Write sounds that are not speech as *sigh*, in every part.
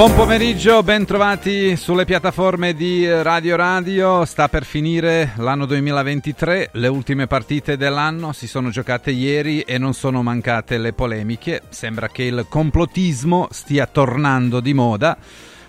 Buon pomeriggio, ben trovati sulle piattaforme di Radio Radio. Sta per finire l'anno 2023, le ultime partite dell'anno si sono giocate ieri e non sono mancate le polemiche. Sembra che il complottismo stia tornando di moda.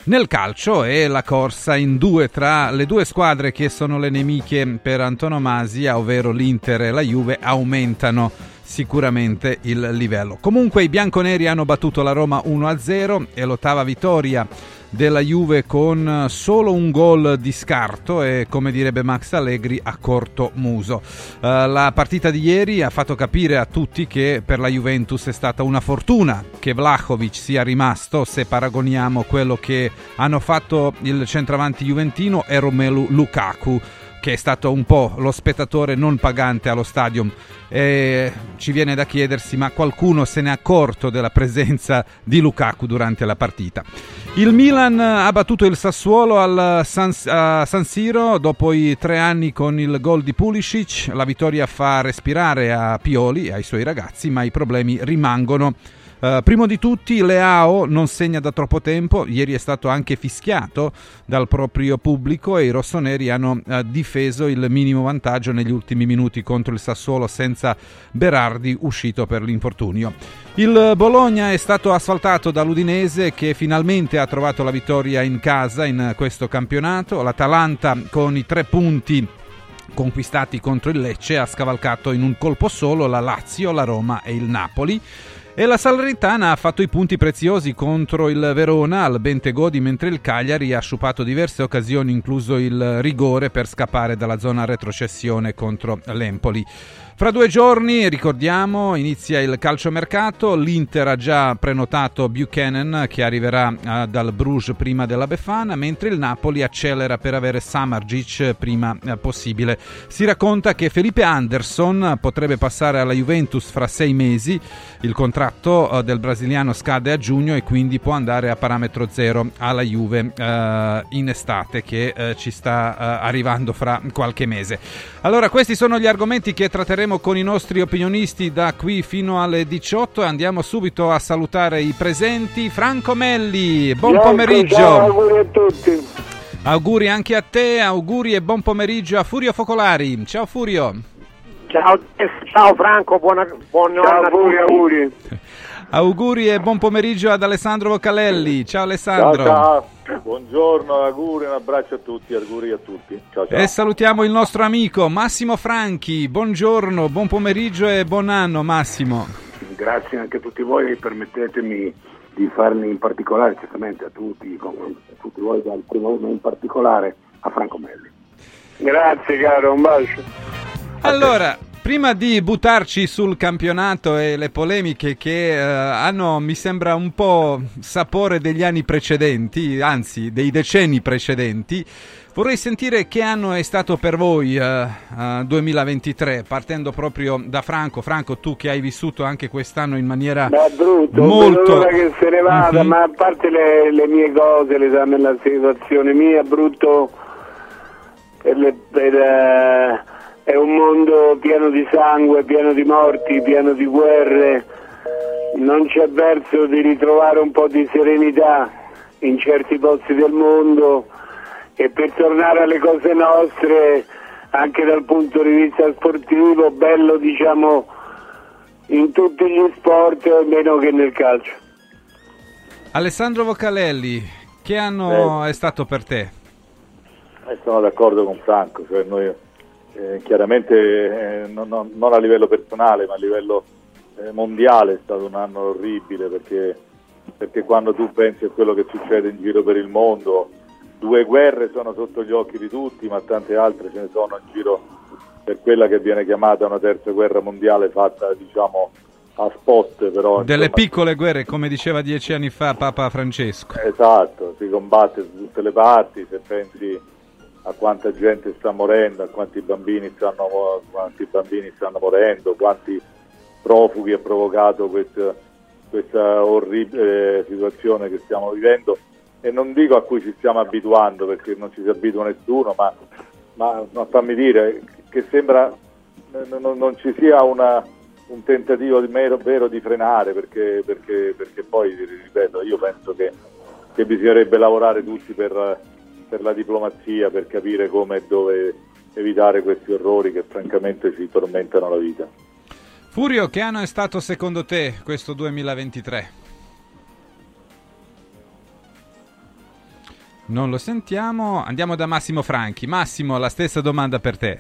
Nel calcio e la corsa in due tra le due squadre che sono le nemiche per antonomasia, ovvero l'Inter e la Juve, aumentano sicuramente il livello. Comunque i bianconeri hanno battuto la Roma 1-0 e l'ottava vittoria della Juve con solo un gol di scarto e come direbbe Max Allegri a corto muso. Uh, la partita di ieri ha fatto capire a tutti che per la Juventus è stata una fortuna che Vlahovic sia rimasto se paragoniamo quello che hanno fatto il centravanti juventino e Romelu Lukaku che è stato un po' lo spettatore non pagante allo stadium. E ci viene da chiedersi, ma qualcuno se n'è accorto della presenza di Lukaku durante la partita? Il Milan ha battuto il Sassuolo al San, San Siro dopo i tre anni con il gol di Pulisic. La vittoria fa respirare a Pioli e ai suoi ragazzi, ma i problemi rimangono. Uh, primo di tutti, Leao non segna da troppo tempo, ieri è stato anche fischiato dal proprio pubblico e i rossoneri hanno uh, difeso il minimo vantaggio negli ultimi minuti contro il Sassuolo senza Berardi uscito per l'infortunio. Il Bologna è stato asfaltato dall'Udinese che finalmente ha trovato la vittoria in casa in questo campionato. L'Atalanta con i tre punti conquistati contro il Lecce ha scavalcato in un colpo solo la Lazio, la Roma e il Napoli. E la Salernitana ha fatto i punti preziosi contro il Verona al Bentegodi, mentre il Cagliari ha sciupato diverse occasioni, incluso il rigore per scappare dalla zona retrocessione contro l'Empoli. Fra due giorni, ricordiamo, inizia il calciomercato. L'Inter ha già prenotato Buchanan che arriverà uh, dal Bruges prima della Befana, mentre il Napoli accelera per avere Samargic prima uh, possibile. Si racconta che Felipe Anderson potrebbe passare alla Juventus fra sei mesi. Il contratto uh, del brasiliano scade a giugno e quindi può andare a parametro zero alla Juve in estate che ci sta arrivando fra qualche mese. Allora, questi sono gli argomenti che tratteremo Staremo con i nostri opinionisti da qui fino alle 18 e andiamo subito a salutare i presenti. Franco Melli, buon Bianco, pomeriggio. Ciao, auguri a tutti. Auguri anche a te, auguri e buon pomeriggio a Furio Focolari. Ciao Furio. Ciao, ciao Franco, buona, buona ciao, auguri, auguri. Auguri e buon pomeriggio ad Alessandro Vocalelli. Ciao Alessandro. Ciao, ciao. Buongiorno, auguri, un abbraccio a tutti, auguri a tutti. Ciao, ciao. E salutiamo il nostro amico Massimo Franchi. Buongiorno, buon pomeriggio e buon anno Massimo. Grazie anche a tutti voi, permettetemi di farmi in particolare, certamente a tutti, a tutti voi dal primo ma in particolare a Franco Melli. Grazie caro, un bacio. Allora, Prima di buttarci sul campionato e le polemiche che eh, hanno, mi sembra, un po' sapore degli anni precedenti, anzi dei decenni precedenti, vorrei sentire che anno è stato per voi eh, eh, 2023, partendo proprio da Franco. Franco, tu che hai vissuto anche quest'anno in maniera ma brutto, molto... che se ne vada, mm-hmm. ma a parte le, le mie cose, le, la situazione mia, brutto per... Le, per uh è un mondo pieno di sangue, pieno di morti, pieno di guerre, non c'è verso di ritrovare un po' di serenità in certi posti del mondo e per tornare alle cose nostre anche dal punto di vista sportivo, bello diciamo in tutti gli sport meno che nel calcio. Alessandro Vocalelli, che anno eh, è stato per te? Eh, sono d'accordo con Franco, cioè noi eh, chiaramente eh, non, non, non, a livello personale ma a livello eh, mondiale è stato un anno orribile perché, perché, quando tu pensi a quello che succede in giro per il mondo, due guerre sono sotto gli occhi di tutti ma tante altre ce ne sono in giro per quella che viene chiamata una terza guerra mondiale fatta diciamo a spot però delle insomma, piccole guerre come diceva dieci anni fa Papa Francesco. Esatto si combatte su tutte le parti se pensi a quanta gente sta morendo, a quanti bambini stanno, quanti bambini stanno morendo, quanti profughi ha provocato questa, questa orribile situazione che stiamo vivendo. E non dico a cui ci stiamo abituando perché non ci si abitua nessuno, ma, ma, ma fammi dire che sembra non, non ci sia una, un tentativo di mero, vero di frenare perché, perché, perché poi, ripeto, io penso che che bisognerebbe lavorare tutti per, per la diplomazia, per capire come e dove evitare questi orrori che francamente ci tormentano la vita. Furio, che anno è stato secondo te questo 2023? Non lo sentiamo, andiamo da Massimo Franchi. Massimo, la stessa domanda per te.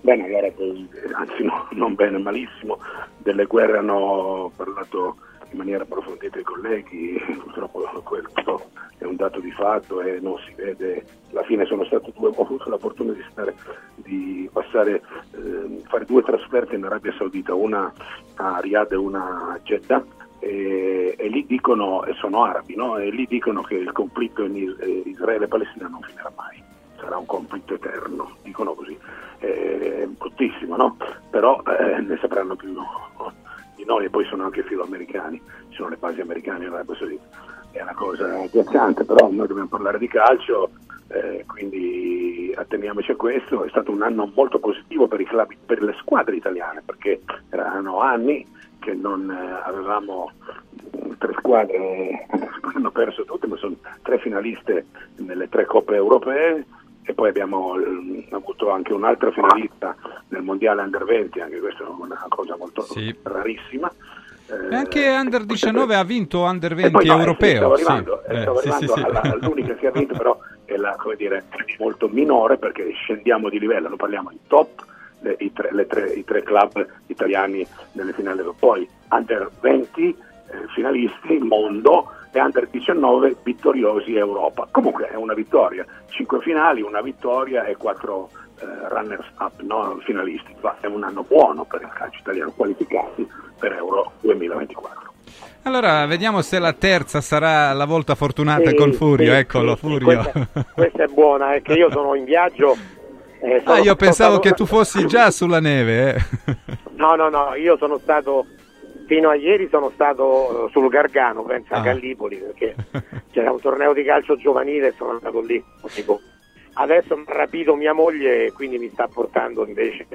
Bene, allora, anzi no, non bene, malissimo. Delle guerre hanno parlato in maniera approfondita i colleghi, *laughs* purtroppo questo è un dato di fatto e non si vede, alla fine sono stato due, ho avuto la fortuna di, stare, di passare, eh, fare due trasferte in Arabia Saudita, una a Riyadh e una a Jeddah e, e, lì dicono, e sono arabi, no? e lì dicono che il conflitto in Israele-Palestina non finirà mai, sarà un conflitto eterno, dicono così, è bruttissimo, no? però eh, ne sapranno più noi e poi sono anche filoamericani, ci sono le basi americane in Arabia Saudita, è una cosa agghiacciante, però noi dobbiamo parlare di calcio, eh, quindi atteniamoci a questo, è stato un anno molto positivo per, club, per le squadre italiane perché erano anni che non eh, avevamo tre squadre, *laughs* hanno perso tutte, ma sono tre finaliste nelle tre coppe europee e poi abbiamo eh, avuto anche un'altra finalista nel mondiale under 20, anche questa è una cosa molto sì. rarissima. E anche Under 19 ha vinto Under 20 europeo. Sì, stavo arrivando, sì. stavo eh, arrivando sì, alla, all'unica che ha vinto, però è la, dire, molto minore perché scendiamo di livello, non parliamo di top, le, i, tre, tre, i, tre, club italiani nelle finali poi Under 20 eh, finalisti mondo e Under 19 vittoriosi Europa. Comunque è una vittoria, 5 finali, una vittoria e 4 eh, runners up, no? finalisti. È un anno buono per il calcio italiano, qualificati per Euro 2024. Allora, vediamo se la terza sarà la volta fortunata sì, con Furio. Sì, Eccolo, sì, Furio. Questa, questa, è buona, è che io sono in viaggio. Eh, sono, ah, io pensavo stato... che tu fossi già sulla neve. Eh. No, no, no, io sono stato fino a ieri sono stato sul Gargano, pensa ah. a Gallipoli, perché c'era un torneo di calcio giovanile e sono andato lì. Adesso mi ha rapito mia moglie e quindi mi sta portando invece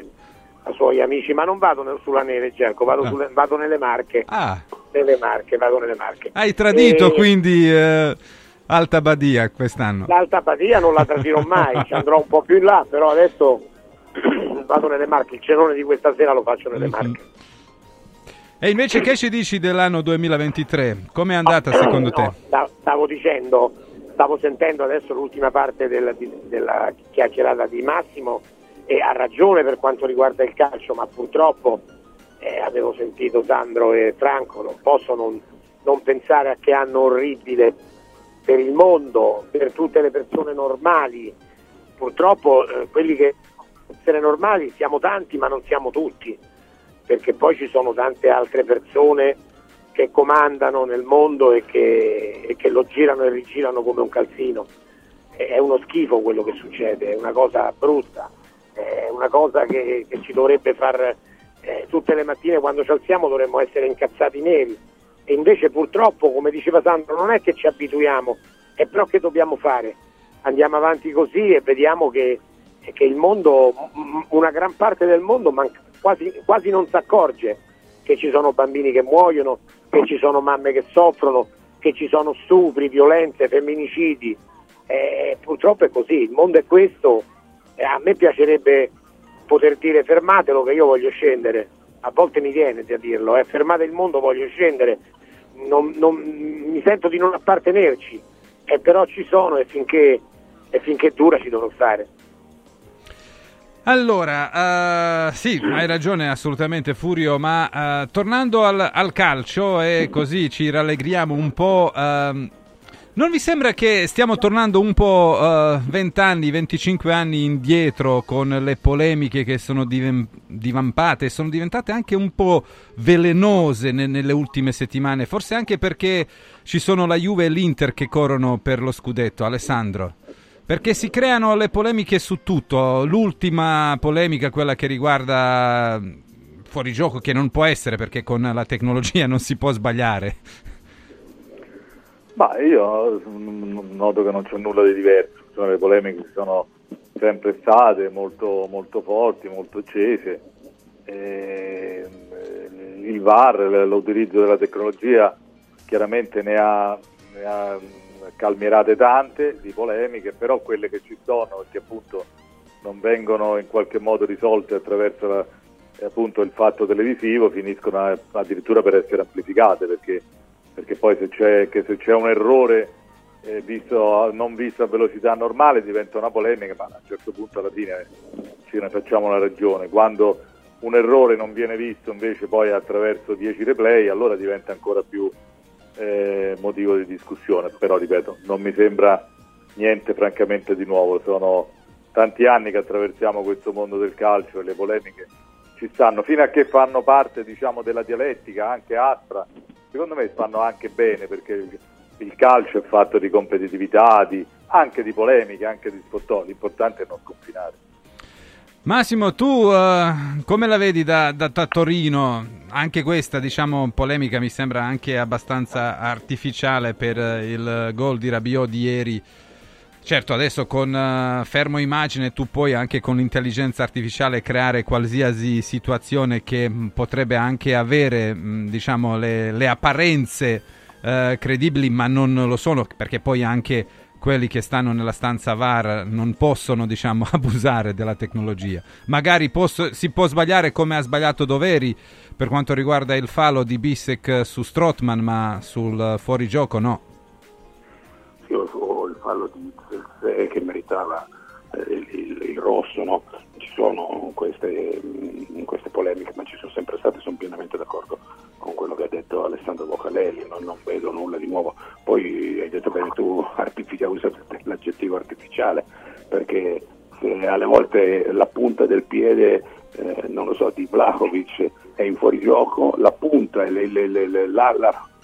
a suoi amici, ma non vado sulla neve, Gerco, vado, ah. sulle, vado nelle Marche. Ah. Nelle Marche, vado nelle Marche. Hai tradito e... quindi eh, Alta Badia quest'anno? L'Alta Badia non la tradirò mai, ci andrò un po' più in là, però adesso *clears throat* vado nelle Marche, il cenone di questa sera lo faccio nelle mm-hmm. Marche. E invece che ci dici dell'anno 2023? Com'è andata secondo no, te? Stavo dicendo, stavo sentendo adesso l'ultima parte della, della chiacchierata di Massimo e ha ragione per quanto riguarda il calcio, ma purtroppo eh, avevo sentito Sandro e Franco, non posso non, non pensare a che anno orribile per il mondo, per tutte le persone normali. Purtroppo eh, quelli che essere normali siamo tanti, ma non siamo tutti, perché poi ci sono tante altre persone che comandano nel mondo e che, e che lo girano e rigirano come un calzino. È uno schifo quello che succede, è una cosa brutta è una cosa che, che ci dovrebbe far eh, tutte le mattine quando ci alziamo dovremmo essere incazzati neri e invece purtroppo come diceva Sandro non è che ci abituiamo è però che dobbiamo fare andiamo avanti così e vediamo che, che il mondo una gran parte del mondo manca, quasi, quasi non si accorge che ci sono bambini che muoiono che ci sono mamme che soffrono che ci sono stupri, violenze, femminicidi. Eh, purtroppo è così il mondo è questo. Eh, a me piacerebbe poter dire fermatelo che io voglio scendere, a volte mi viene a dirlo, eh, fermate il mondo, voglio scendere, non, non, mi sento di non appartenerci, però ci sono e finché, e finché dura ci devo stare. Allora, uh, sì, hai ragione assolutamente Furio, ma uh, tornando al, al, calcio e così ci rallegriamo un po', uh, non vi sembra che stiamo tornando un po' 20 uh, anni, 25 anni indietro con le polemiche che sono div- divampate sono diventate anche un po' velenose ne- nelle ultime settimane? Forse anche perché ci sono la Juve e l'Inter che corrono per lo scudetto, Alessandro. Perché si creano le polemiche su tutto. L'ultima polemica, quella che riguarda fuori gioco, che non può essere perché con la tecnologia non si può sbagliare. Ma io noto che non c'è nulla di diverso, sono le polemiche che sono sempre state molto, molto forti, molto accese. E il VAR, l'utilizzo della tecnologia chiaramente ne ha, ne ha calmierate tante di polemiche, però quelle che ci sono, perché appunto non vengono in qualche modo risolte attraverso la, appunto il fatto televisivo, finiscono addirittura per essere amplificate, perché, perché poi se c'è, se c'è un errore eh, visto, non visto a velocità normale diventa una polemica, ma a un certo punto alla fine ce ne facciamo una ragione. Quando un errore non viene visto invece poi attraverso 10 replay, allora diventa ancora più eh, motivo di discussione, però ripeto, non mi sembra niente francamente di nuovo, sono tanti anni che attraversiamo questo mondo del calcio e le polemiche ci stanno, fino a che fanno parte diciamo, della dialettica anche aspra, secondo me fanno anche bene perché il, il calcio è fatto di competitività, di, anche di polemiche, anche di spottò, l'importante è non confinare. Massimo, tu uh, come la vedi da, da, da, Torino? Anche questa, diciamo, polemica mi sembra anche abbastanza artificiale per uh, il gol di Rabiot di ieri. Certo, adesso con uh, fermo immagine tu puoi anche con l'intelligenza artificiale creare qualsiasi situazione che mh, potrebbe anche avere, mh, diciamo, le, le apparenze credibili, ma non lo sono, perché poi anche quelli che stanno nella stanza VAR non possono diciamo, *laughs* abusare della tecnologia. Magari posso, si può sbagliare come ha sbagliato Doveri per quanto riguarda il fallo di Bissek su Strotman, ma sul fuorigioco no. Sì, o il fallo di Zerze che meritava eh, il, il, il, rosso, no? ci sono queste, queste polemiche, ma ci sono sempre state, sono pienamente d'accordo con quello che ha detto Alessandro Bocalelli, non, non vedo nulla di nuovo. Poi hai detto bene tu, *laughs* artificia, usato l'aggettivo artificiale, perché se alle volte la punta del piede, eh, non lo so, di Vlahovic è in fuorigioco, la punta e le,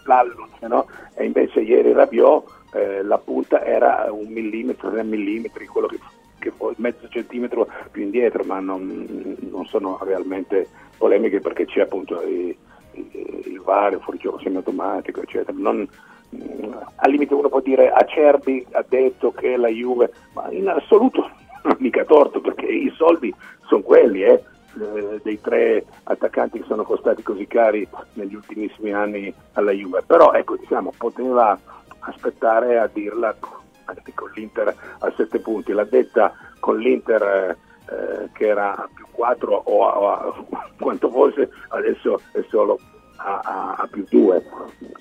l'allunce, no? e invece ieri Rabiot eh, la punta era un millimetro, tre millimetri, quello che, che mezzo centimetro più indietro, ma non, non sono realmente polemiche perché c'è appunto i, il VAR, il fuorigioco semiautomatico, eccetera. Non, mm, al limite uno può dire Acerbi ha detto che la Juve, ma in assoluto *laughs* non ha mica torto perché i soldi sono quelli, eh, eh, dei tre attaccanti che sono costati così cari negli ultimissimi anni alla Juve. Però ecco, diciamo, poteva aspettare a dirla con l'Inter a sette punti, l'ha detta con l'Inter eh, che era più 4 o a, a *laughs* quanto fosse, adesso è solo a, a, a, più 2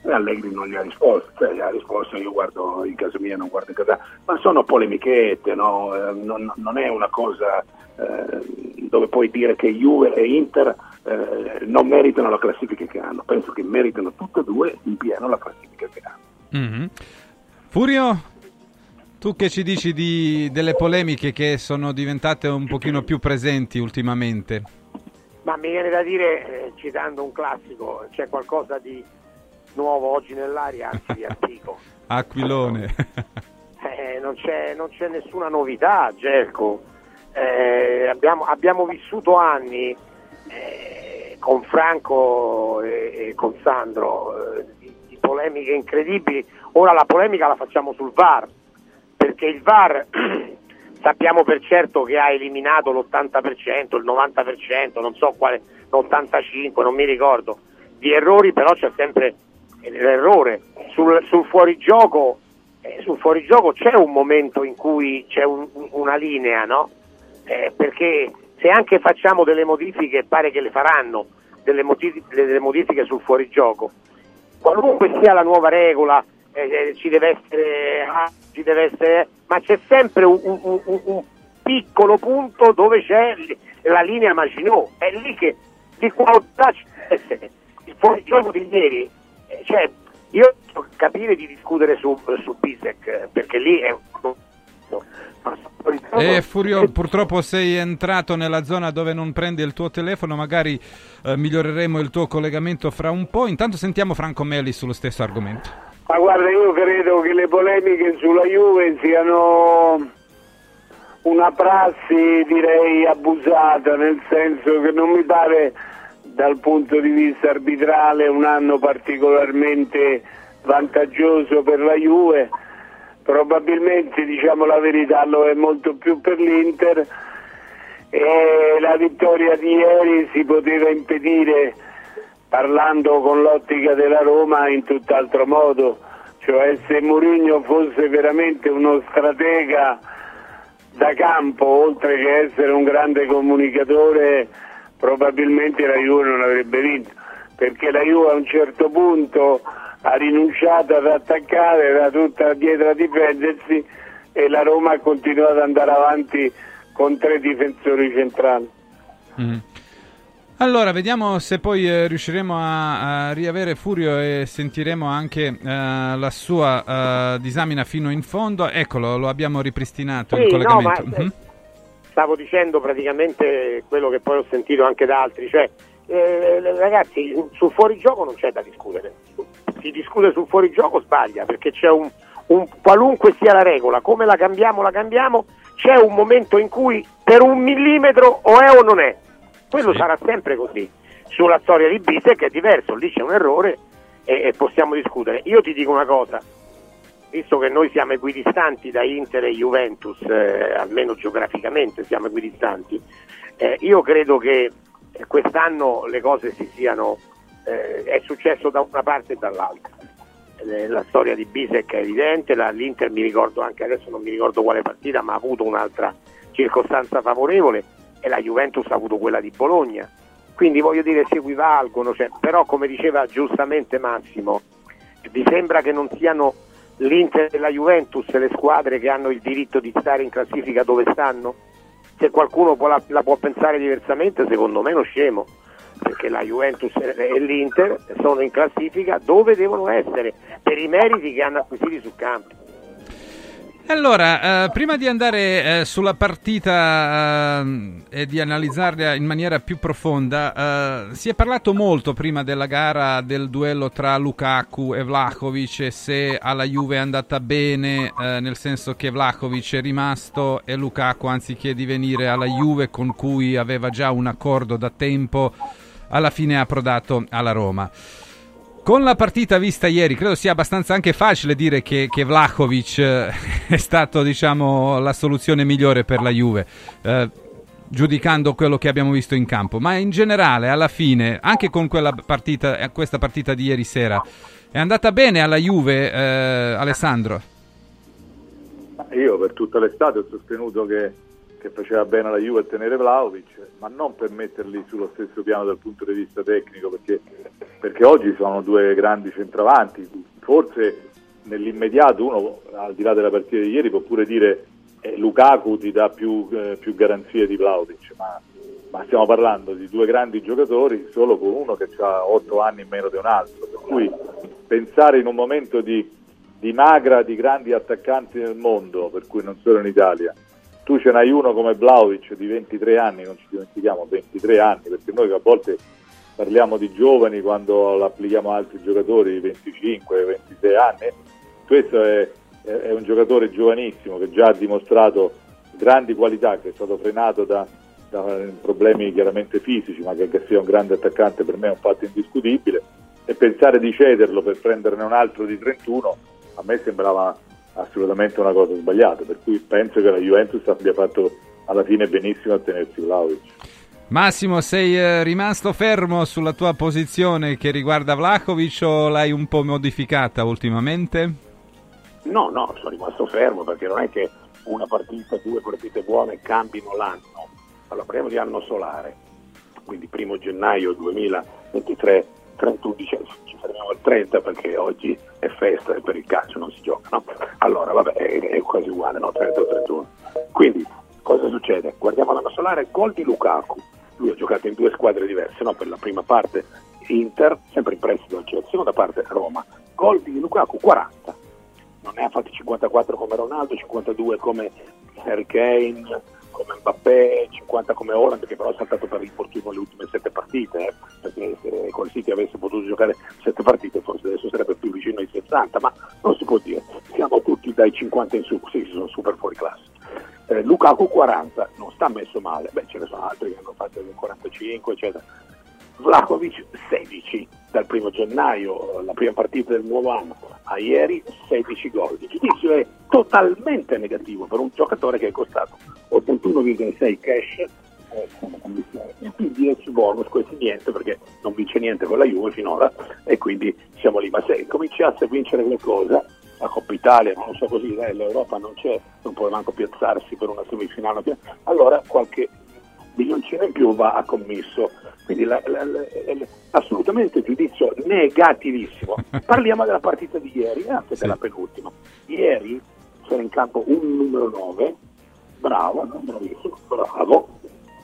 e Allegri non gli ha risposto, cioè gli ha risposto io guardo in casa mia, non guardo in casa, ma sono polemichette, no? eh, non, non, è una cosa eh, dove puoi dire che Juve e Inter eh, non meritano la classifica che hanno, penso che meritano tutte e due in pieno la classifica che hanno. Mm-hmm. Furio, tu che ci dici di, delle polemiche che sono diventate un pochino più presenti ultimamente? Ma mi viene da dire, eh, citando un classico, c'è qualcosa di nuovo oggi nell'aria, anzi di *laughs* antico. Aquilone. *laughs* eh, non, c'è, non, c'è, nessuna novità, Gerco. Eh, abbiamo, abbiamo, vissuto anni eh, con Franco e, e con Sandro eh, di, di polemiche incredibili. Ora la polemica la facciamo sul VAR perché il VAR *clears throat* sappiamo per certo che ha eliminato l'80%, il 90%, non so quale, l'85%, non mi ricordo, di errori, però c'è sempre l'errore. Sul, sul fuorigioco, eh, sul fuorigioco c'è un momento in cui c'è un, una linea, no? Eh, perché se anche facciamo delle modifiche, pare che le faranno, delle, modifiche, delle modifiche sul fuorigioco, qualunque sia la nuova regola, eh, eh, ci deve essere, ah, ci deve essere, ma c'è sempre un, un, un, un, piccolo punto dove c'è la linea Maginot, è lì che di qualità c'è il fuorigioco di ieri, eh, cioè, io capire di discutere su, su Bisek perché lì è un e Furio, purtroppo sei entrato nella zona dove non prendi il tuo telefono, magari eh, miglioreremo il tuo collegamento fra un po'. Intanto sentiamo Franco Meli sullo stesso argomento. Ma guarda, io credo che le polemiche sulla Juve siano una prassi direi abusata, nel senso che non mi pare dal punto di vista arbitrale un anno particolarmente vantaggioso per la Juve, probabilmente diciamo la verità lo è molto più per l'Inter. E la vittoria di ieri si poteva impedire parlando con l'ottica della Roma in tutt'altro modo, cioè se Mourinho fosse veramente uno stratega da campo, oltre che essere un grande comunicatore, probabilmente la Juve non avrebbe vinto, perché la Juve a un certo punto ha rinunciato ad attaccare, era tutta dietro a difendersi e la Roma ha continuato ad andare avanti con tre difensori centrali. Mm. Allora, vediamo se poi eh, riusciremo a, a, riavere Furio e sentiremo anche eh, la sua eh, disamina fino in fondo. Eccolo, lo abbiamo ripristinato sì, il collegamento. No, mm-hmm. Stavo dicendo praticamente quello che poi ho sentito anche da altri, cioè eh, ragazzi, sul fuorigioco non c'è da discutere. Si discute sul fuorigioco sbaglia perché c'è un, un qualunque sia la regola, come la cambiamo, la cambiamo, c'è un momento in cui per un millimetro o è o non è quello sì. sarà sempre così. Sulla storia di Bisek è diverso, lì c'è un errore e, e, possiamo discutere. Io ti dico una cosa, visto che noi siamo equidistanti da Inter e Juventus, eh, almeno geograficamente siamo equidistanti, eh, io credo che quest'anno le cose si siano, eh, è successo da una parte e dall'altra. Eh, la storia di Bisek è evidente, la, l'Inter mi ricordo anche adesso, non mi ricordo quale partita, ma ha avuto un'altra circostanza favorevole e la Juventus ha avuto quella di Bologna. Quindi voglio dire si equivalgono, cioè, però come diceva giustamente Massimo, vi sembra che non siano l'Inter e la Juventus le squadre che hanno il diritto di stare in classifica dove stanno? Se qualcuno la, la può pensare diversamente, secondo me è uno scemo, perché la Juventus e l'Inter sono in classifica dove devono essere, per i meriti che hanno acquisiti sul campo. Allora, eh, prima di andare eh, sulla partita eh, e di analizzarla in maniera più profonda, eh, si è parlato molto prima della gara del duello tra Lukaku e Vlahovic e se alla Juve è andata bene, eh, nel senso che Vlahovic è rimasto e Lukaku, anziché di venire alla Juve con cui aveva già un accordo da tempo, alla fine ha approdato alla Roma. Con la partita vista ieri, credo sia abbastanza anche facile dire che, che Vlahovic eh, *laughs* è stato diciamo, la soluzione migliore per la Juve, eh, giudicando quello che abbiamo visto in campo. Ma in generale, alla fine, anche con partita, eh, questa partita di ieri sera, è andata bene alla Juve, eh, Alessandro? Io per tutta l'estate ho sostenuto che, che faceva bene alla Juve tenere Vlaovic, ma non per metterli sullo stesso piano dal punto di vista tecnico, perché perché oggi sono due grandi centravanti, forse nell'immediato uno al di là della partita di ieri può pure dire eh, Lukaku ti dà più, eh, più garanzie di Vlaovic, ma, ma, stiamo parlando di due grandi giocatori solo con uno che ha otto anni in meno di un altro, per cui pensare in un momento di, di magra di grandi attaccanti nel mondo, per cui non solo in Italia, tu ce n'hai uno come Vlaovic di 23 anni, non ci dimentichiamo 23 anni, perché noi a volte parliamo di giovani quando l'applichiamo a altri giocatori di 25-26 anni, questo è, è, un giocatore giovanissimo che già ha dimostrato grandi qualità, che è stato frenato da, da problemi chiaramente fisici, ma che, che sia un grande attaccante per me è un fatto indiscutibile, e pensare di cederlo per prenderne un altro di 31 a me sembrava assolutamente una cosa sbagliata, per cui penso che la Juventus abbia fatto alla fine benissimo a tenersi Vlaovic. Massimo, sei eh, rimasto fermo sulla tua posizione che riguarda Vlahovic o l'hai un po' modificata ultimamente? No, no, sono rimasto fermo perché non è che una partita, due partite buone cambino l'anno. Allora, parliamo di anno solare, quindi primo gennaio 2023, 31 dicembre, ci fermiamo al 30 perché oggi è festa e per il calcio non si gioca, no? Allora, vabbè, è, è quasi uguale, no? 30 o 31. Quindi, cosa succede? Guardiamo l'anno solare, gol di Lukaku lui ha giocato in due squadre diverse, no? per la prima parte Inter, sempre in prestito al Chelsea, seconda parte Roma. Gol di Lukaku 40, non ne ha fatti 54 come Ronaldo, 52 come Harry Kane, come Mbappé, 50 come Holland, che però ha saltato per l'infortunio le ultime sette partite, eh? perché se col City avesse potuto giocare sette partite forse adesso sarebbe più vicino ai 60, ma non si può dire, siamo tutti dai 50 in su, sì, sono super fuori classe. Eh, Lukaku 40, non sta messo male, beh ce ne sono altri che hanno fatto il 45 eccetera. Vlakovic 16 dal primo gennaio, la prima partita del nuovo anno, a ieri 16 gol. Il giudizio è totalmente negativo per un giocatore che è costato 81,6 cash eh, più 10 bonus, questi niente perché non vince niente con la Juve finora e quindi siamo lì. Ma se cominciasse a vincere qualcosa, la Coppa Italia, non so così, eh, l'Europa non c'è, non può manco piazzarsi per una semifinale, allora qualche milioncino in più va a commisso. Quindi la, la, la, assolutamente giudizio negativissimo. *laughs* Parliamo della partita di ieri, anche sì. della penultima. Ieri c'era in campo un numero 9, bravo, bravissimo, bravo,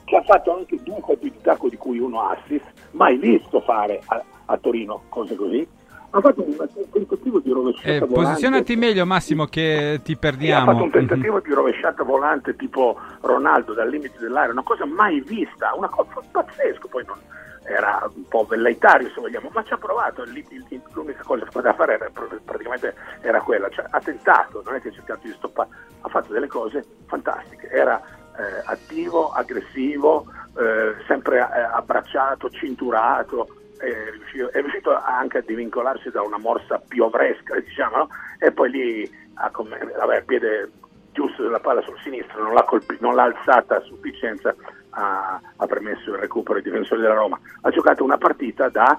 che ha fatto anche due colpi di tacco di cui uno assist, mai visto fare a, a Torino cose così, ha fatto un tentativo di rovesciata eh, volante. Posizionati meglio Massimo che ti perdiamo. Ha fatto un tentativo mm-hmm. di rovesciata volante tipo Ronaldo dal limite dell'aria, una cosa mai vista, una cosa pazzesca, poi non, era un po' velleitario se vogliamo, ma ci ha provato, l'unica cosa che poteva fare era, praticamente era quella, cioè, ha tentato, non è che ha cercato di stoppare, ha fatto delle cose fantastiche, era eh, attivo, aggressivo, eh, sempre eh, abbracciato, cinturato, è riuscito, è riuscito, anche a divincolarsi da una morsa piovresca, diciamo, no? e poi lì ha come, vabbè, il piede giusto della palla sul sinistro, non l'ha, colpi, non l'ha alzata a sufficienza, ha, ha, permesso il recupero ai difensori della Roma. Ha giocato una partita da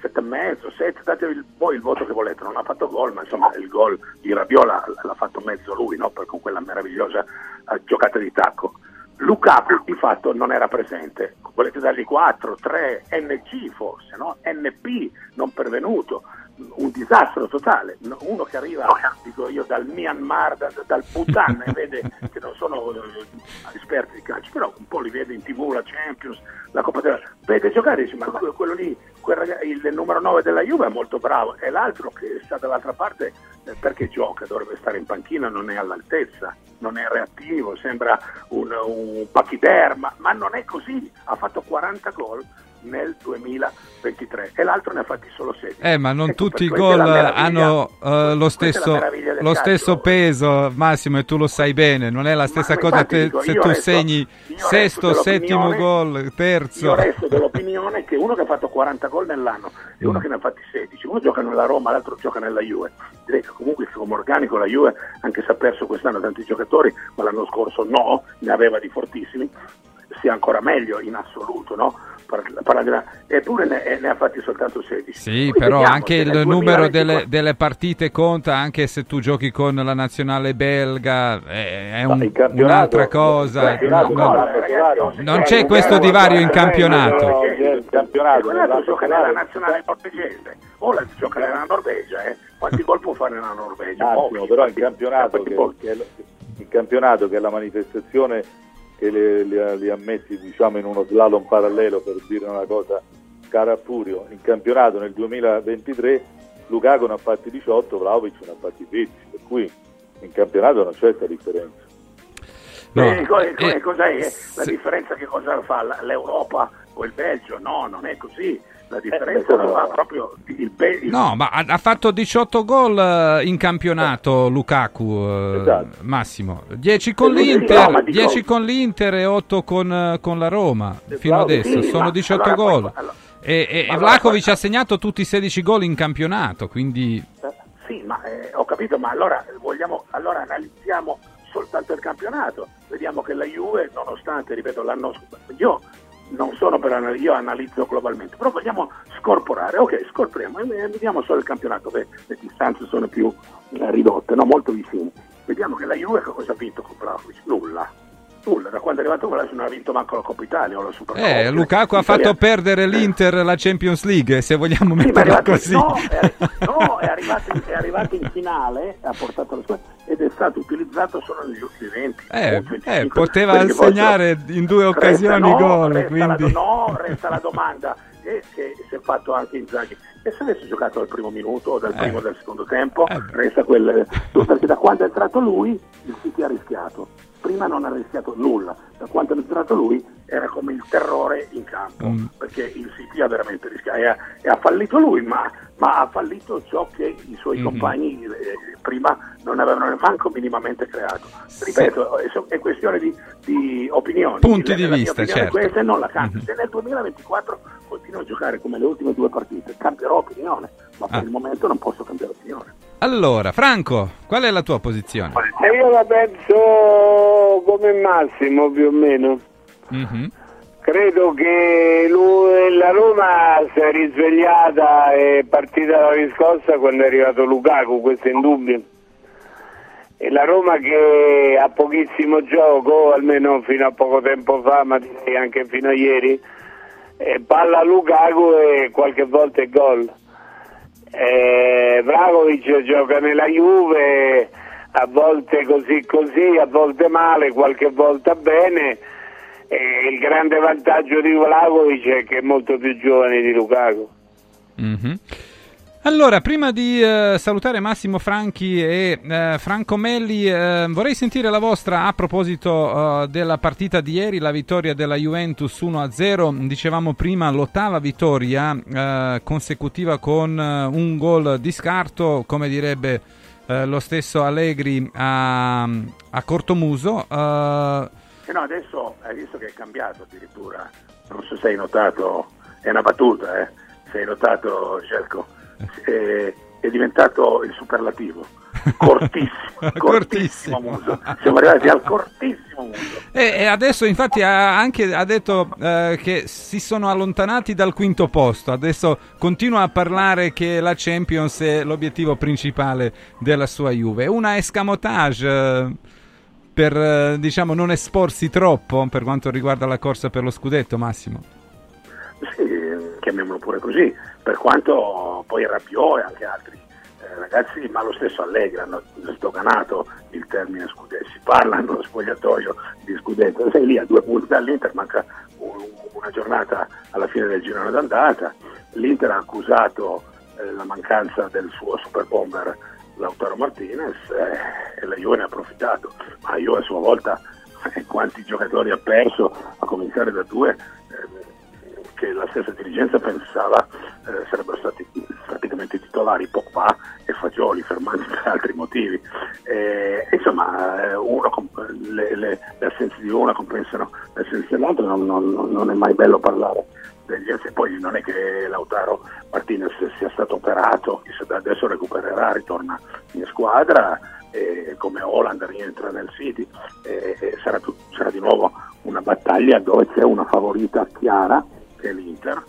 7,5, 7, datevi voi il voto che volete, non ha fatto gol, ma insomma il gol di Rabiola l'ha fatto mezzo lui, no? con quella meravigliosa eh, giocata di tacco. Lukaku di fatto non era presente, volete dargli 4, 3, NG forse, no? NP non pervenuto, un disastro totale, uno che arriva, dico io, dal Myanmar, da, dal Bhutan e vede che non sono eh, esperti di calcio, però un po' li vede in tv, la Champions, la Coppa della... vede giocare e dice ma quello lì, quel ragazzo, il numero 9 della Juve è molto bravo e l'altro che sta dall'altra parte perché gioca, dovrebbe stare in panchina, non è all'altezza, non è reattivo, sembra un, un pachiderma, ma non è così, ha fatto 40 gol nel 2023 e l'altro ne ha fatti solo 16. Eh, ma non ecco, tutti i gol hanno uh, lo, stesso, lo stesso, peso, Massimo, e tu lo sai bene. Non è la stessa cosa te, dico, se tu resto, segni sesto, settimo gol, terzo. Io resto dell'opinione che uno che ha fatto 40 gol nell'anno e uno mm. che ne ha fatti 16, uno gioca nella Roma, l'altro gioca nella Juve. Direi che comunque come organico la Juve, anche se ha perso quest'anno tanti giocatori, ma l'anno scorso no, ne aveva di fortissimi, sia ancora meglio in assoluto, no? Eppure ne, ne, ha fatti soltanto 16. Sì, Quindi però anche il numero delle, delle, partite conta, anche se tu giochi con la nazionale belga, è, è un, un'altra cosa. Non, non, non c'è questo divario in campionato. Il campionato gioca nella nazionale norvegese, o la gioca nella Norvegia, eh? quanti gol può fare nella Norvegia? Attimo, però il campionato, che, che è, il campionato che è la manifestazione che le, le, li ha messi diciamo, in uno slalom parallelo per dire una cosa cara a Furio. In campionato nel 2023 Lukaku ne ha fatti 18, Vlaovic ne ha fatti 16, per cui in campionato non c'è questa differenza. No. Eh, eh, cos'è? La differenza che cosa fa l'Europa o il Belgio? No, non è così la differenza eh, fa proprio il, il No, ma ha, ha, fatto 18 gol eh, in campionato Lukaku, eh, esatto. Massimo. 10 con, l'Inter, no, dico... 10 con l'Inter e 8 con, eh, con la Roma fino adesso, sì, sono 18 allora, gol. Allora, e, e, allora, Vlakovic ha segnato tutti i 16 gol in campionato, quindi... Sì, ma eh, ho capito, ma allora vogliamo, allora analizziamo soltanto il campionato. Vediamo che la Juve, nonostante, ripeto, l'anno scorso, io non sono per analizzare, io analizzo globalmente, però vogliamo scorporare, ok, scorporiamo e vediamo solo il campionato, che le distanze sono più eh, ridotte, no? molto vicine. Vediamo che la Juve cosa ha vinto con Vlaovic? Nulla nulla, da quando è arrivato Vlasic non ha vinto manco la Coppa Italia o la Supercoppa. Eh, Lukaku ha fatto perdere l'Inter la Champions League, se vogliamo sì, metterla così. No, è, no è, arrivato in, è, arrivato in, finale, ha portato la sua ed è stato utilizzato solo negli ultimi 20. Eh, eh, poteva segnare in due occasioni no, gol. Resta quindi... la, no, resta la domanda e che si è fatto anche Inzaghi. E se avesse giocato dal primo minuto o dal eh. primo o dal secondo tempo, eh. resta quel... Perché da quando è entrato lui, il City ha rischiato prima non ha rischiato nulla, da quanto è entrato lui era come il terrore in campo, mm. perché il City ha veramente rischiato e ha, e ha fallito lui, ma, ma, ha fallito ciò che i suoi mm-hmm. compagni eh, prima non avevano manco minimamente creato. Ripeto, sì. è, è, questione di, di opinioni. Punti di vista, certo. Questa non la cambio. Mm-hmm. Se nel 2024 continuo a giocare come le ultime due partite, cambierò opinione, ma per ah. il momento non posso cambiare opinione. Allora, Franco, qual è la tua posizione? E io la penso come Massimo più o meno. Mm-hmm. Credo che lui, la Roma si è risvegliata e è partita la riscossa quando è arrivato Lukaku, questo è indubbio. E la Roma che ha pochissimo gioco, almeno fino a poco tempo fa, ma anche fino a ieri, eh, palla Lukaku e qualche volta è gol. Eh, Vlaovic gioca nella Juve, a volte così così, a volte male, qualche volta bene e il grande vantaggio di Vlaovic è che è molto più giovane di Lukaku. Mm-hmm. Allora, prima di uh, salutare Massimo Franchi e uh, Franco Melli, uh, vorrei sentire la vostra a proposito della partita di ieri, la vittoria della Juventus 1-0. Dicevamo prima l'ottava vittoria consecutiva con un gol di scarto, come direbbe lo stesso Allegri a, a Cortomuso. Eh no, adesso hai visto che è cambiato addirittura, non so se hai notato, è una battuta, eh? se hai notato Cerco, è, è diventato il superlativo. *laughs* Cortissimo, cortissimo muso. Siamo arrivati al cortissimo muso. E, e adesso, infatti, ha anche ha detto eh, che si sono allontanati dal quinto posto. Adesso continua a parlare che la Champions è l'obiettivo principale della sua Juve. Una escamotage. Eh, per eh, diciamo, non esporsi troppo per quanto riguarda la corsa per lo scudetto, Massimo? Sì, chiamiamolo pure così, per quanto poi Rabiot e anche altri eh, ragazzi, ma lo stesso Allegri hanno sdoganato il termine scudetto, si parla nello spogliatoio di scudetto, sei lì a due punti dall'Inter, manca una giornata alla fine del girone d'andata, l'Inter ha accusato eh, la mancanza del suo super bomber Lautaro Martinez eh, e la Juve ne ha approfittato, ma Juve a sua volta eh, *laughs* quanti giocatori ha perso, a cominciare da due eh, che la stessa dirigenza pensava eh, sarebbero stati praticamente titolari, Pogba e Fagioli, fermati *laughs* per altri motivi. insomma, eh, uno, le, le, le, assenze di uno compensano le assenze dell'altro, non, non, non è mai bello parlare degli e poi non è che Lautaro Martinez sia stato operato, adesso recupererà, ritorna in squadra e come Holland rientra nel City e, e sarà, sarà, di nuovo una battaglia dove c'è una favorita chiara che è l'Inter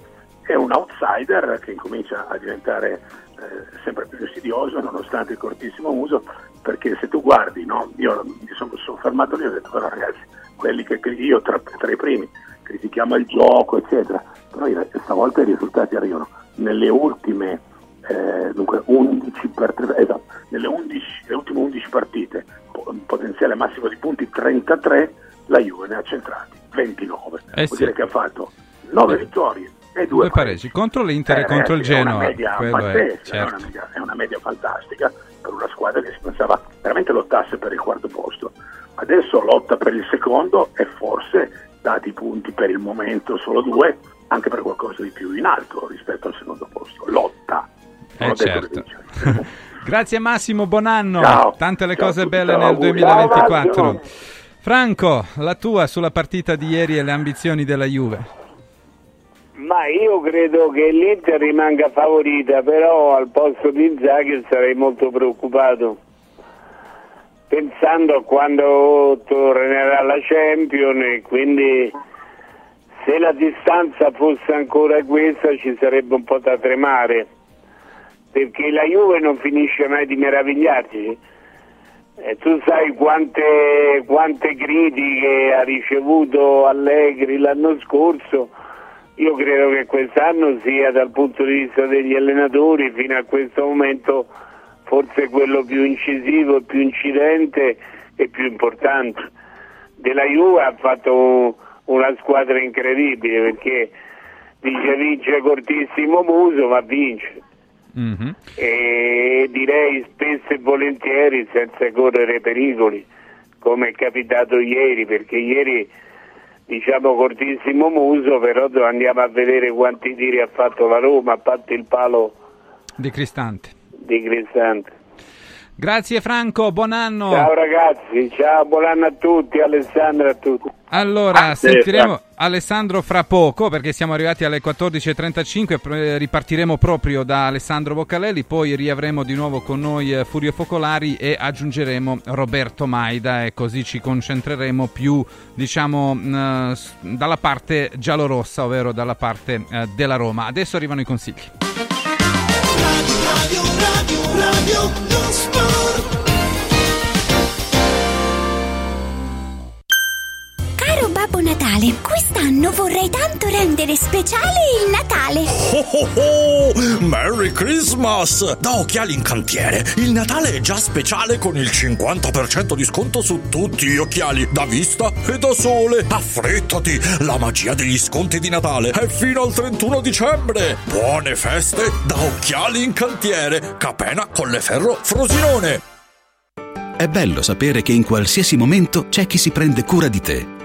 e un outsider che incomincia a diventare eh, sempre più insidioso nonostante il cortissimo uso perché se tu guardi, no, io mi sono soffermato lì e ho detto però ragazzi, quelli che io tra, tra i primi critichiamo il gioco eccetera però stavolta i risultati arrivano nelle ultime eh, dunque 11 per 3, esatto, nelle 11, le ultime 11 partite, potenziale massimo di punti 33, la Juve ne ha centrati 29. Eh Vuol sì. dire che ha fatto 9 vittorie e 2 due pareggi contro l'Inter eh, e contro il Genoa. È una media pazzesca, certo. è, una media, è una media fantastica per una squadra che si pensava veramente lottasse per il quarto posto. Adesso lotta per il secondo e forse, dati i punti per il momento solo due, anche per qualcosa di più in alto rispetto al secondo posto. Lotta. Eh certo. *laughs* Grazie Massimo, buon anno. Ciao. Tante le ciao cose belle ciao, nel 2024. Ciao, Franco, la tua sulla partita di ieri e le ambizioni della Juve. Ma io credo che l'Inter rimanga favorita, però al posto di Inzaghi sarei molto preoccupato. Pensando a quando tornerà la Champions e quindi se la distanza fosse ancora questa ci sarebbe un po' da tremare, perché la Juve non finisce mai di meravigliarsi. E tu sai quante, quante critiche ha ricevuto Allegri l'anno scorso, io credo che quest'anno sia dal punto di vista degli allenatori fino a questo momento forse quello più incisivo, più incidente e più importante. Della Juve ha fatto una squadra incredibile perché dice vince cortissimo muso ma vince mm-hmm. e direi spesso e volentieri senza correre pericoli come è capitato ieri perché ieri diciamo cortissimo muso però andiamo a vedere quanti tiri ha fatto la Roma a parte il palo di Cristante. di Cristante Grazie Franco, buon anno. Ciao ragazzi, ciao, buon anno a tutti, Alessandro a tutti. Allora, sentiremo Alessandro fra poco perché siamo arrivati alle 14.35, ripartiremo proprio da Alessandro Boccalelli, poi riavremo di nuovo con noi eh, Furio Focolari e aggiungeremo Roberto Maida e così ci concentreremo più, diciamo, eh, dalla parte giallorossa, ovvero dalla parte eh, della Roma. Adesso arrivano i consigli. Radio, radio, radio, radio Babbo Natale, quest'anno vorrei tanto rendere speciale il Natale. Oh oh oh! Merry Christmas! Da Occhiali in Cantiere, il Natale è già speciale con il 50% di sconto su tutti gli occhiali, da vista e da sole. Affrettati! La magia degli sconti di Natale è fino al 31 dicembre. Buone feste da Occhiali in Cantiere, Capena, Colleferro, Frosinone. È bello sapere che in qualsiasi momento c'è chi si prende cura di te.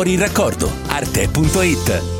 fuori il raccordo. Arte.it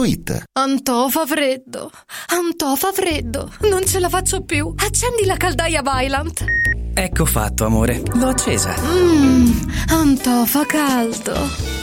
www.radioticino.it Antò fa freddo, Antò fa freddo, non ce la faccio più. Accendi la caldaia Vylant. Ecco fatto, amore. L'ho accesa. Mmm, Antò fa caldo.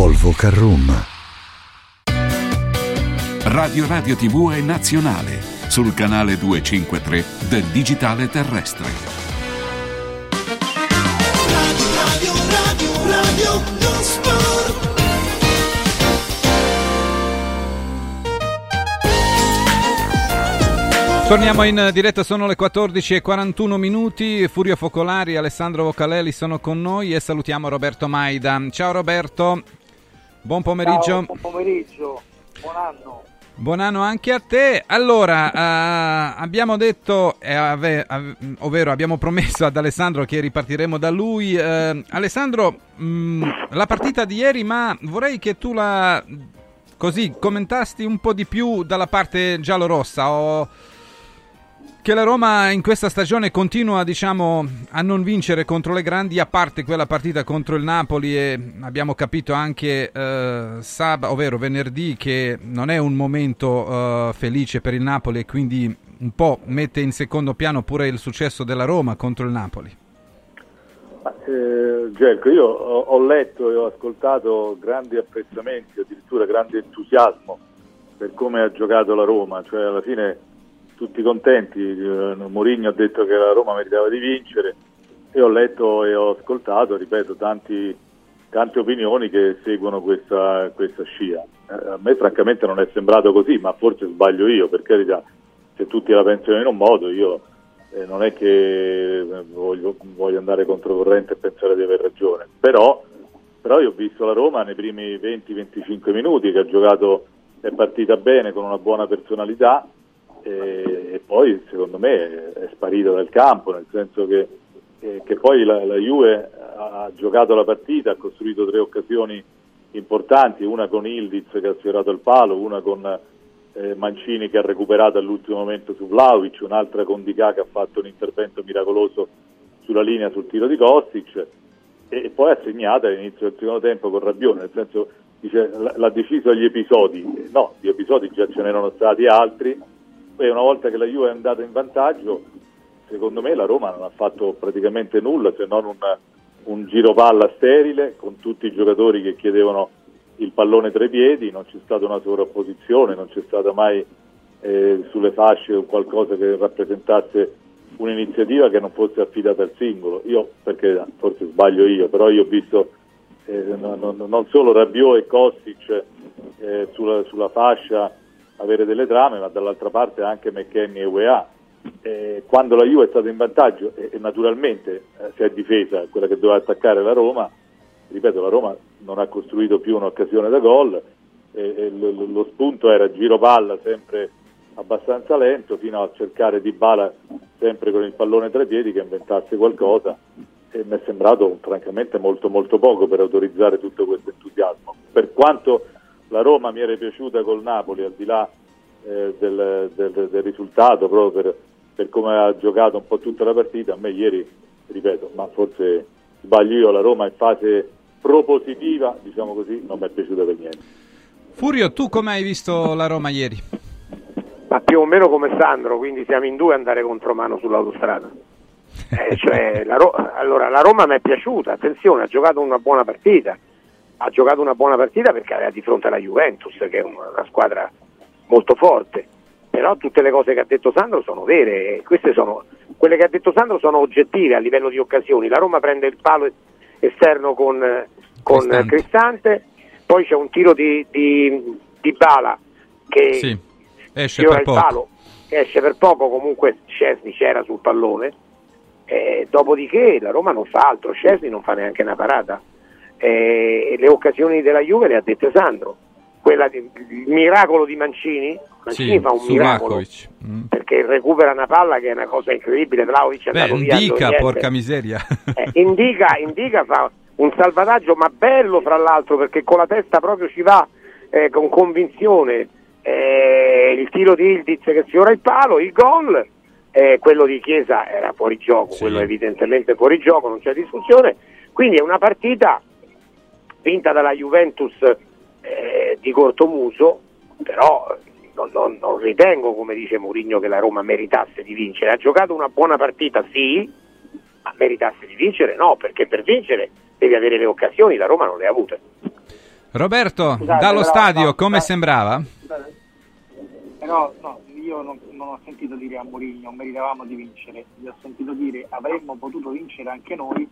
Volvo Carroom. Radio Radio TV è nazionale sul canale 253 del digitale terrestre. Radio, radio, radio, radio, lo sport. Torniamo in diretta, sono le 14 e 41 minuti. Furio Focolari e Alessandro Vocalelli sono con noi e salutiamo Roberto Maida. Ciao Roberto, buon pomeriggio. Ciao, buon pomeriggio, buon anno. Buon anno anche a te. Allora, eh, abbiamo detto, eh, ave, ave, ovvero abbiamo promesso ad Alessandro che ripartiremo da lui. Eh, Alessandro, mh, la partita di ieri, ma vorrei che tu la così commentasti un po' di più dalla parte giallorossa. Ho che la Roma in questa stagione continua diciamo, a non vincere contro le grandi, a parte quella partita contro il Napoli e abbiamo capito anche eh, sab- ovvero venerdì che non è un momento eh, felice per il Napoli e quindi un po' mette in secondo piano pure il successo della Roma contro il Napoli. Eh, io ho, ho letto e ho ascoltato grandi apprezzamenti, addirittura grande entusiasmo per come ha giocato la Roma, cioè alla fine tutti contenti, eh, Mourinho ha detto che la Roma meritava di vincere e ho letto e ho ascoltato, ripeto, tanti, tante opinioni che seguono questa, questa scia. Eh, a me francamente non è sembrato così, ma forse sbaglio io, per carità, se tutti la pensano in un modo, io eh, non è che eh, voglio, voglio, andare controcorrente e pensare di aver ragione, però, però io ho visto la Roma nei primi 20-25 minuti che ha giocato, è partita bene con una buona personalità, e, e, poi secondo me è sparito dal campo, nel senso che, eh, che poi la, la, Juve ha giocato la partita, ha costruito tre occasioni importanti, una con Ildiz che ha sfiorato il palo, una con eh, Mancini che ha recuperato all'ultimo momento su Vlaovic, un'altra con Dica che ha fatto un intervento miracoloso sulla linea sul tiro di Kostic e, e poi ha segnato all'inizio del secondo tempo con Rabbione, nel senso dice l'ha deciso agli episodi, no, gli episodi già ce n'erano stati altri e una volta che la Juve è andata in vantaggio, secondo me la Roma non ha fatto praticamente nulla se non un, un giro palla sterile con tutti i giocatori che chiedevano il pallone tra i piedi, non c'è stata una sovrapposizione, non c'è stata mai eh, sulle fasce qualcosa che rappresentasse un'iniziativa che non fosse affidata al singolo. Io, perché forse sbaglio io, però io ho visto eh, non, non, solo Rabiot e Kostic eh, sulla, sulla fascia avere delle trame, ma dall'altra parte anche McKenny e UEA. Eh, quando la Juve è stata in vantaggio e, e naturalmente eh, si è difesa quella che doveva attaccare la Roma, ripeto, la Roma non ha costruito più un'occasione da gol, e, lo, lo, spunto era giro palla sempre abbastanza lento fino a cercare di bala sempre con il pallone tra i piedi che inventasse qualcosa e mi è sembrato francamente molto molto poco per autorizzare tutto questo entusiasmo. Per quanto la Roma mi era piaciuta col Napoli, al di là eh, del, del, del, risultato, proprio per, per, come ha giocato un po' tutta la partita, a me ieri, ripeto, ma forse sbaglio io, la Roma in fase propositiva, diciamo così, non mi è piaciuta per niente. Furio, tu come hai visto la Roma ieri? Ma più o meno come Sandro, quindi siamo in due a andare contro mano sull'autostrada. Eh, cioè, la Ro- allora, la Roma mi è piaciuta, attenzione, ha giocato una buona partita ha giocato una buona partita perché aveva di fronte la Juventus, che è una, squadra molto forte. Però tutte le cose che ha detto Sandro sono vere, queste sono, quelle che ha detto Sandro sono oggettive a livello di occasioni. La Roma prende il palo esterno con, con Cristante. Cristante. poi c'è un tiro di, di, di Bala che sì, esce per poco. Palo, esce per poco, comunque Scesni c'era sul pallone. Eh, dopodiché la Roma non fa altro, Scesni non fa neanche una parata eh, le occasioni della Juve le ha dette Sandro. Quella di, il miracolo di Mancini, Mancini sì, fa un miracolo mm. perché recupera una palla che è una cosa incredibile. Vlaovic è Beh, andato indica, via porca miseria. Eh, indica, *laughs* indica, fa un salvataggio, ma bello fra l'altro perché con la testa proprio ci va eh, con convinzione. Eh, il tiro di Ildiz che sfiora il palo, il gol, eh, quello di Chiesa era fuori gioco, sì. quello evidentemente fuori gioco, non c'è discussione. Quindi è una partita vinta dalla Juventus eh, di cortomuso, però non, non- non ritengo, come dice Mourinho, che la Roma meritasse di vincere. Ha giocato una buona partita, sì, ma meritasse di vincere no, perché per vincere devi avere le occasioni, la Roma non le ha avute. Roberto, Scusate, dallo però, stadio no, come scusate. sembrava? Però no, io non, non ho sentito dire a Mourinho meritavamo di vincere, gli ho sentito dire avremmo potuto vincere anche noi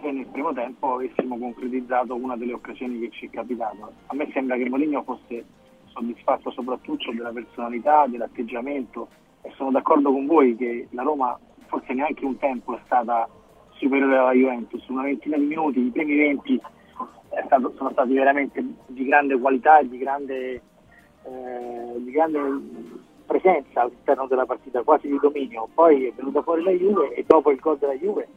se nel primo tempo avessimo concretizzato una delle occasioni che ci è capitato. A me sembra che Mourinho fosse soddisfatto soprattutto della personalità, dell'atteggiamento e sono d'accordo con voi che la Roma forse neanche un tempo è stata superiore alla Juventus, una ventina di minuti, i primi 20 è stato- sono stati veramente di grande qualità e di grande, eh, di grande presenza all'interno della partita, quasi di dominio. Poi è venuta fuori la Juve e dopo il gol della Juve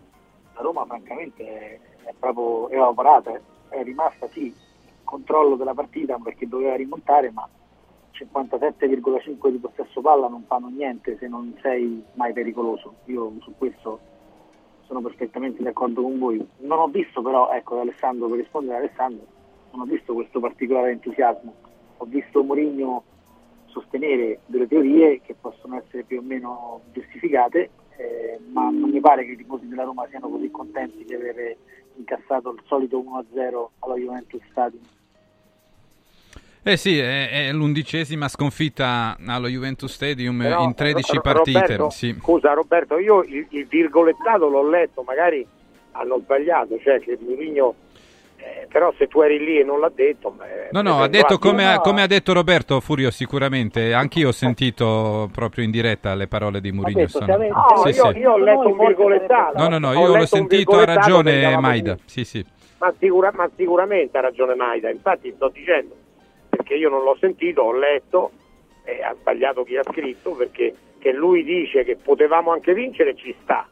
la Roma francamente è, proprio evaporata, è, rimasta sì in controllo della partita perché doveva rimontare, ma 57,5 di possesso palla non fanno niente se non sei mai pericoloso. Io su questo sono perfettamente d'accordo con voi. Non ho visto però, ecco Alessandro, per rispondere Alessandro, non ho visto questo particolare entusiasmo. Ho visto Mourinho sostenere delle teorie che possono essere più o meno giustificate, eh, ma non mi pare che i tifosi della Roma siano così contenti di aver incassato il solito 1-0 alla Juventus Stadium. Eh sì, è, è l'undicesima sconfitta allo Juventus Stadium Però, in 13 Ro- partite. Roberto, sì. Scusa Roberto, io il, il virgolettato l'ho letto, magari hanno sbagliato, cioè che Mourinho, eh, però se tu eri lì e non l'ha detto... beh, No, no, ha detto come, ha- no. come ha detto Roberto Furio sicuramente, anch'io ho sentito proprio in diretta le parole di Mourinho. sono- siamo- No, Sì, io, sì. io ho letto un virgolettato. No, no, no, io l'ho sentito, ha ragione Maida. Sì, sì. Ma, sicura- ma sicuramente ha ragione Maida, infatti sto dicendo, perché io non l'ho sentito, ho letto e ha sbagliato chi ha scritto, perché che lui dice che potevamo anche vincere ci sta,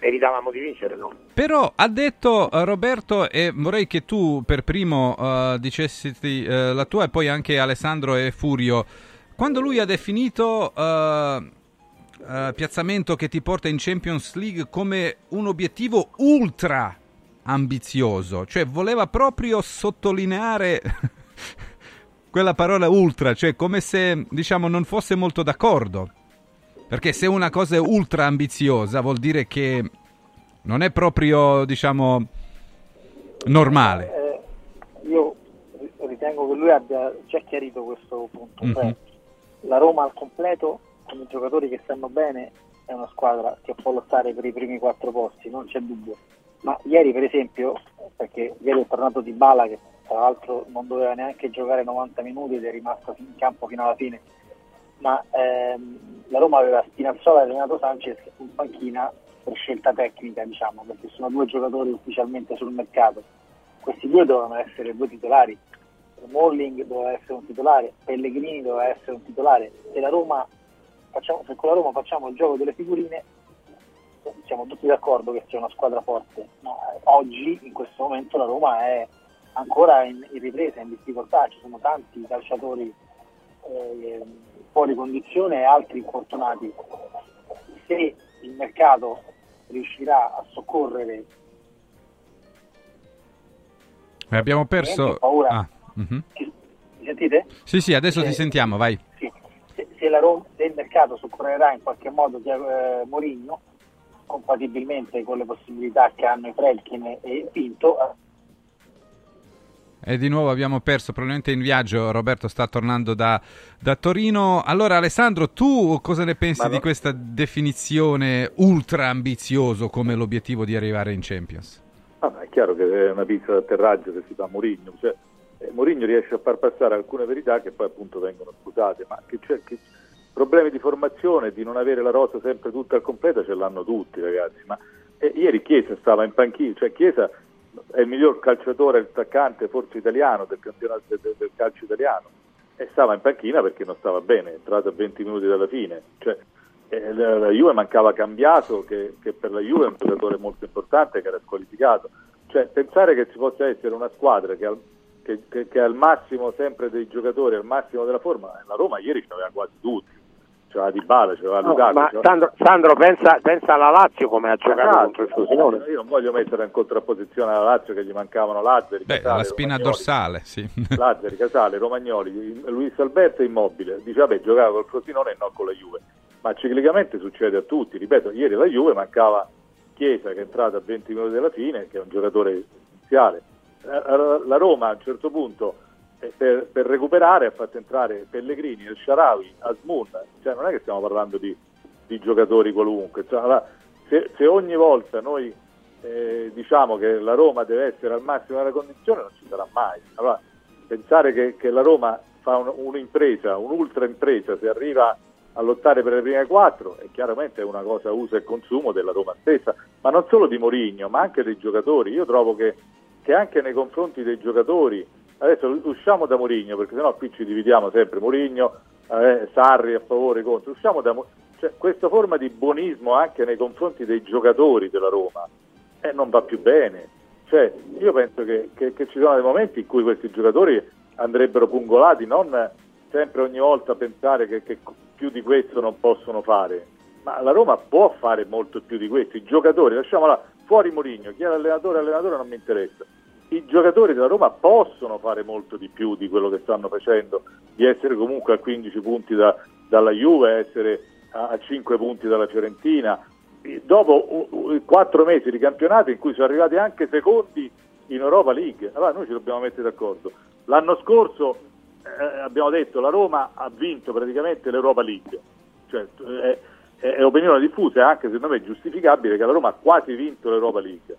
meritavamo di vincere no. Però ha detto eh, Roberto, e vorrei che tu per primo eh, dicessi eh, la tua e poi anche Alessandro e Furio, quando lui ha definito eh, piazzamento che ti porta in Champions League come un obiettivo ultra ambizioso, cioè voleva proprio sottolineare *laughs* quella parola ultra, cioè come se diciamo non fosse molto d'accordo. Perché se una cosa è ultra ambiziosa vuol dire che non è proprio, diciamo, normale. Eh, io ritengo che lui abbia già chiarito questo punto, Mhm. cioè la Roma al completo, con i giocatori che stanno bene, è una squadra che può lottare per i primi quattro posti, non c'è dubbio. Ma ieri per esempio, perché ieri è tornato Di Bala che tra l'altro non doveva neanche giocare 90 minuti ed è rimasto in campo fino alla fine, ma ehm, la Roma aveva Spinazzola e Renato Sanchez in panchina per scelta tecnica, diciamo, perché sono due giocatori ufficialmente sul mercato. Questi due dovevano essere due titolari. Molling doveva essere un titolare, Pellegrini doveva essere un titolare. Se, la Roma facciamo, se con la Roma facciamo il gioco delle figurine, siamo tutti d'accordo che sia una squadra forte. Ma oggi, in questo momento, la Roma è ancora in, in ripresa, in difficoltà. Ci sono tanti calciatori eh, fuori condizione e altri infortunati. Se il mercato riuscirà a soccorrere Eh, Abbiamo perso... Paura. Ah, mhm. mi sentite? Sì, sì, adesso ti Eh, sentiamo, vai. Sì. Se, se la se il mercato soccorrerà in qualche modo eh, Mourinho, compatibilmente con le possibilità che hanno i Fredkin e Pinto, E di nuovo abbiamo perso, probabilmente in viaggio, Roberto sta tornando da, da Torino. Allora Alessandro, tu cosa ne pensi Ma di no- questa definizione ultra ambizioso come l'obiettivo di arrivare in Champions? Ah, è chiaro che è una pizza d'atterraggio che si fa a Mourinho, cioè, eh, Mourinho riesce a far passare alcune verità che poi appunto vengono scusate, ma che c'è, che problemi di formazione, di non avere la rosa sempre tutta al completo ce l'hanno tutti ragazzi, ma eh, ieri Chiesa stava in panchina, cioè Chiesa è il miglior calciatore, attaccante forse italiano del campionato del, del calcio italiano. E stava in panchina perché non stava bene, è entrato a 20 minuti dalla fine, cioè, eh, la, Juve mancava Cambiaso che, che per la Juve è un giocatore molto importante che era squalificato, cioè pensare che ci possa essere una squadra che al, che, che- che al massimo sempre dei giocatori, al massimo della forma, la Roma ieri ce l'aveva quasi tutti, c'era Di Bala, c'era No, Lukaku. ma c'era- Sandro, Sandro, pensa, pensa alla Lazio come ha giocato Esatto, contro il Frosinone. Io non voglio mettere in contrapposizione alla Lazio che gli mancavano Lazzari, Beh, Casale, la spina Romagnoli. dorsale, sì. *laughs* Lazzari, Casale, Romagnoli, Luis Alberto è immobile. Dice vabbè giocava col Frosinone e non con la Juve. Ma ciclicamente succede a tutti. Ripeto, ieri la Juve mancava Chiesa che è entrato a 20 minuti della fine, che è un giocatore essenziale. La- Roma a un certo punto eh, per, per recuperare ha fatto entrare Pellegrini, El Sharawi, Asmun. Cioè non è che stiamo parlando di, di giocatori qualunque. Cioè, allora, se, se ogni volta noi eh, diciamo che la Roma deve essere al massimo della condizione non ci sarà mai. Allora, pensare che, che la Roma fa un- un'impresa, un'ultra impresa, se arriva a lottare per le prime quattro, è chiaramente una cosa uso e consumo della Roma stessa, ma non solo di Mourinho, ma anche dei giocatori. Io trovo che, che anche nei confronti dei giocatori, adesso usciamo da Mourinho, perché sennò qui ci dividiamo sempre, Mourinho, eh, Sarri a favore, contro, usciamo da cioè, questa forma di buonismo anche nei confronti dei giocatori della Roma eh, non va più bene. Cioè, io penso che, che- che ci sono dei momenti in cui questi giocatori andrebbero pungolati, non sempre ogni volta pensare che, che più di questo non possono fare. Ma la Roma può fare molto più di questo. I giocatori, lasciamola fuori Mourinho, chi è l'allenatore, l'allenatore non mi interessa. I giocatori della Roma possono fare molto di più di quello che stanno facendo, di essere comunque a 15 punti da- dalla Juve, essere a, a 5 punti dalla Fiorentina, dopo uh, uh, quattro mesi di campionato in cui sono arrivati anche secondi in Europa League. Allora noi ci dobbiamo mettere d'accordo. L'anno scorso eh, abbiamo detto la Roma ha vinto praticamente l'Europa League. Cioè, è, è opinione diffusa e anche secondo me giustificabile che la Roma ha quasi vinto l'Europa League.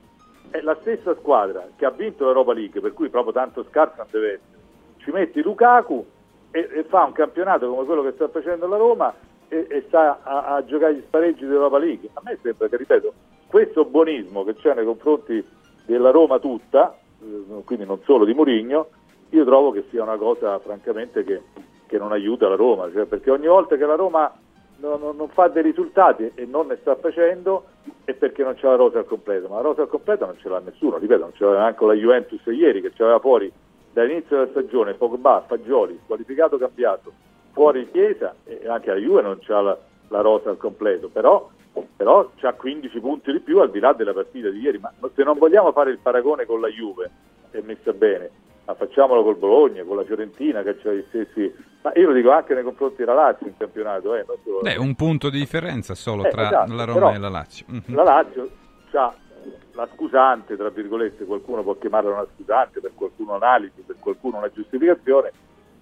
È la stessa squadra che ha vinto l'Europa League, per cui proprio tanto scarsa non deve essere. Ci metti Lukaku e, e fa un campionato come quello che sta facendo la Roma e, e sta a, a giocare gli spareggi dell'Europa League. A me sembra che, ripeto, questo buonismo che c'è nei confronti della Roma tutta, eh, quindi non solo di Mourinho, io trovo che sia una cosa francamente che, che non aiuta la Roma, cioè, perché ogni volta che la Roma non, non- non fa dei risultati e non ne sta facendo è perché non c'è la rosa al completo, ma la rosa al completo non ce l'ha nessuno, ripeto, non ce l'aveva neanche la Juventus ieri che c'aveva fuori dall'inizio della stagione. Pogba, Fagioli, squalificato, cambiato, fuori Chiesa e anche la Juve non c'ha la, la rosa al completo, però, però c'ha 15 punti di più al di là della partita di ieri, ma se non vogliamo fare il paragone con la Juve, è messa bene, ma facciamolo col Bologna, con la Fiorentina che ha gli stessi, ma io lo dico anche nei confronti della Lazio in campionato, eh, solo- Beh, un punto di differenza solo Eh, tra esatto, la Roma e la Lazio. Mhm. la Lazio ha la scusante, tra virgolette, qualcuno può chiamarla una scusante, per qualcuno un'analisi, per qualcuno una giustificazione,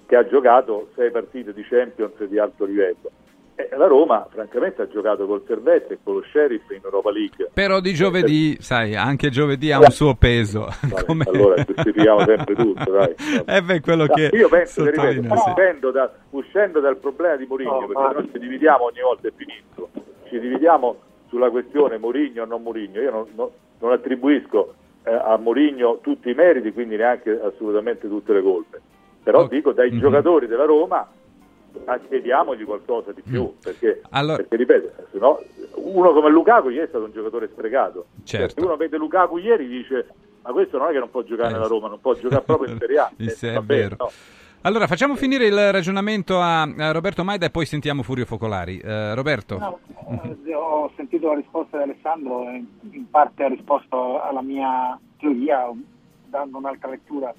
che ha giocato sei partite di Champions di alto livello. E la Roma, francamente, ha giocato col Servette e con lo Sheriff in Europa League. Però di giovedì, sai, anche giovedì ha un suo peso. *laughs* Come- Allora giustifichiamo sempre tutto, dai. Eh beh, quello No, che io penso che ripeto, sì. uscendo, da- uscendo dal problema di Mourinho, perché noi ci dividiamo ogni volta è finito, ci dividiamo sulla questione Mourinho o non Mourinho, io non, non- non attribuisco eh, a Mourinho tutti i meriti, quindi neanche assolutamente tutte le colpe, però dico dai Mhm. giocatori della Roma chiediamogli qualcosa di più, perché, perché ripeto, se no, uno come Lukaku ieri è stato un giocatore sprecato, Cioè, Certo. se uno vede Lukaku ieri dice ma questo non è che non può giocare nella Roma, non può giocare proprio in Serie A. *laughs* Il Eh, è vero. no. Allora, facciamo finire il ragionamento a, a Roberto Maida e poi sentiamo Furio Focolari. Eh, Roberto. No, eh, ho sentito la risposta di Alessandro e in parte ha risposto alla mia teoria dando un'altra lettura.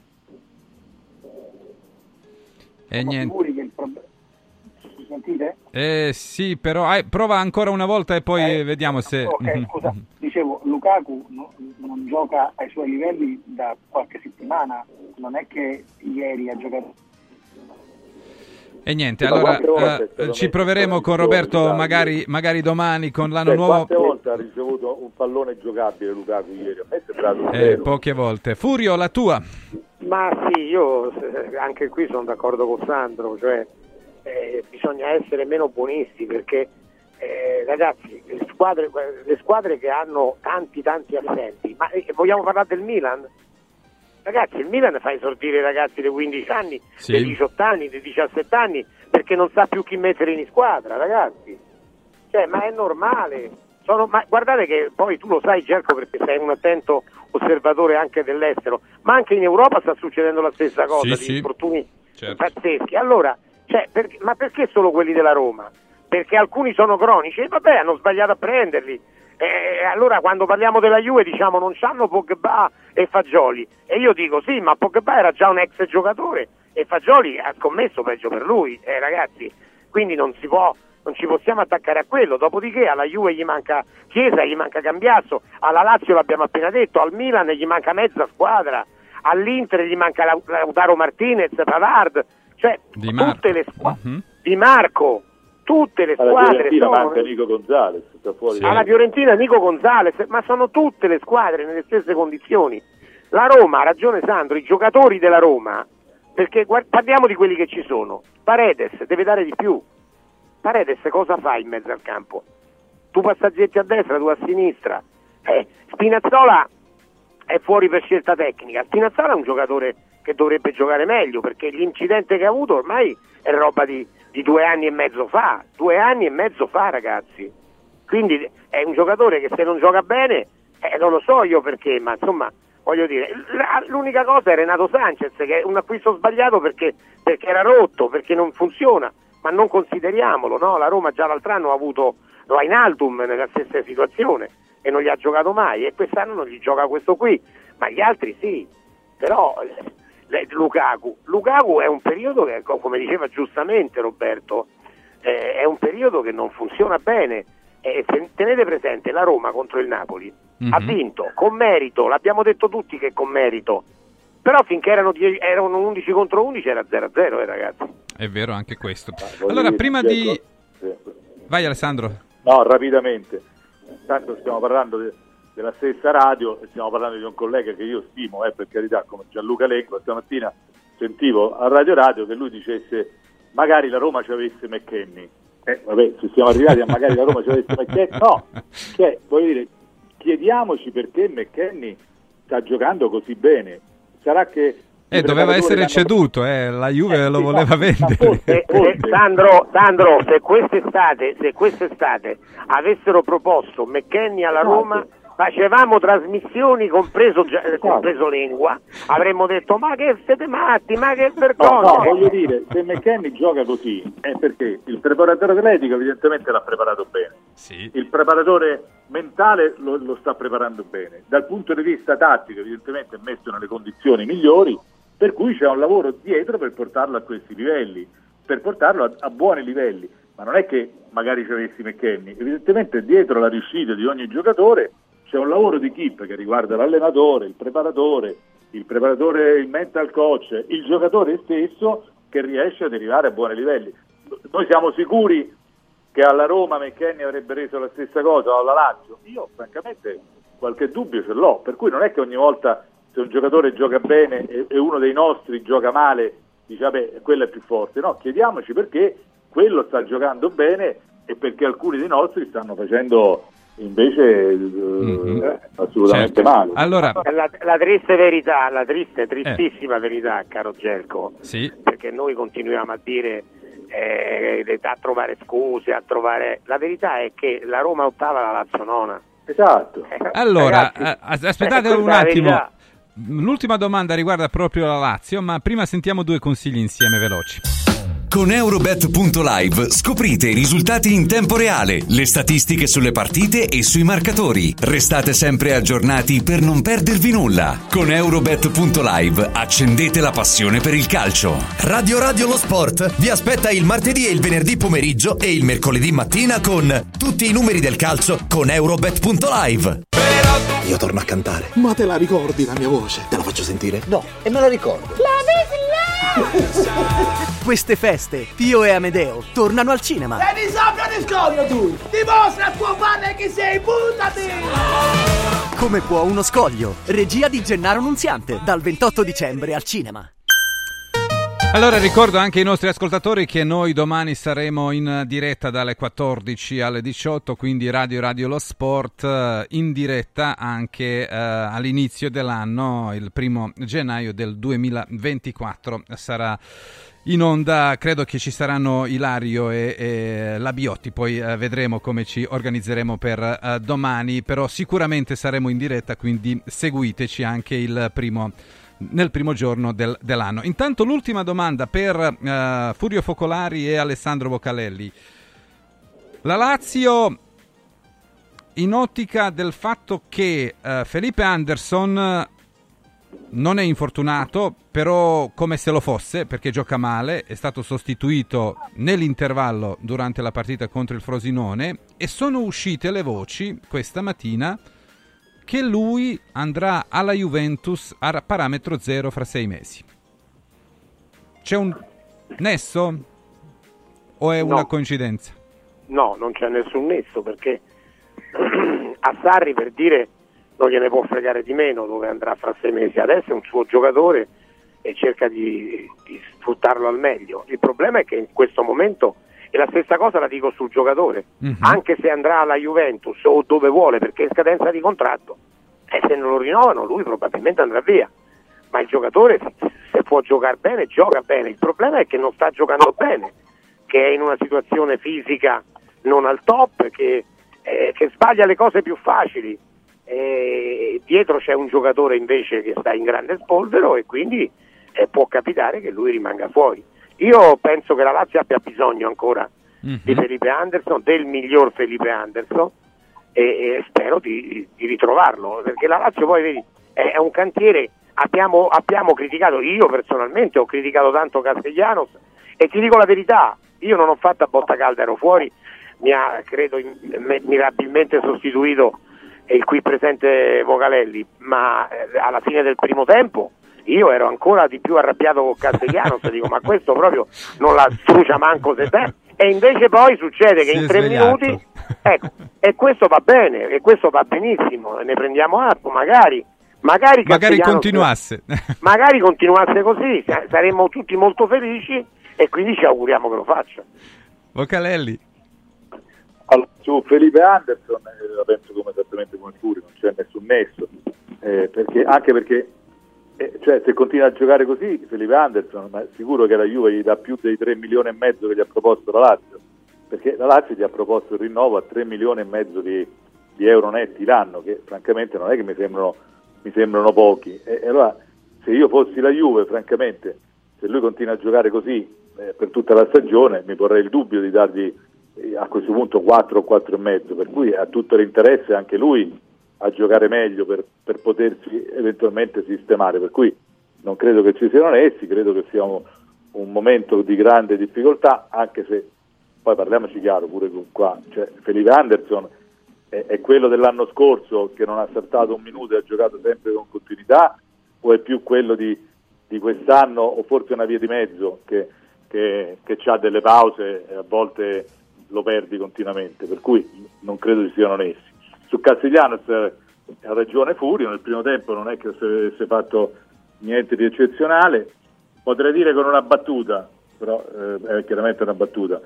E Siamo niente. sicuri che il Mi sentite? Eh, sì, però eh, prova ancora una volta e poi Eh, vediamo se... Ok, *laughs* scusa, dicevo, Lukaku no- non gioca ai suoi livelli da qualche settimana, non è che ieri ha giocato E niente, Sì, allora volte eh, stato ci proveremo con Roberto magari, magari domani con l'anno Cioè, nuovo. Quante volte ha ricevuto un pallone giocabile Lukaku ieri? A me è sembrato Eh, poche volte. Furio, la tua. Ma sì, io eh, anche qui sono d'accordo con Sandro, cioè eh, bisogna essere meno buonisti perché eh, ragazzi, le squadre, le squadre che hanno tanti tanti assenti, ma eh, vogliamo parlare del Milan? Ragazzi, il Milan fa esordire i ragazzi dei 15 anni, Sì. dei 18 anni, dei 17 anni, perché non sa più chi mettere in squadra, ragazzi. Cioè, ma è normale. Sono- ma guardate che poi tu lo sai, Gerco, perché sei un attento osservatore anche dell'estero, ma anche in Europa sta succedendo la stessa cosa, Sì, di sì. infortuni Certo. pazzeschi. Allora, cioè, perché- ma perché solo quelli della Roma? perché alcuni sono cronici e vabbè hanno sbagliato a prenderli. E allora quando parliamo della Juve diciamo non c'hanno Pogba e Fagioli e io dico sì ma Pogba era già un ex giocatore e Fagioli ha scommesso peggio per lui eh, ragazzi quindi non può non ci possiamo attaccare a quello dopodiché alla Juve gli manca Chiesa gli manca Cambiasso alla Lazio l'abbiamo appena detto al Milan gli manca mezza squadra all'Inter gli manca Lautaro Martinez Pavard cioè Di tutte le squadre Mhm. di Marco tutte le Alla squadre Fiorentina sono- manca Nico Gonzalez, sta fuori. alla Fiorentina Nico Gonzalez, ma sono tutte le squadre nelle stesse condizioni. La Roma, ha ragione Sandro, i giocatori della Roma, perché guard- parliamo di quelli che ci sono. Paredes deve dare di più. Paredes cosa fa in mezzo al campo? Tu passaggetti a destra, tu a sinistra. Eh, Spinazzola è fuori per scelta tecnica. Spinazzola è un giocatore che dovrebbe giocare meglio perché l'incidente che ha avuto ormai è roba di, di due anni e mezzo fa. Due anni e mezzo fa, ragazzi. Quindi è un giocatore che se non gioca bene, eh, non lo so io perché, ma insomma, voglio dire, l'unica cosa è Renato Sanchez che è un acquisto sbagliato perché, perché era rotto, perché non funziona, ma non consideriamolo, no? La Roma già l'altro anno ha avuto Wijnaldum nella stessa situazione e non gli ha giocato mai e quest'anno non gli gioca questo qui, ma gli altri sì. Però eh, Lukaku, Lukaku è un periodo che, co- come diceva giustamente Roberto, eh, è un periodo che non funziona bene. E se- tenete presente, la Roma contro il Napoli Mhm. ha vinto con merito, l'abbiamo detto tutti che con merito, però finché erano, die- erano 11 contro 11 era 0-0 eh, ragazzi. È vero anche questo. voglio Allora, prima ecco, di... Vai Alessandro. No, rapidamente. Tanto stiamo parlando de- della stessa radio e stiamo parlando di un collega che io stimo, eh, per carità, come Gianluca Lengua. Stamattina sentivo a Radio Radio che lui dicesse magari la Roma ci avesse McKenny. Eh, vabbè, se siamo arrivati a magari la Roma ci avesse McKenny. No, cioè, voglio dire, chiediamoci perché McKenny sta giocando così bene. Sarà che... Eh, doveva essere ceduto, eh, la Juve lo sì, voleva vendere. *laughs* Eh, eh, Sandro, Sandro, se quest'estate, se quest'estate avessero proposto McKenny alla Roma, facevamo trasmissioni compreso, compreso Lengua, avremmo detto ma che siete matti, ma che No, vergogna. no, voglio dire, se McKenny gioca così è perché il preparatore atletico evidentemente l'ha preparato bene. Il preparatore mentale lo, lo sta preparando bene. Dal punto di vista tattico evidentemente è messo nelle condizioni migliori, per cui c'è un lavoro dietro per portarlo a questi livelli, per portarlo a, a buoni livelli. Ma non è che magari ci avessi McKenny, evidentemente dietro la riuscita di ogni giocatore c'è un lavoro di equip che riguarda l'allenatore, il preparatore, il preparatore, il mental coach, il giocatore stesso che riesce ad arrivare a buoni livelli. Noi siamo sicuri che alla Roma McKenny avrebbe reso la stessa cosa o alla Lazio? Io francamente qualche dubbio ce l'ho, per cui non è che ogni volta se un giocatore gioca bene e, uno dei nostri gioca male, dice vabbè quello è più forte, no, chiediamoci perché quello sta giocando bene e perché alcuni dei nostri stanno facendo invece eh, assolutamente Certo. male. Allora, La, la triste verità, la triste, tristissima verità, caro Gelco, sì. perché noi continuiamo a dire eh, a trovare scuse, a trovare. La verità è che la Roma ottava, la Lazio nona. Esatto. Allora, Ragazzi, eh, as- aspettate eh, un attimo. L'ultima domanda riguarda proprio la Lazio, ma prima sentiamo due consigli insieme veloci. Con Eurobet.live scoprite i risultati in tempo reale, le statistiche sulle partite e sui marcatori. Restate sempre aggiornati per non perdervi nulla. Con Eurobet.live accendete la passione per il calcio. Radio Radio Lo Sport vi aspetta il martedì e il venerdì pomeriggio e il mercoledì mattina con tutti i numeri del calcio con Eurobet.live. Io torno a cantare. Ma te la ricordi la mia voce? Te la faccio sentire? No, e me la ricordo. Queste feste, Pio e Amedeo tornano al cinema. E di sabbia di scoglio tu! Dimostra a tuo padre che sei, buttati! Come può uno scoglio? Regia di Gennaro Nunziante, dal 28 dicembre al cinema. Allora ricordo anche ai nostri ascoltatori che noi domani saremo in diretta dalle 14 alle 18, quindi Radio Radio Lo Sport eh, in diretta anche eh, all'inizio dell'anno, il primo gennaio del 2024 sarà in onda, credo che ci saranno Ilario e, e la Biotti, poi eh, vedremo come ci organizzeremo per eh, domani, però sicuramente saremo in diretta, quindi seguiteci anche il primo nel primo giorno del- dell'anno. Intanto l'ultima domanda per eh, Furio Focolari e Alessandro Boccalelli. La Lazio in ottica del fatto che eh, Felipe Anderson non è infortunato, però come se lo fosse perché gioca male, è stato sostituito nell'intervallo durante la partita contro il Frosinone e sono uscite le voci questa mattina che lui andrà alla Juventus a parametro zero fra sei mesi. C'è un nesso o è No. una coincidenza? No, non c'è nessun nesso perché *clears throat* a Sarri per dire non gliene può fregare di meno dove andrà fra sei mesi. Adesso è un suo giocatore e cerca di, di sfruttarlo al meglio. Il problema è che in questo momento, e la stessa cosa la dico sul giocatore, anche se andrà alla Juventus o dove vuole perché è in scadenza di contratto, e se non lo rinnovano lui probabilmente andrà via. Ma il giocatore se- se può giocare bene, gioca bene. Il problema è che non sta giocando bene, che è in una situazione fisica non al top, che, eh, che sbaglia le cose più facili. E dietro c'è un giocatore invece che sta in grande spolvero e quindi eh, può capitare che lui rimanga fuori. Io penso che la Lazio abbia bisogno ancora di Felipe Anderson, del miglior Felipe Anderson e, e spero di, di ritrovarlo perché la Lazio poi vedi è, è un cantiere abbiamo, abbiamo criticato io personalmente ho criticato tanto Castellanos e ti dico la verità io non ho fatto a botta calda ero fuori mi ha credo in- me- mirabilmente sostituito il qui presente Vocalelli ma eh, alla fine del primo tempo io ero ancora di più arrabbiato con Castellanos dico ma questo proprio non la strucia manco se te e invece poi succede che Si in tre svegliato. minuti ecco, e questo va bene e questo va benissimo ne prendiamo atto magari magari, Magari continuasse. *laughs* magari continuasse così sa- saremmo tutti molto felici e quindi ci auguriamo che lo faccia Vocalelli. Allora, su Felipe Anderson eh, la penso come esattamente come Fury, non c'è nessun nesso, eh, perché, anche perché eh, cioè, se continua a giocare così Felipe Anderson, ma sicuro che la Juve gli dà più dei 3 milioni e mezzo che gli ha proposto la Lazio, perché la Lazio gli ha proposto il rinnovo a 3 milioni e mezzo di, di euro netti l'anno, che francamente non è che mi sembrano, mi sembrano pochi. E, e allora se io fossi la Juve, francamente, se lui continua a giocare così eh, per tutta la stagione, mi porrei il dubbio di dargli eh, a questo punto 4 o 4 e mezzo, per cui ha tutto l'interesse anche lui a giocare meglio per, per potersi eventualmente sistemare, per cui non credo che ci siano essi, credo che sia un, un momento di grande difficoltà, anche se poi parliamoci chiaro pure con qua, cioè Felipe Anderson è, è quello dell'anno scorso che non ha saltato un minuto e ha giocato sempre con continuità o è più quello di, di quest'anno o forse una via di mezzo che, che, che ha delle pause e a volte lo perdi continuamente, per cui non credo ci siano nessi. Su Castiglianos eh, ha ragione Furio, nel primo tempo non è che si avesse fatto niente di eccezionale, potrei dire con una battuta, però eh, è chiaramente una battuta.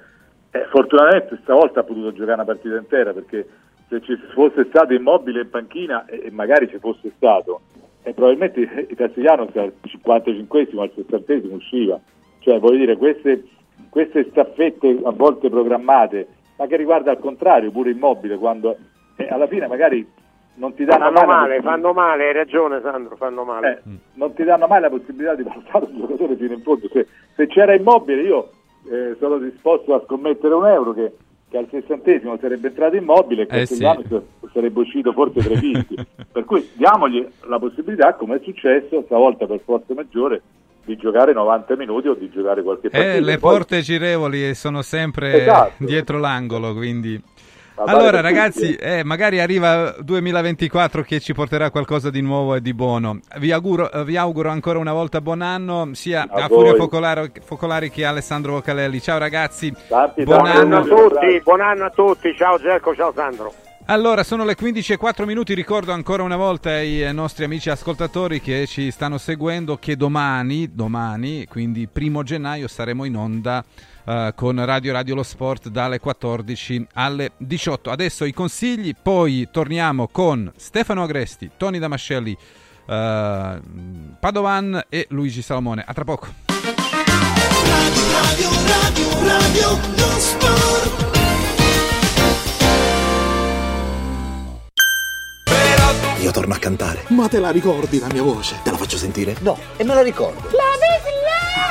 Eh, fortunatamente stavolta ha potuto giocare una partita intera perché se ci fosse stato immobile in panchina e, e magari ci fosse stato, e probabilmente il Castigliano al 55esimo, al 60esimo usciva. Cioè, voglio dire, queste, queste staffette a volte programmate, ma che riguarda al contrario pure immobile, quando eh, alla fine magari non ti danno fanno mai la male possibilità- fanno male hai ragione Sandro fanno male eh, non ti danno mai la possibilità di portare un giocatore fino in fondo. Se, se c'era immobile io eh, sono disposto a scommettere un euro che, che al sessantesimo sarebbe entrato immobile e Eh, Castigliano sarebbe uscito forse tra i vinti. *laughs* per cui diamogli la possibilità, come è successo stavolta per forza maggiore, di giocare 90 minuti o di giocare qualche partita. Eh, le Poi- porte girevoli sono sempre Esatto. dietro l'angolo, quindi... Allora ragazzi, eh, magari arriva 2024 che ci porterà qualcosa di nuovo e di buono. Vi auguro, eh, vi auguro ancora una volta buon anno sia A a, Furio Focolari che a Alessandro Vocalelli. Ciao ragazzi, Tanti, buon buon anno a anno. tutti buon anno a tutti ciao Gerco ciao Sandro Allora, sono le 15 e 4 minuti. Ricordo ancora una volta ai eh, nostri amici ascoltatori che ci stanno seguendo che domani, domani, quindi primo gennaio, saremo in onda eh, con Radio Radio Lo Sport dalle 14 alle 18. Adesso i consigli, poi torniamo con Stefano Agresti, Tony Damascelli, eh, Padovan e Luigi Salomone. A tra poco. Radio, radio, radio, Io torno a cantare. Ma te la ricordi la mia voce? Te la faccio sentire? No, e me la ricordo. La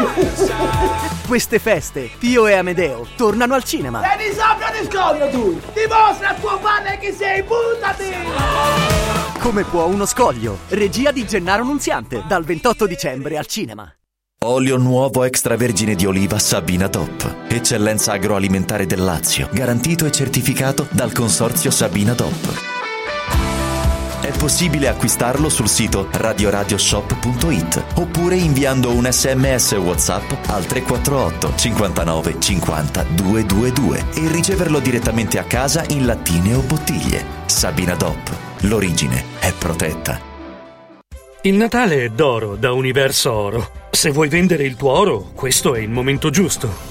*laughs* Queste feste, Pio e Amedeo tornano al cinema. E di soffio di scoglio tu! Dimostra a tuo padre che sei, buttati! Come può uno scoglio? Regia di Gennaro Nunziante, dal 28 dicembre al cinema. Olio nuovo extravergine di oliva Sabina Top. Eccellenza agroalimentare del Lazio, garantito e certificato dal consorzio Sabina Top. Possibile acquistarlo sul sito radioradioshop.it oppure inviando un sms WhatsApp al 348 59 50 222 e riceverlo direttamente a casa in lattine o bottiglie. Sabina Dop. L'origine è protetta. Il Natale è d'oro da Universo Oro. Se vuoi vendere il tuo oro, questo è il momento giusto.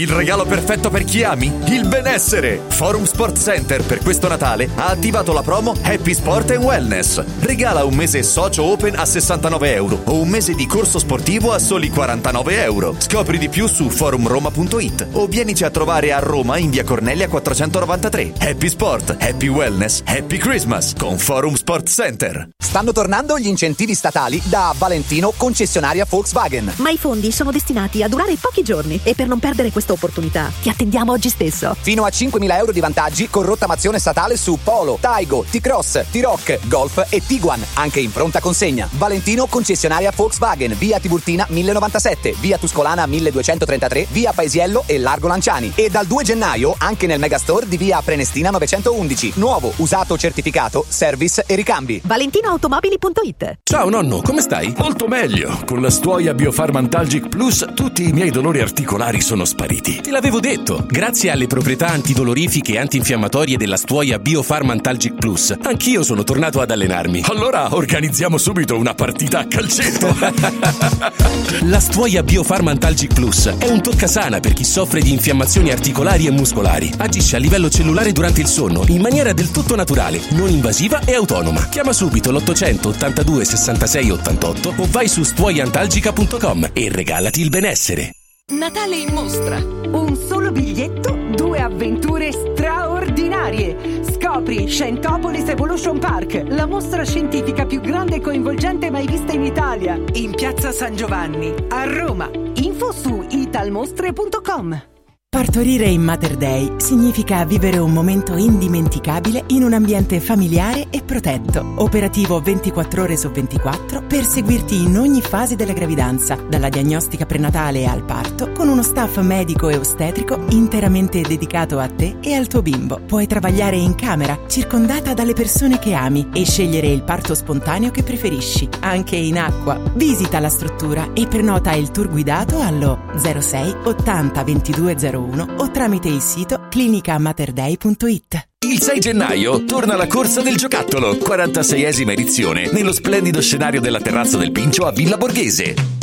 Il regalo perfetto per chi ami? Il benessere! Forum Sport Center per questo Natale ha attivato la promo Happy Sport and Wellness. Regala un mese socio open a 69 euro o un mese di corso sportivo a soli 49 euro. Scopri di più su forumroma.it o vienici a trovare a Roma in via Cornelia 493. Happy Sport, Happy Wellness, Happy Christmas con Forum Sport Center. Stanno tornando gli incentivi statali da Valentino concessionaria Volkswagen. Ma i fondi sono destinati a durare pochi giorni e per non perdere questa opportunità ti attendiamo oggi stesso. Fino a 5.000 euro di vantaggi con rottamazione statale su Polo, Taigo, T-Cross, T-Rock, Golf e Tiguan, anche in pronta consegna. Valentino concessionaria Volkswagen, via Tiburtina 1097, via Tuscolana 1233, via Paesiello e Largo Lanciani. E dal 2 gennaio anche nel megastore di via Prenestina 911. Nuovo, usato certificato, service e ricambi. ValentinoAutomobili.it Ciao nonno, come stai? Molto meglio. Con la stuoia Biofarmantalgic Plus tutti i miei dolori articolari sono spariti. Te l'avevo detto. Grazie alle proprietà antidolorifiche e antinfiammatorie della stuoia Biofarmantalgic Plus, anch'io sono tornato ad allenarmi. Allora organizziamo subito una partita a calcetto. *laughs* la stuoia Biofarmantalgic Plus è un toccasana per chi soffre di infiammazioni articolari e muscolari. Agisce a livello cellulare durante il sonno in maniera del tutto naturale, non invasiva e autonoma. Chiama subito l'800 82 66 88 o vai su stuoiantalgica.com e regalati il benessere. Natale in mostra. Un solo biglietto, due avventure straordinarie. Scopri Scientopolis Evolution Park, la mostra scientifica più grande e coinvolgente mai vista in Italia. In piazza San Giovanni, a Roma. Info su italmostre.com. Partorire in Mater Day significa vivere un momento indimenticabile in un ambiente familiare e protetto, operativo 24 ore su 24 per seguirti in ogni fase della gravidanza, dalla diagnostica prenatale al parto, con uno staff medico e ostetrico interamente dedicato a te e al tuo bimbo. Puoi travagliare in camera, circondata dalle persone che ami e scegliere il parto spontaneo che preferisci, anche in acqua. Visita la struttura e prenota il tour guidato allo 06 80 2201 o tramite il sito clinicamaterday.it. Il 6 gennaio torna la corsa del giocattolo, 46esima edizione, nello splendido scenario della terrazza del Pincio a Villa Borghese.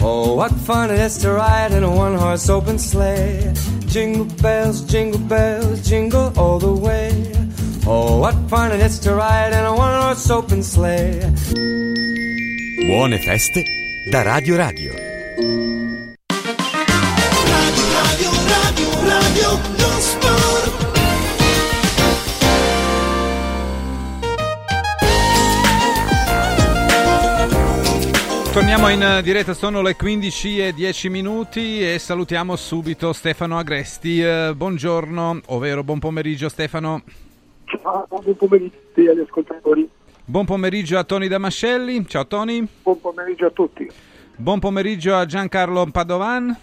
Oh, what fun it is to ride in a one horse open sleigh. Jingle bells, jingle bells, jingle all the way. Oh, what fun it is to ride in a one horse open sleigh. Buone feste da Radio Radio. Torniamo in eh, diretta, sono le 15 e 10 minuti e salutiamo subito Stefano Agresti. Eh, buongiorno, ovvero buon pomeriggio Stefano. Ciao, buon pomeriggio agli ascoltatori. Buon pomeriggio a Tony Damascelli. Ciao Tony. Buon pomeriggio a tutti. Buon pomeriggio a Giancarlo Padovan.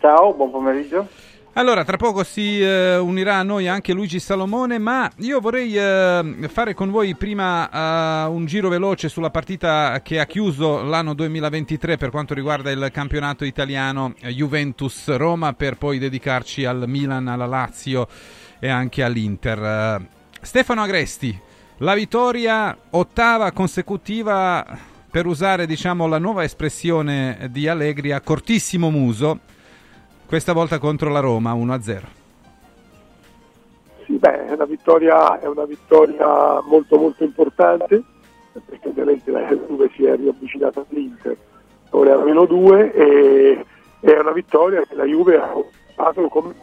Ciao, buon pomeriggio. Allora, tra poco si eh, unirà a noi anche Luigi Salomone, ma io vorrei eh, fare con voi prima eh, un giro veloce sulla partita che ha chiuso l'anno 2023 per quanto riguarda il campionato italiano eh, Juventus-Roma, per poi dedicarci al Milan, alla Lazio e anche all'Inter. Eh, Stefano Agresti, la vittoria ottava consecutiva, per usare diciamo la nuova espressione di Allegri, a cortissimo muso questa volta contro la Roma 1-0. Sì, beh, è una vittoria, è una vittoria molto molto importante perché ovviamente la Juve si è riavvicinata all'Inter, ora è a meno 2 e è una vittoria che la Juve ha fatto come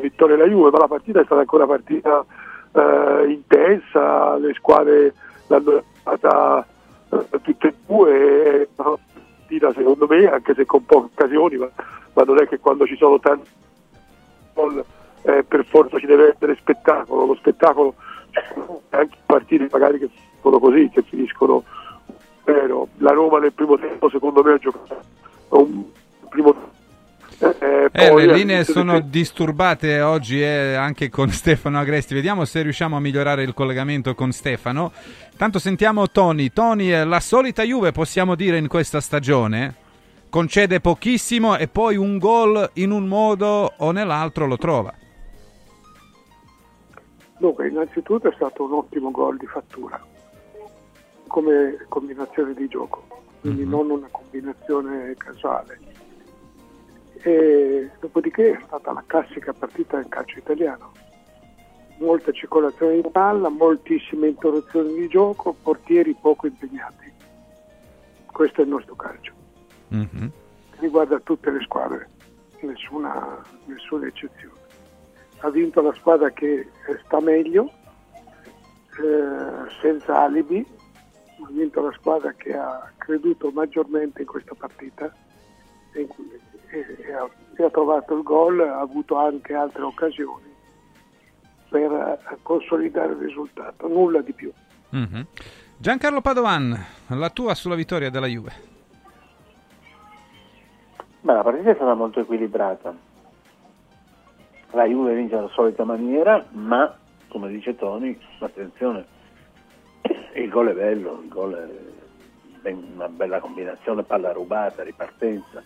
vittoria della Juve, ma la partita è stata ancora una partita eh, intensa, le squadre l'hanno fatta eh, tutte e due, è una partita secondo me, anche se con poche occasioni, ma ma non è che quando ci sono tanti gol eh, per forza ci deve essere spettacolo, lo spettacolo anche partite magari che sono così, che finiscono vero. La Roma nel primo tempo secondo me ha giocato un primo eh, eh, le linee sono che... disturbate oggi eh, anche con *laughs* Stefano Agresti. Vediamo se riusciamo a migliorare il collegamento con Stefano. Tanto sentiamo Tony. Tony, eh, la solita Juve possiamo dire in questa stagione? Concede pochissimo e poi un gol in un modo o nell'altro lo trova. Dunque, innanzitutto è stato un ottimo gol di fattura come combinazione di gioco, quindi mm-hmm. non una combinazione casuale. E dopodiché è stata la classica partita del calcio italiano. Molta circolazione di palla, moltissime interruzioni di gioco, portieri poco impegnati. Questo è il nostro calcio mm-hmm. riguarda tutte le squadre, nessuna, nessuna, eccezione. Ha vinto la squadra che sta meglio, eh, senza alibi, ha vinto la squadra che ha creduto maggiormente in questa partita e, e, e, ha, e ha, trovato il gol, ha avuto anche altre occasioni per eh, consolidare il risultato, nulla di più. Mm-hmm. Giancarlo Padovan, la tua sulla vittoria della Juve. Beh, la partita è stata molto equilibrata. La Juve vince alla solita maniera, ma come dice Tony, attenzione, il gol è bello, il gol è una bella combinazione, palla rubata, ripartenza,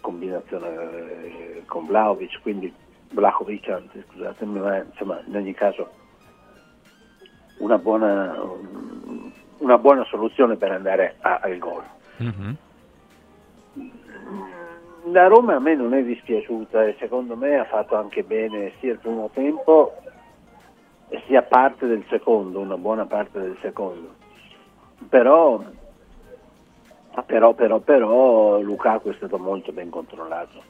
combinazione eh, con Vlaovic, quindi Vlahovic, anzi scusatemi, ma insomma in ogni caso una buona, una buona soluzione per andare al gol. Mm-hmm la Roma a me non è dispiaciuta e secondo me ha fatto anche bene sia il primo tempo sia parte del secondo, una buona parte del secondo. Però, però, però, però Lukaku è stato molto ben controllato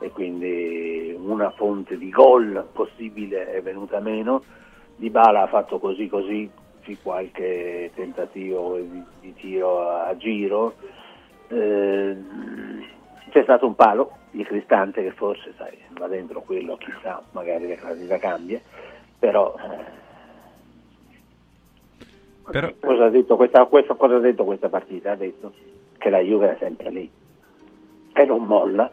e quindi una fonte di gol possibile è venuta meno. Di Bala ha fatto così così qualche tentativo di, di tiro a, a giro. Eh, c'è stato un palo di Cristante che forse sai, va dentro quello, chissà, magari la classifica cambia, però, però... Cosa, ha detto questa, questo, cosa ha detto questa partita? Ha detto che la Juve è sempre lì e non molla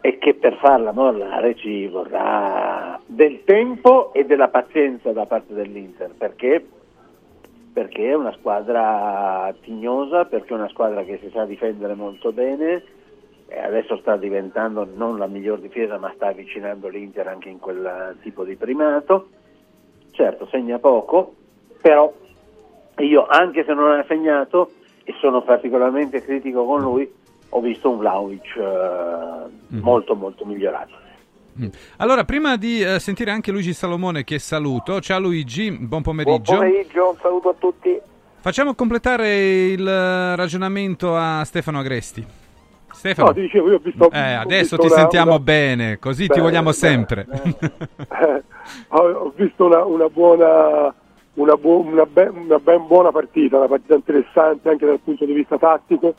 e che per farla mollare ci vorrà del tempo e della pazienza da parte dell'Inter perché perché è una squadra tignosa, perché è una squadra che si sa difendere molto bene, adesso sta diventando non la miglior difesa ma sta avvicinando l'Inter anche in quel tipo di primato certo segna poco però io anche se non ha segnato e sono particolarmente critico con lui ho visto un Vlaovic eh, mm. molto molto migliorato. Allora, prima di eh, sentire anche Luigi Salomone che saluto, ciao Luigi, buon pomeriggio. Buon pomeriggio, un saluto a tutti. Facciamo completare il ragionamento a Stefano Agresti. Stefano, no, ti dicevo, io ho visto, eh, adesso ti una, sentiamo una... bene, così bene, ti vogliamo bene, sempre. Eh, *laughs* ho visto una, una buona, una, bu- ben, una, ben, buona partita, una partita interessante anche dal punto di vista tattico,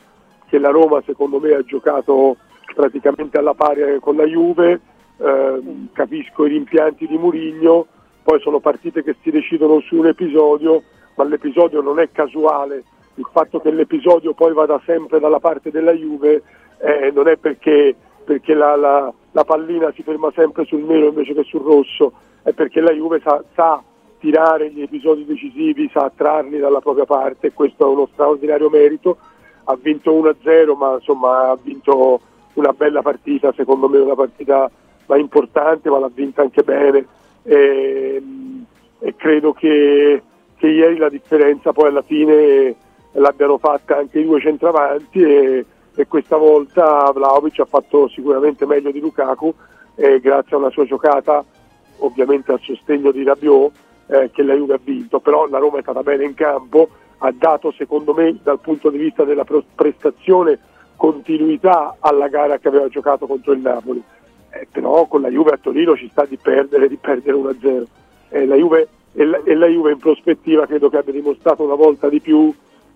che la Roma secondo me ha giocato praticamente alla pari con la Juve, eh, capisco i rimpianti di Murigno, poi sono partite che si decidono su un episodio, ma l'episodio non è casuale, il fatto che l'episodio poi vada sempre dalla parte della Juve eh, non è perché, perché la, la, la, pallina si ferma sempre sul nero invece che sul rosso, è perché la Juve sa, sa tirare gli episodi decisivi, sa attrarli dalla propria parte questo è uno straordinario merito. Ha vinto 1-0 ma insomma ha vinto una bella partita, secondo me una partita ma importante, ma l'ha vinta anche bene. E, e credo che, che, ieri la differenza poi alla fine l'abbiano fatta anche i due centravanti e, e questa volta Vlaovic ha fatto sicuramente meglio di Lukaku grazie a una sua giocata ovviamente al sostegno di Rabiot eh, che la Juve ha vinto, però la Roma è stata bene in campo, ha dato secondo me dal punto di vista della prestazione continuità alla gara che aveva giocato contro il Napoli, eh, però con la Juve a Torino ci sta di perdere, di perdere 1-0 eh, la Juve, e, la, e, la, Juve in prospettiva credo che abbia dimostrato una volta di più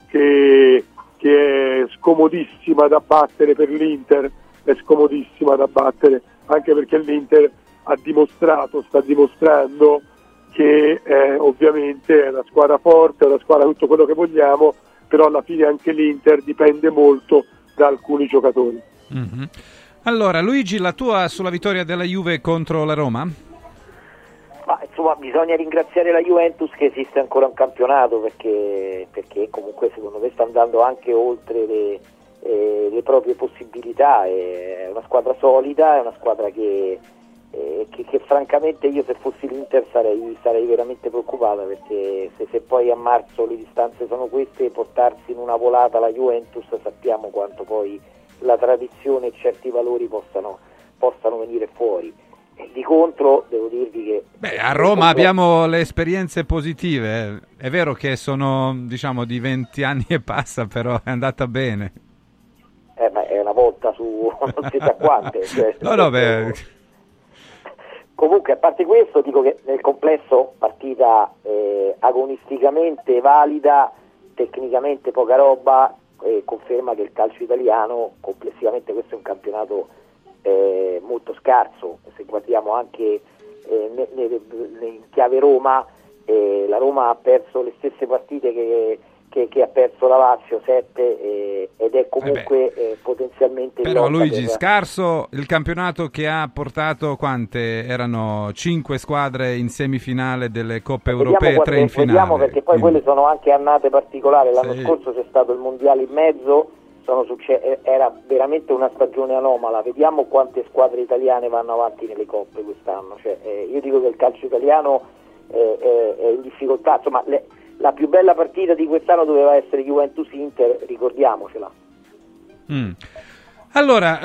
che, che è scomodissima da battere per l'Inter, è scomodissima da battere anche perché l'Inter ha dimostrato, sta dimostrando che eh, ovviamente è una squadra forte, è una squadra tutto quello che vogliamo, però alla fine anche l'Inter dipende molto da alcuni giocatori. Mm-hmm. Allora, Luigi, la tua sulla vittoria della Juve contro la Roma? Ma, insomma, bisogna ringraziare la Juventus che esiste ancora un campionato perché, perché comunque secondo me sta andando anche oltre le, eh, le proprie possibilità. È una squadra solida, è una squadra che eh, che, che, francamente io se fossi l'Inter sarei, sarei veramente preoccupata perché se, se, poi a marzo le distanze sono queste portarsi in una volata la Juventus sappiamo quanto poi la tradizione e certi valori possano, possano venire fuori. E di contro devo dirvi che... Beh, a Roma abbiamo le esperienze positive, è vero che sono diciamo di 20 anni e passa, però è andata bene. Eh, ma è una volta su non si sa quante. Cioè, *laughs* no, no, beh *laughs* Comunque, a parte questo, dico che nel complesso partita eh, agonisticamente valida, tecnicamente poca roba, eh, conferma che il calcio italiano complessivamente questo è un campionato eh, molto scarso. Se guardiamo anche eh, in chiave Roma, eh, la Roma ha perso le stesse partite che che, che, ha perso la Lazio 7 eh, ed è comunque eh, potenzialmente però Luigi per... scarso il campionato che ha portato quante? Erano 5 squadre in semifinale delle coppe vediamo europee 3 in finale. vediamo perché poi Quindi... quelle sono anche annate particolari. L'anno sì. scorso c'è stato il mondiale in mezzo succe- era veramente una stagione anomala. Vediamo quante squadre italiane vanno avanti nelle coppe quest'anno. Cioè, eh, io dico che il calcio italiano è, è in difficoltà. Insomma le la più bella partita di quest'anno doveva essere Juventus-Inter, ricordiamocela. Mm. Allora,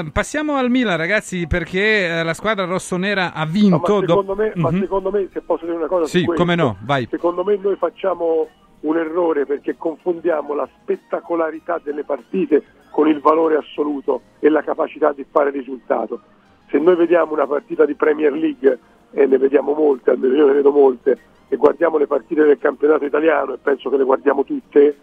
eh, passiamo al Milan, ragazzi, perché eh, la squadra rossonera ha vinto. No, ma, secondo do... me, mm-hmm. ma, secondo me, se posso dire una cosa, sì, questo, come no, vai. Secondo me, noi facciamo un errore perché confondiamo la spettacolarità delle partite con il valore assoluto e la capacità di fare risultato. Se noi vediamo una partita di Premier League, e ne vediamo molte, almeno io ne vedo molte, e guardiamo le partite del campionato italiano e penso che le guardiamo tutte,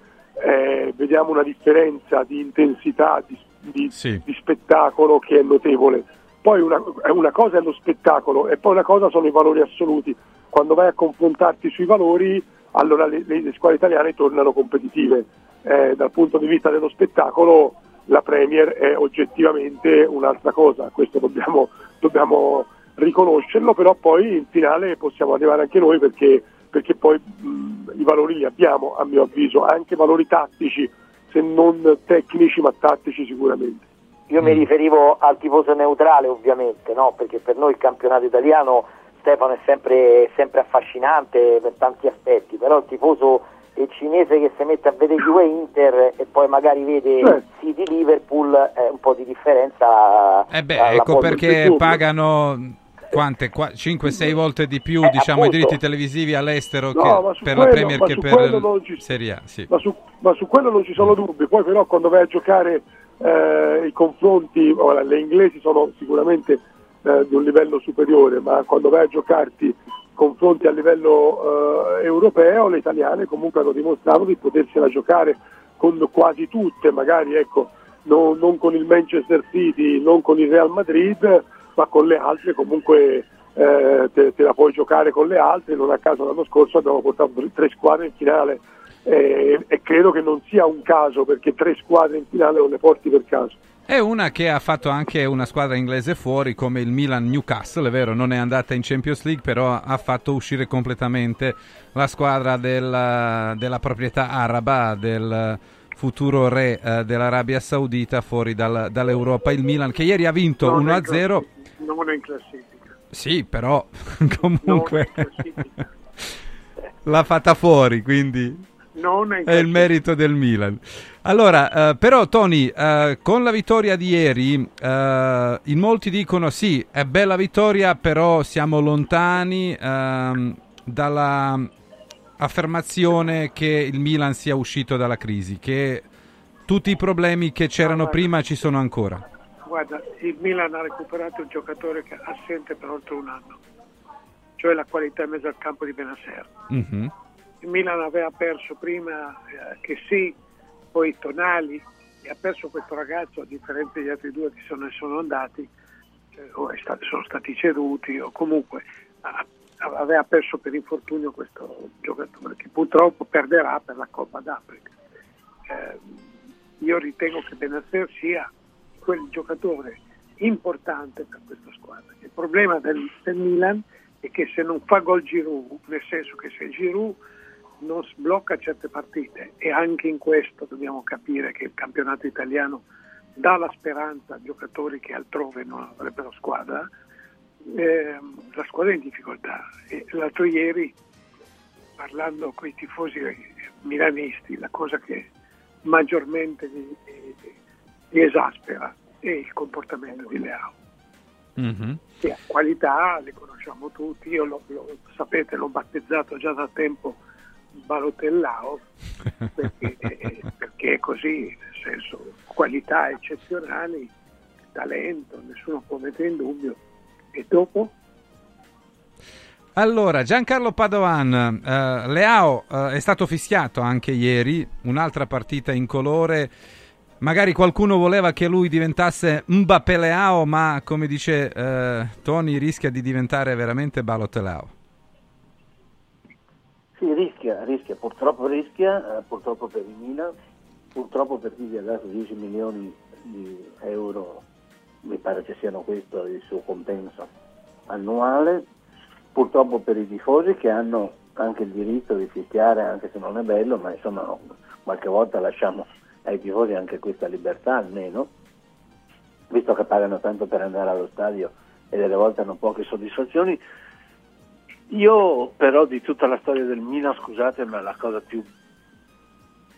eh, vediamo una differenza di intensità, di, di, sì. di spettacolo che è notevole. Poi una, una, cosa è lo spettacolo e poi una cosa sono i valori assoluti. Quando vai a confrontarti sui valori, allora le, le, le squadre italiane tornano competitive. Eh, dal punto di vista dello spettacolo la Premier è oggettivamente un'altra cosa, questo dobbiamo, dobbiamo riconoscerlo, però poi in finale possiamo arrivare anche noi perché, perché poi mh, i valori li abbiamo, a mio avviso, anche valori tattici, se non tecnici ma tattici sicuramente. Io mm. mi riferivo al tifoso neutrale ovviamente, no? perché per noi il campionato italiano Stefano è sempre, sempre affascinante per tanti aspetti, però il tifoso il cinese che si mette a vedere Juve Inter e poi magari vede eh. City Liverpool è un po' di differenza. Eh beh, ecco perché pagano quante? 5-6 volte di più eh, diciamo, i diritti televisivi all'estero no, che per quello, la Premier che per ci, Serie A. Sì. Ma, su, ma, su, quello non ci sono dubbi. Poi però quando vai a giocare eh, i confronti, ora, le inglesi sono sicuramente eh, di un livello superiore, ma quando vai a giocarti confronti a livello eh, europeo, le italiane comunque hanno dimostrato di potersela giocare con quasi tutte, magari ecco, non, non con il Manchester City, non con il Real Madrid, ma con le altre comunque eh, te, te la puoi giocare con le altre, non a caso l'anno scorso abbiamo portato tre squadre in finale eh, e credo che non sia un caso perché tre squadre in finale non le porti per caso. È una che ha fatto anche una squadra inglese fuori come il Milan Newcastle, è vero, non è andata in Champions League, però ha fatto uscire completamente la squadra della, della proprietà araba, del futuro re eh, dell'Arabia Saudita fuori dal, dall'Europa. Il Milan che ieri ha vinto Non è 1-0. Non è in classifica. Sì, però *laughs* comunque *laughs* l'ha fatta fuori, quindi Non è in è il merito del Milan. Allora, eh, però Tony, eh, con la vittoria di ieri, eh, in molti dicono sì, è bella vittoria, però siamo lontani ehm, dalla affermazione che il Milan sia uscito dalla crisi, che tutti i problemi che c'erano prima ci sono ancora. Guarda, il Milan ha recuperato un giocatore che assente per oltre un anno, cioè la qualità in mezzo al campo di Benasser. Mhm. Il Milan aveva perso prima eh, che sì, poi Tonali, e ha perso questo ragazzo, a differenza degli altri due che sono, sono andati, eh, o è sta- sono stati ceduti, o comunque ha- aveva perso per infortunio questo giocatore che purtroppo perderà per la Coppa d'Africa. Eh, io ritengo che Benasser sia quel giocatore importante per questa squadra. Il problema del, del Milan è che se non fa gol Giroud, nel senso che se Giroud non sblocca certe partite e anche in questo dobbiamo capire che il campionato italiano dà la speranza a giocatori che altrove non avrebbero squadra, eh, la squadra è in difficoltà. E l'altro ieri, parlando con i tifosi milanisti, la cosa che maggiormente li, li- li esaspera è il comportamento di Leao. Mhm. Che ha qualità, le conosciamo tutti, io lo, lo- sapete, l'ho battezzato già da tempo Balotellao *laughs* perché, perché è così, nel senso, qualità eccezionali, talento, nessuno può mettere in dubbio. E dopo? Allora, Giancarlo Padovan, eh, Leao eh, è stato fischiato anche ieri, un'altra partita in colore. Magari qualcuno voleva che lui diventasse Mbappé Leao, ma come dice eh, Tony rischia di diventare veramente Balotelao. Sì, rischia, rischia, purtroppo rischia, eh, purtroppo per il Milan, purtroppo per chi gli ha dato 10 milioni di euro, mi pare che siano questo il suo compenso annuale, purtroppo per i tifosi che hanno anche il diritto di fischiare anche se non è bello, ma insomma qualche volta lasciamo ai tifosi anche questa libertà almeno, visto che pagano tanto per andare allo stadio e delle volte hanno poche soddisfazioni. Io però di tutta la storia del Milan, scusate, ma la cosa più...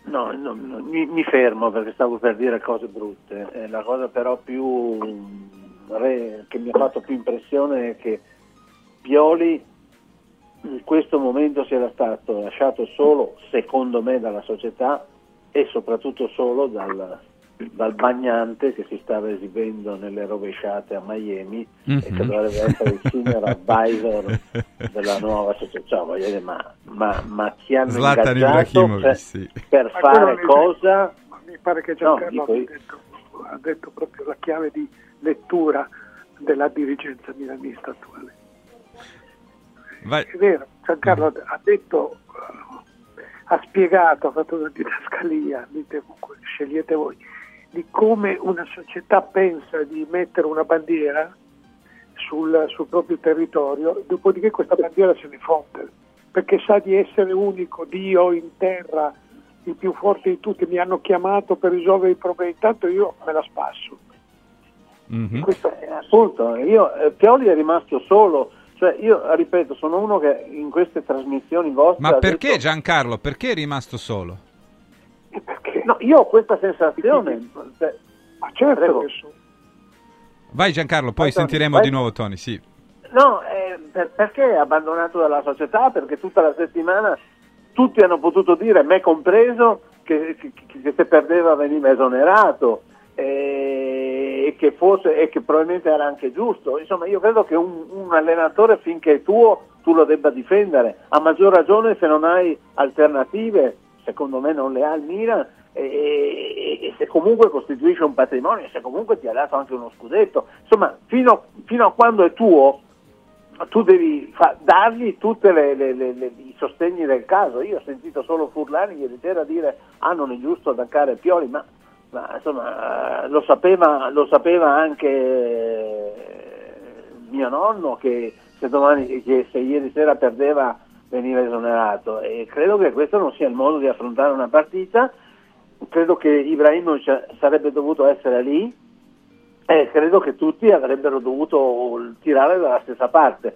No, no, no, mi, mi fermo perché stavo per dire cose brutte. Eh, la cosa però più re- che mi ha fatto più impressione è che Pioli in questo momento si era stato lasciato solo, secondo me, dalla società e soprattutto solo dal, dal bagnante che si stava esibendo nelle rovesciate a Miami e che Mhm. dovrebbe essere il senior *laughs* advisor della nuova società. Voglio dire, ma, ma, ma chi hanno Zlatan ingaggiato per, sì. per fare cosa? Mi pare che No, Giancarlo dico abbia io. detto, ha detto proprio la chiave di lettura della dirigenza milanista attuale. Vai. È vero, Giancarlo ha detto, ha spiegato, ha fatto una didascalia, dite comunque, scegliete voi, di come una società pensa di mettere una bandiera sul, sul proprio territorio, dopodiché questa bandiera se ne fonde, perché sa di essere unico, Dio in terra, il più forte di tutti, mi hanno chiamato per risolvere i problemi, intanto io me la spasso. Mhm. Eh, appunto, io, eh, Pioli è rimasto solo, cioè io ripeto, sono uno che in queste trasmissioni vostre... Ma perché detto- Giancarlo? Perché è rimasto solo? No, io ho questa sensazione. cioè, Ma certo prego. che so. Vai Giancarlo, poi Vai, sentiremo vai. di nuovo Tony, sì. No, eh, per- perché è abbandonato dalla società? Perché tutta la settimana tutti hanno potuto dire, me compreso, che, che- che se perdeva veniva esonerato eh, e che, fosse, e che probabilmente era anche giusto. Insomma, io credo che un, un allenatore finché è tuo tu lo debba difendere, a maggior ragione se non hai alternative, secondo me non le ha il Milan, e, e- e se comunque costituisce un patrimonio, se comunque ti ha dato anche uno scudetto, insomma fino, fino a quando è tuo tu devi fa- dargli tutti i sostegni del caso. Io ho sentito solo Furlani ieri sera dire ah non è giusto attaccare Pioli, ma, ma, insomma lo sapeva, lo sapeva anche eh, mio nonno che se, domani, che se ieri sera perdeva veniva esonerato e credo che questo non sia il modo di affrontare una partita. Credo che Ibrahimovic sarebbe dovuto essere lì, eh, credo che tutti avrebbero dovuto tirare dalla stessa parte.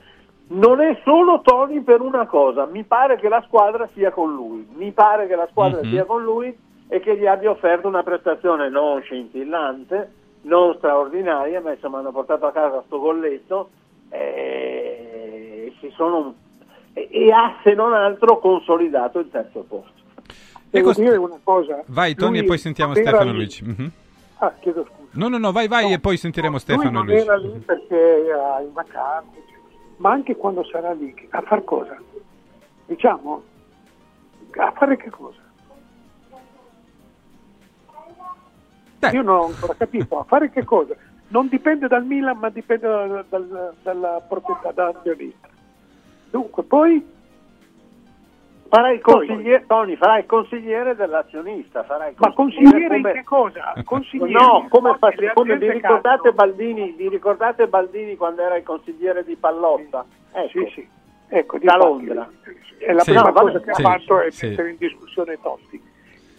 Non è solo Tony per una cosa, mi pare che la squadra sia con lui, mi pare che la squadra Mhm. sia con lui e che gli abbia offerto una prestazione non scintillante, non straordinaria, ma insomma hanno portato a casa sto golletto e, si sono, e, e ha se non altro consolidato il terzo posto. Devo Ecco, dire una cosa. Vai Tony lui e poi sentiamo non Stefano lì- Luigi. Mhm. Ah, chiedo scusa. No, no, no, vai, vai e poi sentiremo Stefano lui non Luigi. era lì perché era in vacanza, ma anche quando sarà lì, a far cosa? Diciamo, a fare che cosa? Io non ho ancora capito, a fare che cosa? Non dipende dal Milan, ma dipende dal- dal- dalla proprietà dall'azionista. Dunque, poi Farai il consigliere, Tony, farai il consigliere dell'azionista. Farai il Ma consigliere in che cosa? Consigliere No, come, fa- come vi, ricordate. Baldini, vi ricordate Baldini quando era il consigliere di Pallotta? Ecco, Sì, sì. Ecco, da Londra. È la Sì. prima cosa che sì, ha fatto è sì. mettere in discussione Totti.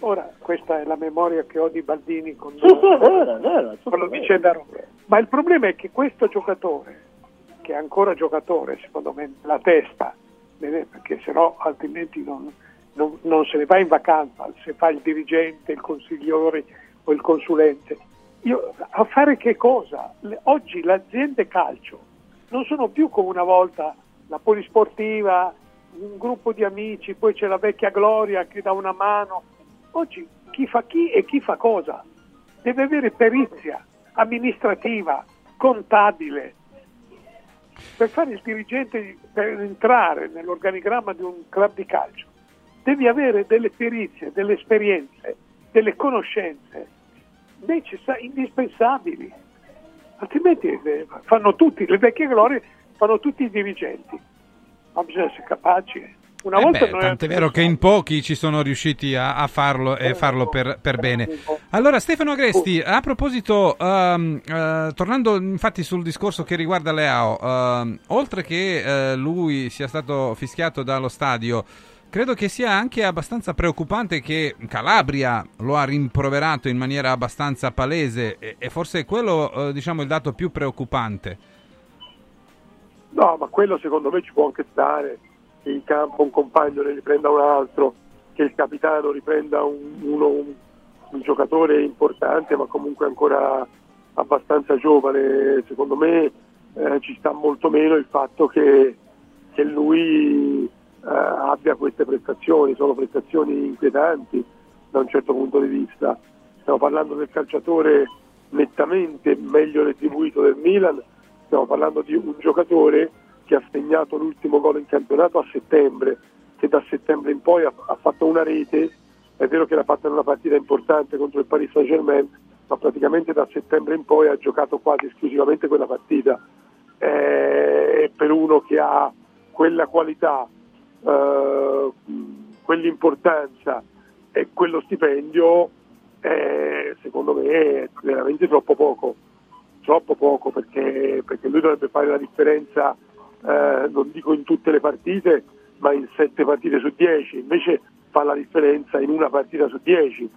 Ora, questa è la memoria che ho di Baldini con, Sì, sì, vero, vero, con la vero. vicenda Roma. Ma il problema è che questo giocatore, che è ancora giocatore, secondo me, la testa, perché sennò altrimenti non, non- non se ne va in vacanza, se fa il dirigente, il consigliere o il consulente. Io, a fare che cosa? Le- oggi le aziende calcio non sono più come una volta la polisportiva, un gruppo di amici, poi c'è la vecchia Gloria che dà una mano. Oggi chi fa chi e chi fa cosa? Deve avere perizia amministrativa, contabile. Per fare il dirigente, per entrare nell'organigramma di un club di calcio, devi avere delle perizie, delle esperienze, delle conoscenze necessa- indispensabili. Altrimenti eh, fanno tutti, le vecchie glorie fanno tutti i dirigenti. Ma bisogna essere capaci. Eh. Una Eh volta beh, tant'è vero che in pochi ci sono riusciti a, a farlo e farlo per, per bene. Allora, Stefano Agresti, a proposito, ehm, eh, tornando infatti sul discorso che riguarda Leao, ehm, oltre che eh, lui sia stato fischiato dallo stadio, credo che sia anche abbastanza preoccupante che Calabria lo ha rimproverato in maniera abbastanza palese e, e forse è quello, eh, diciamo, il dato più preoccupante. No, ma quello secondo me ci può anche stare, che in campo un compagno ne riprenda un altro, che il capitano riprenda un, uno, un, un giocatore importante ma comunque ancora abbastanza giovane. Secondo me eh, ci sta molto meno il fatto che, che lui eh, abbia queste prestazioni, sono prestazioni inquietanti da un certo punto di vista. Stiamo parlando del calciatore nettamente meglio retribuito del Milan, stiamo parlando di un giocatore che ha segnato l'ultimo gol in campionato a settembre, che da settembre in poi ha, ha fatto una rete, è vero che l'ha fatta in una partita importante contro il Paris Saint Germain, ma praticamente da settembre in poi ha giocato quasi esclusivamente quella partita. Eh, per uno che ha quella qualità, eh, quell'importanza e quello stipendio, eh, secondo me è veramente troppo poco troppo poco perché, perché lui dovrebbe fare la differenza, eh, non dico in tutte le partite, ma in sette partite su dieci, invece fa la differenza in una partita su dieci,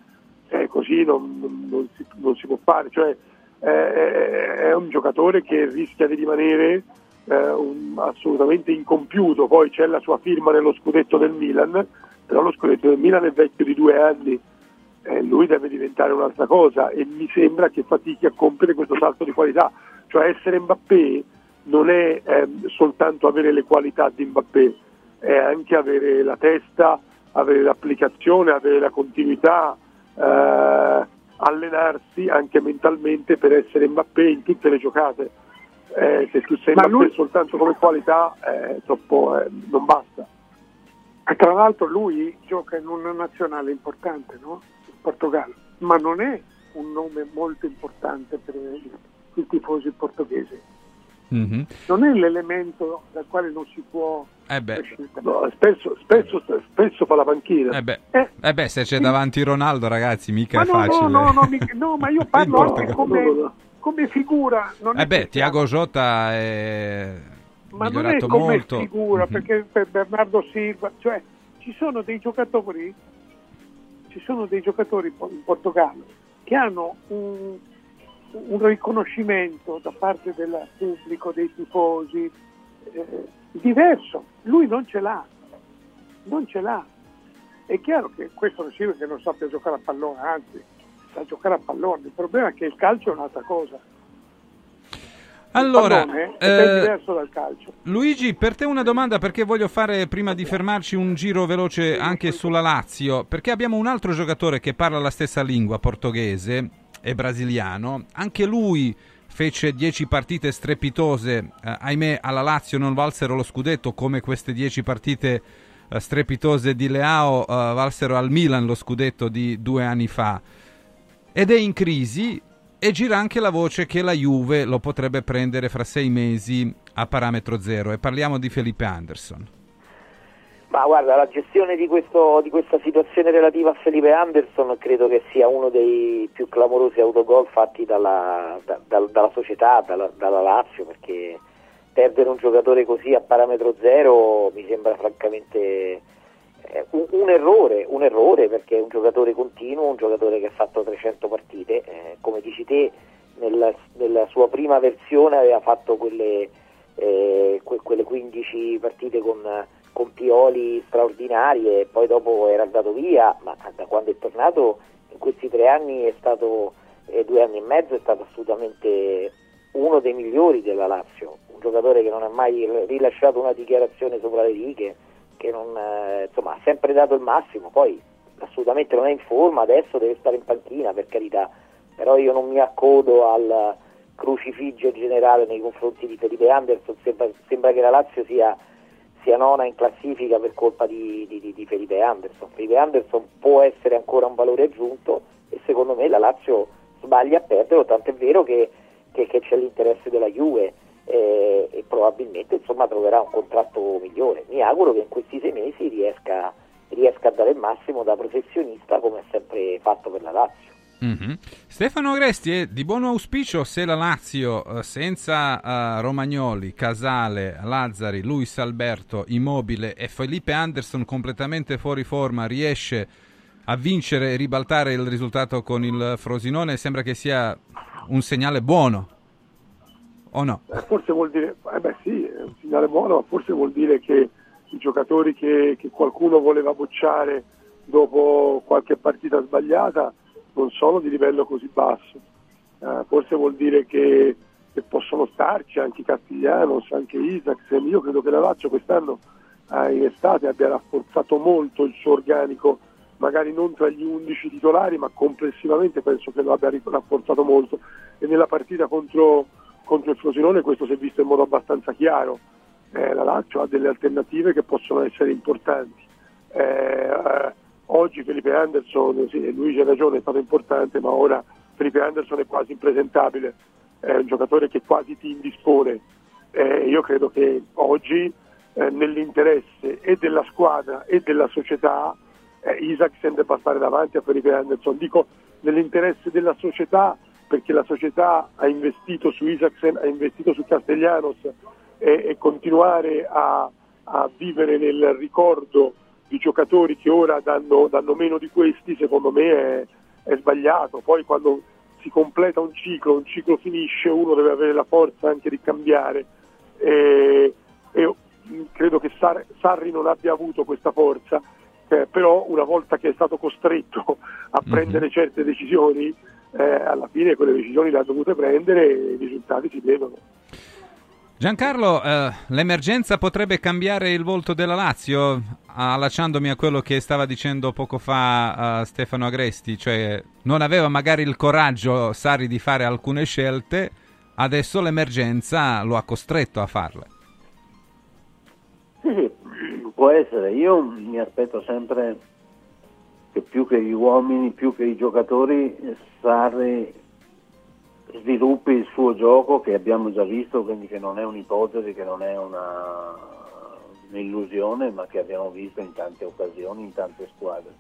eh, così non, non- non si, non si può fare, cioè eh, è un giocatore che rischia di rimanere eh, un- assolutamente incompiuto, poi c'è la sua firma nello scudetto del Milan, però lo scudetto del Milan è vecchio di due anni, eh, lui deve diventare un'altra cosa. E mi sembra che fatichi a compiere questo salto di qualità, cioè essere Mbappé non è ehm, soltanto avere le qualità di Mbappé, è anche avere la testa, avere l'applicazione, avere la continuità, eh, allenarsi anche mentalmente per essere Mbappé in tutte le giocate. Eh, se tu sei Ma Mbappé lui- soltanto come qualità eh, troppo, eh, non basta. E tra l'altro lui gioca in una nazionale importante, no? Portogallo, ma non è un nome molto importante per i tifosi portoghesi. Mm-hmm. Non è l'elemento dal quale non si può Eh No, spesso, spesso, spesso fa la panchina. eh beh, eh beh, se c'è davanti Ronaldo, ragazzi, mica Ma è no, facile. no, no, no, mi- no, ma io *laughs* parlo anche che- come, come figura. Non Eh beh, Tiago Jota è ma non è migliorato come molto. figura, Mhm. perché per Bernardo Silva, cioè ci sono dei giocatori, ci sono dei giocatori in Portogallo che hanno un, un riconoscimento da parte del pubblico, dei tifosi, eh, diverso. Lui non ce l'ha, non ce l'ha. È chiaro che questo non significa che non sappia giocare a pallone, anzi, sa giocare a pallone. Il problema è che il calcio è un'altra cosa. Allora, eh, diverso dal calcio. Luigi, per te una domanda perché voglio fare prima di fermarci un giro veloce anche sulla Lazio, perché abbiamo un altro giocatore che parla la stessa lingua, portoghese e brasiliano, anche lui fece 10 partite strepitose, eh, ahimè alla Lazio non valsero lo scudetto come queste 10 partite eh, strepitose di Leao eh, valsero al Milan lo scudetto di due anni fa. Ed è in crisi e gira anche la voce che la Juve lo potrebbe prendere fra sei mesi a parametro zero. E parliamo di Felipe Anderson. Ma guarda, la gestione di, questo- di questa situazione relativa a Felipe Anderson credo che sia uno dei più clamorosi autogol fatti dalla, da- dal- dalla società, dalla, dalla Lazio, perché perdere un giocatore così a parametro zero mi sembra francamente eh, un, un errore, un errore perché è un giocatore continuo, un giocatore che ha fatto 300 partite, eh, come dici te nella, nella sua prima versione aveva fatto quelle, eh, que- quelle 15 partite con, con Pioli straordinarie poi dopo era andato via, ma da quando è tornato in questi tre anni è stato, eh, due anni e mezzo è stato assolutamente uno dei migliori della Lazio, un giocatore che non ha mai rilasciato una dichiarazione sopra le righe, che non, eh, insomma, ha sempre dato il massimo, poi assolutamente non è in forma, adesso deve stare in panchina per carità, però io non mi accodo al crucifiggio generale nei confronti di Felipe Anderson, sembra, sembra che la Lazio sia, sia nona in classifica per colpa di, di- di- Felipe Anderson. Felipe Anderson può essere ancora un valore aggiunto e secondo me la Lazio sbaglia a perderlo, tant'è vero che, che- che c'è l'interesse della Juve eh, e probabilmente insomma, troverà un contratto migliore. Mi auguro che in questi sei mesi riesca, riesca a dare il massimo da professionista come ha sempre fatto per la Lazio. Mhm. Stefano Agresti è di buon auspicio se la Lazio eh, senza eh, Romagnoli, Casale, Lazzari, Luis Alberto, Immobile e Felipe Anderson completamente fuori forma riesce a vincere e ribaltare il risultato con il Frosinone sembra che sia un segnale buono o no? Eh, Forse vuol dire, eh beh sì, è un segnale buono, ma forse vuol dire che i giocatori che, che qualcuno voleva bocciare dopo qualche partita sbagliata non sono di livello così basso. Eh, forse vuol dire che, che possono starci anche Castiglianos, anche Isaacsen. Io credo che la Lazio quest'anno eh, in estate abbia rafforzato molto il suo organico, magari non tra gli 11 titolari, ma complessivamente penso che lo abbia rafforzato molto. E nella partita contro, contro il Frosinone questo si è visto in modo abbastanza chiaro. Eh, la Lazio ha delle alternative che possono essere importanti. Eh, eh, oggi Felipe Anderson, sì, Luigi ha ragione, è stato importante, ma ora Felipe Anderson è quasi impresentabile, è un giocatore che quasi ti indispone. Eh, io credo che oggi eh, nell'interesse e della squadra e della società eh, Isaacsen debba stare davanti a Felipe Anderson. Dico nell'interesse della società perché la società ha investito su Isaacsen, ha investito su Castellanos e, e continuare a, a vivere nel ricordo di giocatori che ora danno, danno meno di questi, secondo me è, è sbagliato. Poi quando si completa un ciclo, un ciclo finisce, uno deve avere la forza anche di cambiare. E, e credo che Sar- Sarri non abbia avuto questa forza, eh, però una volta che è stato costretto a prendere certe decisioni, eh, alla fine quelle decisioni le ha dovute prendere e i risultati si vedono. Giancarlo, eh, l'emergenza potrebbe cambiare il volto della Lazio, allacciandomi a quello che stava dicendo poco fa eh, Stefano Agresti, cioè non aveva magari il coraggio Sari di fare alcune scelte, adesso l'emergenza lo ha costretto a farle. Sì, sì, può essere. Io mi aspetto sempre che più che gli uomini, più che i giocatori, Sarri sviluppi il suo gioco che abbiamo già visto, quindi che non è un'ipotesi, che non è una, un'illusione, ma che abbiamo visto in tante occasioni, in tante squadre.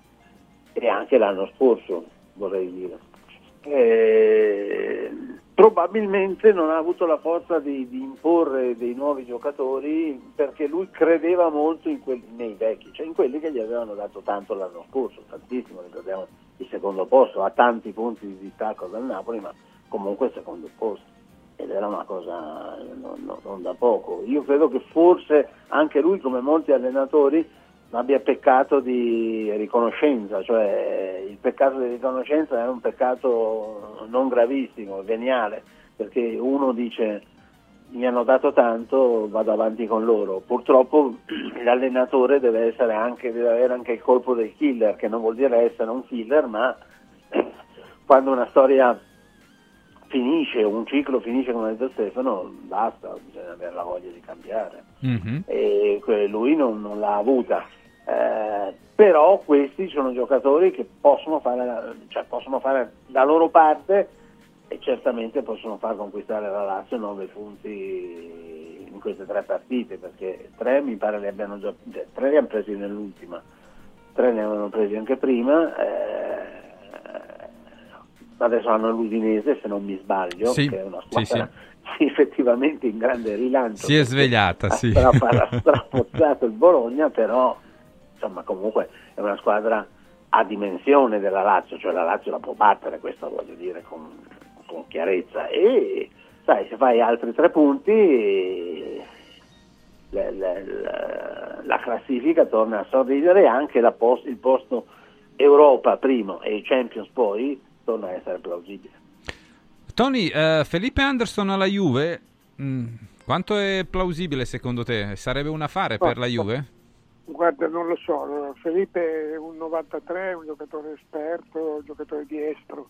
E anche l'anno scorso, vorrei dire. E probabilmente non ha avuto la forza di, di, imporre dei nuovi giocatori perché lui credeva molto quelli, nei vecchi, cioè in quelli che gli avevano dato tanto l'anno scorso, tantissimo, ricordiamo il secondo posto, ha tanti punti di distacco dal Napoli, ma comunque secondo posto ed era una cosa non, non, non da poco. Io credo che forse anche lui, come molti allenatori, abbia peccato di riconoscenza, cioè il peccato di riconoscenza è un peccato non gravissimo, veniale, perché uno dice mi hanno dato tanto, vado avanti con loro. Purtroppo *clears throat* l'allenatore deve, anche, deve avere anche il colpo del killer, che non vuol dire essere un killer, ma *clears throat* quando una storia finisce, un ciclo finisce come ha detto Stefano, basta, bisogna avere la voglia di cambiare. Mm-hmm. E lui non, non l'ha avuta. Eh, però questi sono giocatori che possono fare, cioè possono fare la loro parte e certamente possono far conquistare la Lazio 9 punti in queste tre partite perché tre mi pare li abbiano già tre li hanno presi nell'ultima tre ne avevano presi anche prima eh, adesso hanno l'Udinese se non mi sbaglio, sì, che è una squadra sì, *laughs* sì. effettivamente in grande rilancio. Si è svegliata, ha sì. *laughs* Ha strapozzato il Bologna, però insomma comunque è una squadra a dimensione della Lazio, cioè la Lazio la può battere, questo voglio dire con, con chiarezza. E sai, se fai altri tre punti la, la, la, la classifica torna a sorridere anche post, il posto Europa primo e i Champions poi torna a essere plausibile. Tony, uh, Felipe Anderson alla Juve, mh, mm, quanto è plausibile secondo te? Sarebbe un affare no, per la Juve? Guarda, non lo so, Felipe è un 93, un giocatore esperto, un giocatore diestro,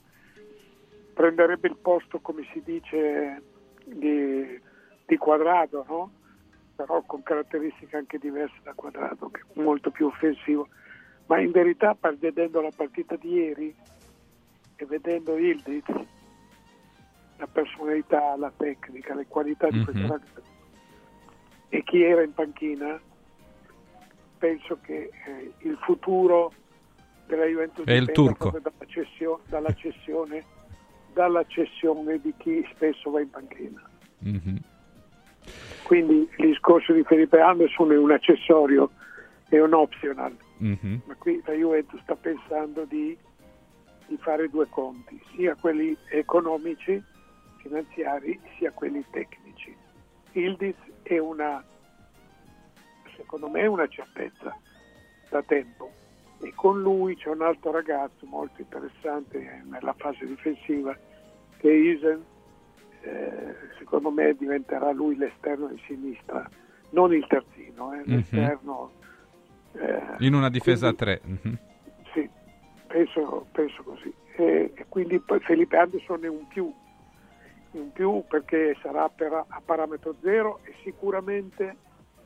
prenderebbe il posto, come si dice, di, di quadrato, no? però con caratteristiche anche diverse da quadrato, che è molto più offensivo. Ma in verità, vedendo la partita di ieri, e vedendo Ildiz, la personalità, la tecnica, le qualità di mm-hmm. questo ragazzo e chi era in panchina, penso che eh, il futuro della Juventus è il turco. Dalla, cessio, dalla, cessione, dalla cessione di chi spesso va in panchina. Mm-hmm. Quindi il discorso di Felipe Anderson è un accessorio, è un optional, mm-hmm. ma qui la Juventus sta pensando di di fare due conti, sia quelli economici, finanziari, sia quelli tecnici. Ildiz è una, secondo me, una certezza da tempo e con lui c'è un altro ragazzo molto interessante nella fase difensiva che è Isen, eh, secondo me diventerà lui l'esterno di sinistra, non il terzino, eh, l'esterno. Mm-hmm. Eh, In una difesa a tre. Mm-hmm penso, penso così. E, e quindi Felipe Anderson è un più, in più perché sarà per, a parametro zero e sicuramente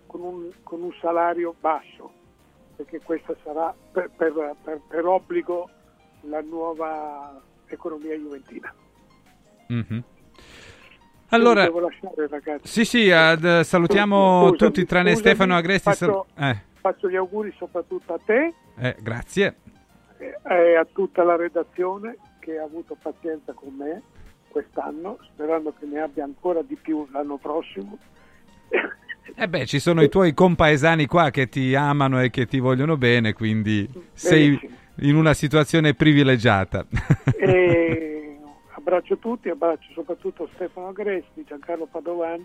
con un, con un salario basso, perché questa sarà per, per, per, obbligo la nuova economia juventina. Mm-hmm. Allora, lasciare, sì, sì, ad, salutiamo scusami, tutti tranne scusami, Stefano Agresti. Faccio, eh. faccio, gli auguri soprattutto a te. Eh, grazie e a tutta la redazione che ha avuto pazienza con me quest'anno, sperando che ne abbia ancora di più l'anno prossimo. Eh beh, ci sono i tuoi compaesani qua che ti amano e che ti vogliono bene, quindi Benissimo. sei in una situazione privilegiata. E *laughs* abbraccio tutti, abbraccio soprattutto Stefano Agresti, Giancarlo Padovan,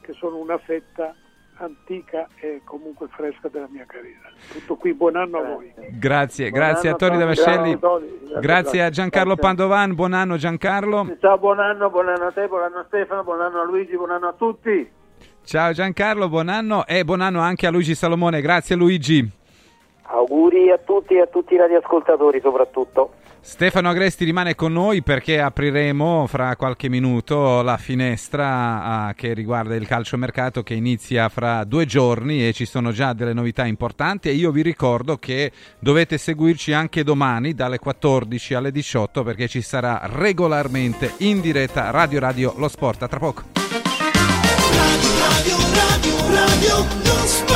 che sono una fetta antica e comunque fresca della mia carriera. Tutto qui, buon anno a voi. Grazie, buon grazie a Toni Davascelli, grazie, grazie a Giancarlo grazie. Pandovan, buon anno Giancarlo. Ciao, buon anno, buon anno a te, buon anno a Stefano, buon anno a Luigi, buon anno a tutti. Ciao Giancarlo, buon anno e buon anno anche a Luigi Salomone, grazie Luigi. Auguri a tutti e a tutti i radioascoltatori soprattutto. Stefano Agresti rimane con noi perché apriremo fra qualche minuto la finestra uh, che riguarda il calciomercato che inizia fra due giorni e ci sono già delle novità importanti e io vi ricordo che dovete seguirci anche domani dalle 14 alle 18 perché ci sarà regolarmente in diretta Radio Radio Lo Sport. A tra poco. Radio, radio, radio,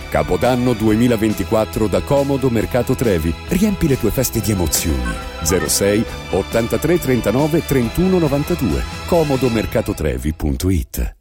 Capodanno 2024 da Comodo Mercato Trevi. Riempi le tue feste di emozioni. 06 83 39 31 92. comodomercatotrevi.it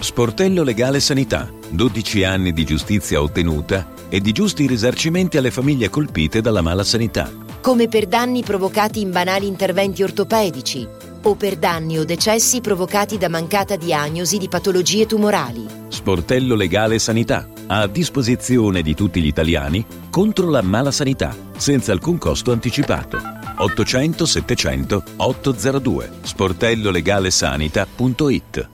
Sportello Legale Sanità. 12 anni di giustizia ottenuta e di giusti risarcimenti alle famiglie colpite dalla mala sanità. come per danni provocati in banali interventi ortopedici o per danni o decessi provocati da mancata diagnosi di patologie tumorali. Sportello Legale Sanità. A disposizione di tutti gli italiani contro la mala sanità, senza alcun costo anticipato. 800 700 802 sportellolegalesanita.it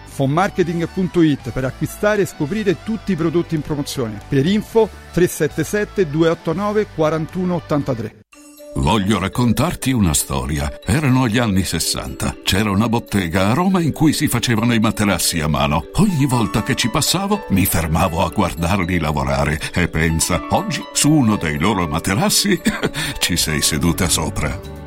fonmarketing.it per acquistare e scoprire tutti i prodotti in promozione. Per info 377 289 4183. Voglio raccontarti una storia. Erano gli anni 60. C'era una bottega a Roma in cui si facevano i materassi a mano. Ogni volta che ci passavo mi fermavo a guardarli lavorare e pensa, oggi su uno dei loro materassi *laughs* ci sei seduta sopra.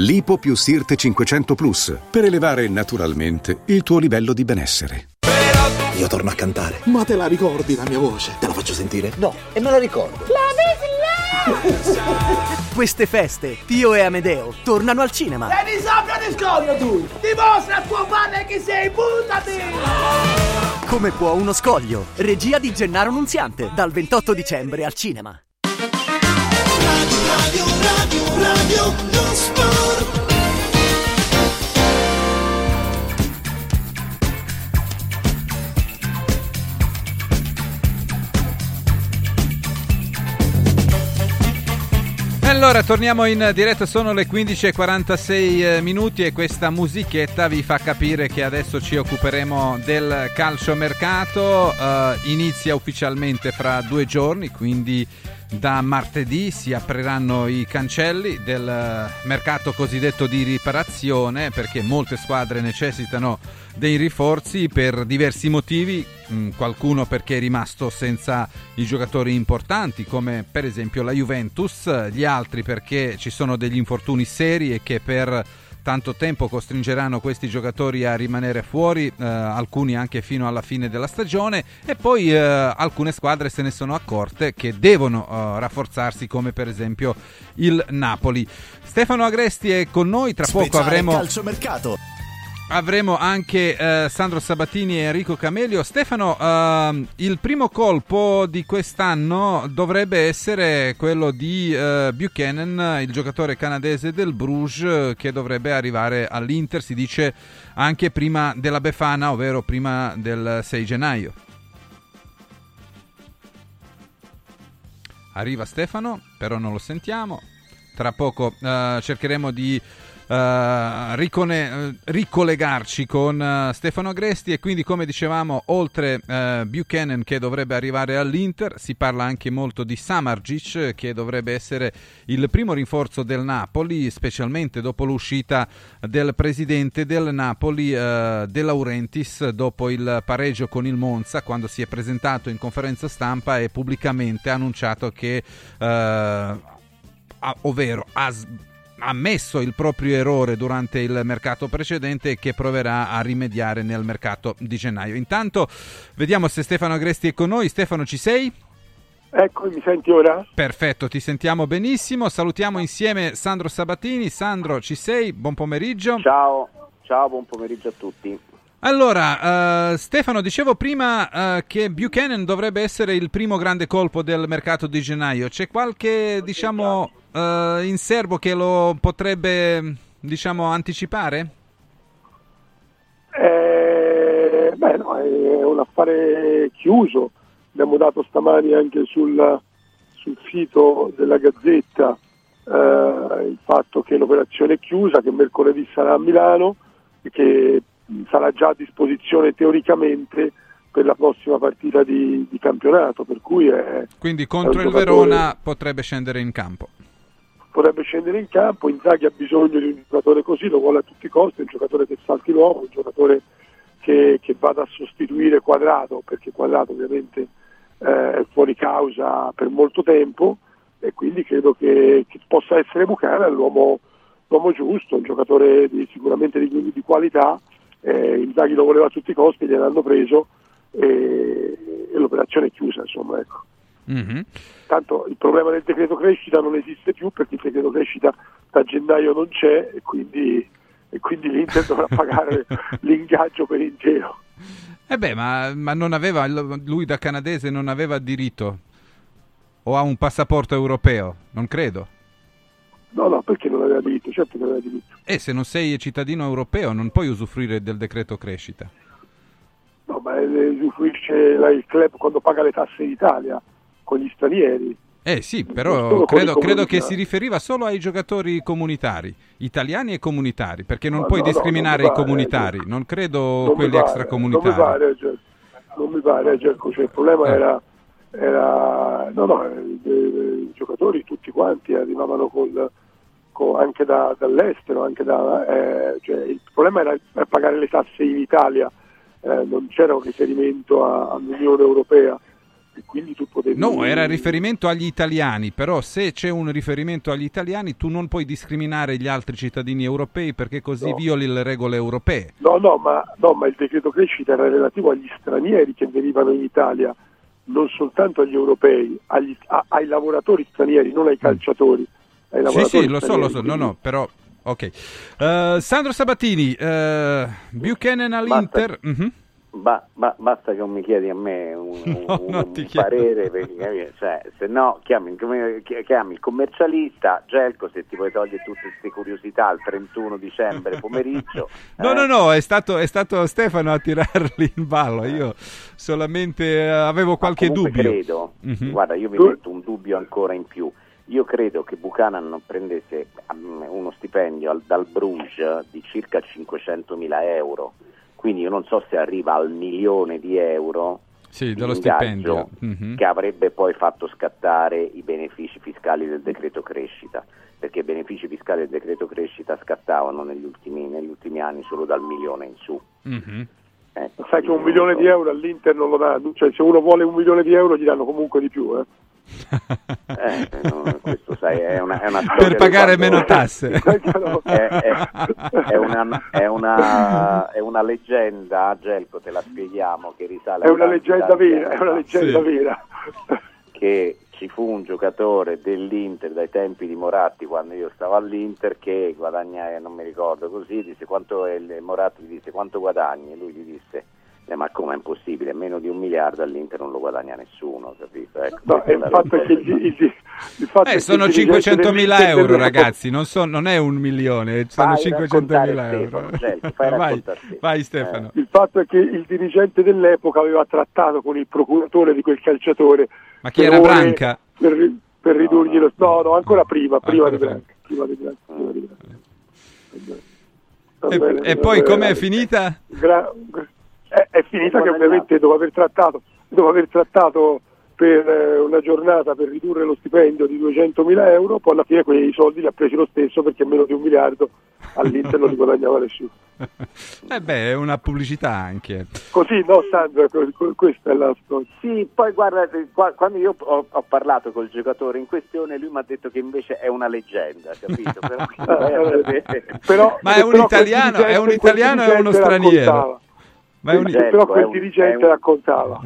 Lipo più Sirte 500 Plus per elevare naturalmente il tuo livello di benessere. Io torno a cantare. Ma te la ricordi la mia voce? Te la faccio sentire? No, e me la ricordo. La Queste feste, Tio e Amedeo tornano al cinema. E di sabbia di scoglio tu! Dimostra a tuo padre che sei, buttati! Come può uno scoglio? Regia di Gennaro Nunziante, dal 28 dicembre al cinema. Radio, radio, radio, non sport. Allora, torniamo in diretta, sono le 15.46 minuti e questa musichetta vi fa capire che adesso ci occuperemo del calciomercato. Uh, inizia ufficialmente fra due giorni, quindi da martedì si apriranno i cancelli del mercato cosiddetto di riparazione perché molte squadre necessitano dei rinforzi per diversi motivi, mm, qualcuno perché è rimasto senza i giocatori importanti come per esempio la Juventus, gli altri perché ci sono degli infortuni seri e che per tanto tempo costringeranno questi giocatori a rimanere fuori, eh, alcuni anche fino alla fine della stagione e poi eh, alcune squadre se ne sono accorte che devono eh, rafforzarsi come per esempio il Napoli. Stefano Agresti è con noi, tra Speciale poco avremo calciomercato. Avremo anche eh, Sandro Sabatini e Enrico Camelio. Stefano, ehm, il primo colpo di quest'anno dovrebbe essere quello di eh, Buchanan, il giocatore canadese del Bruges, che dovrebbe arrivare all'Inter, si dice anche prima della Befana, ovvero prima del 6 gennaio. Arriva Stefano, però non lo sentiamo. Tra poco eh, cercheremo di Uh, ricone- uh, ricollegarci con uh, Stefano Agresti e quindi come dicevamo oltre Buchanan che dovrebbe arrivare all'Inter si parla anche molto di Samargic che dovrebbe essere il primo rinforzo del Napoli specialmente dopo l'uscita del presidente del Napoli De Laurentiis dopo il pareggio con il Monza quando si è presentato in conferenza stampa e pubblicamente ha annunciato che ha, ovvero ha ammesso il proprio errore durante il mercato precedente e che proverà a rimediare nel mercato di gennaio. Intanto vediamo se Stefano Agresti è con noi. Stefano, ci sei? Ecco, mi senti ora? Perfetto, ti sentiamo benissimo. Salutiamo insieme Sandro Sabatini. Sandro, ci sei? Buon pomeriggio. Ciao, ciao, buon pomeriggio a tutti. Allora, uh, Stefano, dicevo prima uh, che Buchanan dovrebbe essere il primo grande colpo del mercato di gennaio. C'è qualche, diciamo, uh, in serbo che lo potrebbe diciamo anticipare? Eh, beh, no, è un affare chiuso. Abbiamo dato stamani anche sul, sul sito della Gazzetta il fatto che l'operazione è chiusa, che mercoledì sarà a Milano e che sarà già a disposizione teoricamente per la prossima partita di, di campionato. Per cui è, Quindi contro il Verona potrebbe scendere in campo potrebbe scendere in campo, Inzaghi ha bisogno di un giocatore così, lo vuole a tutti i costi, un giocatore che salti l'uomo, un giocatore che, che vada a sostituire Quadrato, perché Quadrato ovviamente eh, è fuori causa per molto tempo e quindi credo che, che possa essere Buchanan l'uomo, l'uomo, giusto, un giocatore di, sicuramente di, di qualità, eh, Inzaghi lo voleva a tutti i costi, gliel'hanno preso e, e l'operazione è chiusa, insomma, ecco. Mm-hmm. Tanto il problema del decreto crescita non esiste più perché il decreto crescita da gennaio non c'è e quindi, e quindi l'Inter *laughs* dovrà pagare l'ingaggio per intero. Eh beh, ma, ma non aveva, lui da canadese non aveva diritto o ha un passaporto europeo? Non credo. No, no, perché non aveva diritto? Certo che aveva diritto. E se non sei cittadino europeo non puoi usufruire del decreto crescita. No, ma usufruisce il club quando paga le tasse in Italia con gli stranieri. Eh sì, però credo, credo che comunitari. si riferiva solo ai giocatori comunitari, italiani e comunitari, perché non Ma puoi no, no, discriminare non i comunitari, non credo Non quelli pare, extracomunitari. Non mi pare, non mi pare. Cioè, il problema Eh. era, era no, no, i, i giocatori tutti quanti arrivavano col, co- anche da- dall'estero, anche da, eh, cioè, il problema era pagare le tasse in Italia, eh, non c'era un riferimento a- all'Unione Europea e quindi tu potevi... No, era riferimento agli italiani, però se c'è un riferimento agli italiani tu non puoi discriminare gli altri cittadini europei perché così No. violi le regole europee. No, no ma, no, ma il decreto crescita era relativo agli stranieri che venivano in Italia, non soltanto agli europei, agli- a- ai lavoratori stranieri, non ai calciatori. Ai Sì, sì, lo so, lo so, no, no, però... Ok. Eh, Sandro Sabatini, eh, Buchanan all'Inter... Mhm. Ba- ba- basta che non mi chiedi a me un, *laughs* un- No, un chiedo. parere, perché, cioè, se no chiami, chiami il commercialista, Gelco, se ti vuoi togliere tutte queste curiosità il 31 dicembre pomeriggio. *laughs* No, eh, no, no, è stato, è stato Stefano a tirarli in ballo. Io solamente eh, avevo qualche dubbio. credo, Mhm. guarda, io mi metto un dubbio ancora in più. Io credo che Buchanan non prendesse um, uno stipendio al- dal Bruges di circa 500.000 euro, quindi io non so se arriva al milione di euro Sì, di dello stipendio. Mhm. che avrebbe poi fatto scattare i benefici fiscali del decreto crescita, perché i benefici fiscali del decreto crescita scattavano negli ultimi, negli ultimi anni solo dal milione in su. Mhm. Ecco, Sai che un milione di euro all'Inter non lo danno, cioè se uno vuole un milione di euro gli danno comunque di più. Eh. Eh, no, questo sai, è una, è una Per pagare quando- meno *laughs* tasse. è, è- è una, è una- è una leggenda, Gelco, te la spieghiamo, che risale È a una leggenda vera, è una leggenda vera. che ci fu un giocatore dell'Inter dai tempi di Moratti quando io stavo all'Inter che guadagna, eh, non mi ricordo così, disse quanto e il- Moratti gli disse quanto guadagni e lui gli disse "Eh, ma come è impossibile, meno di un miliardo all'Inter non lo guadagna nessuno, capito? Ecco, No, e è il fatto è che il, il- il fatto Eh, che sono il dirigente 500.000 dell'Inter euro, ragazzi, non, so- non è un milione, sono Fai 500.000 raccontare euro. *laughs* Stefano, vai, Stefano. vai Stefano. Il fatto è che il dirigente dell'epoca aveva trattato con il procuratore di quel calciatore Ma chi per era Branca? Per, per ridurgli lo no, no, ancora prima, prima Ancora di. Branca. Prima di Branca, prima di Branca. E, bene, e poi com'è finita? Gra- è, è finita che ovviamente dopo aver trattato, dopo aver trattato per eh, una giornata per ridurre lo stipendio di 200.000 euro, poi alla fine quei soldi li ha presi lo stesso perché meno di un miliardo all'Inter non li guadagnava nessuno. *laughs* Eh beh, è una pubblicità anche. Così, no Sandro, que- que- questa è la storia. Sì, poi guarda, eh, qua- quando io ho, ho parlato col giocatore in questione, lui mi ha detto che invece è una leggenda, capito? *laughs* Però, vedere. Però- Ma è un però italiano, è un italiano quel uno straniero? raccontava. Ma un- Però Certo, quel è un- dirigente un- raccontava.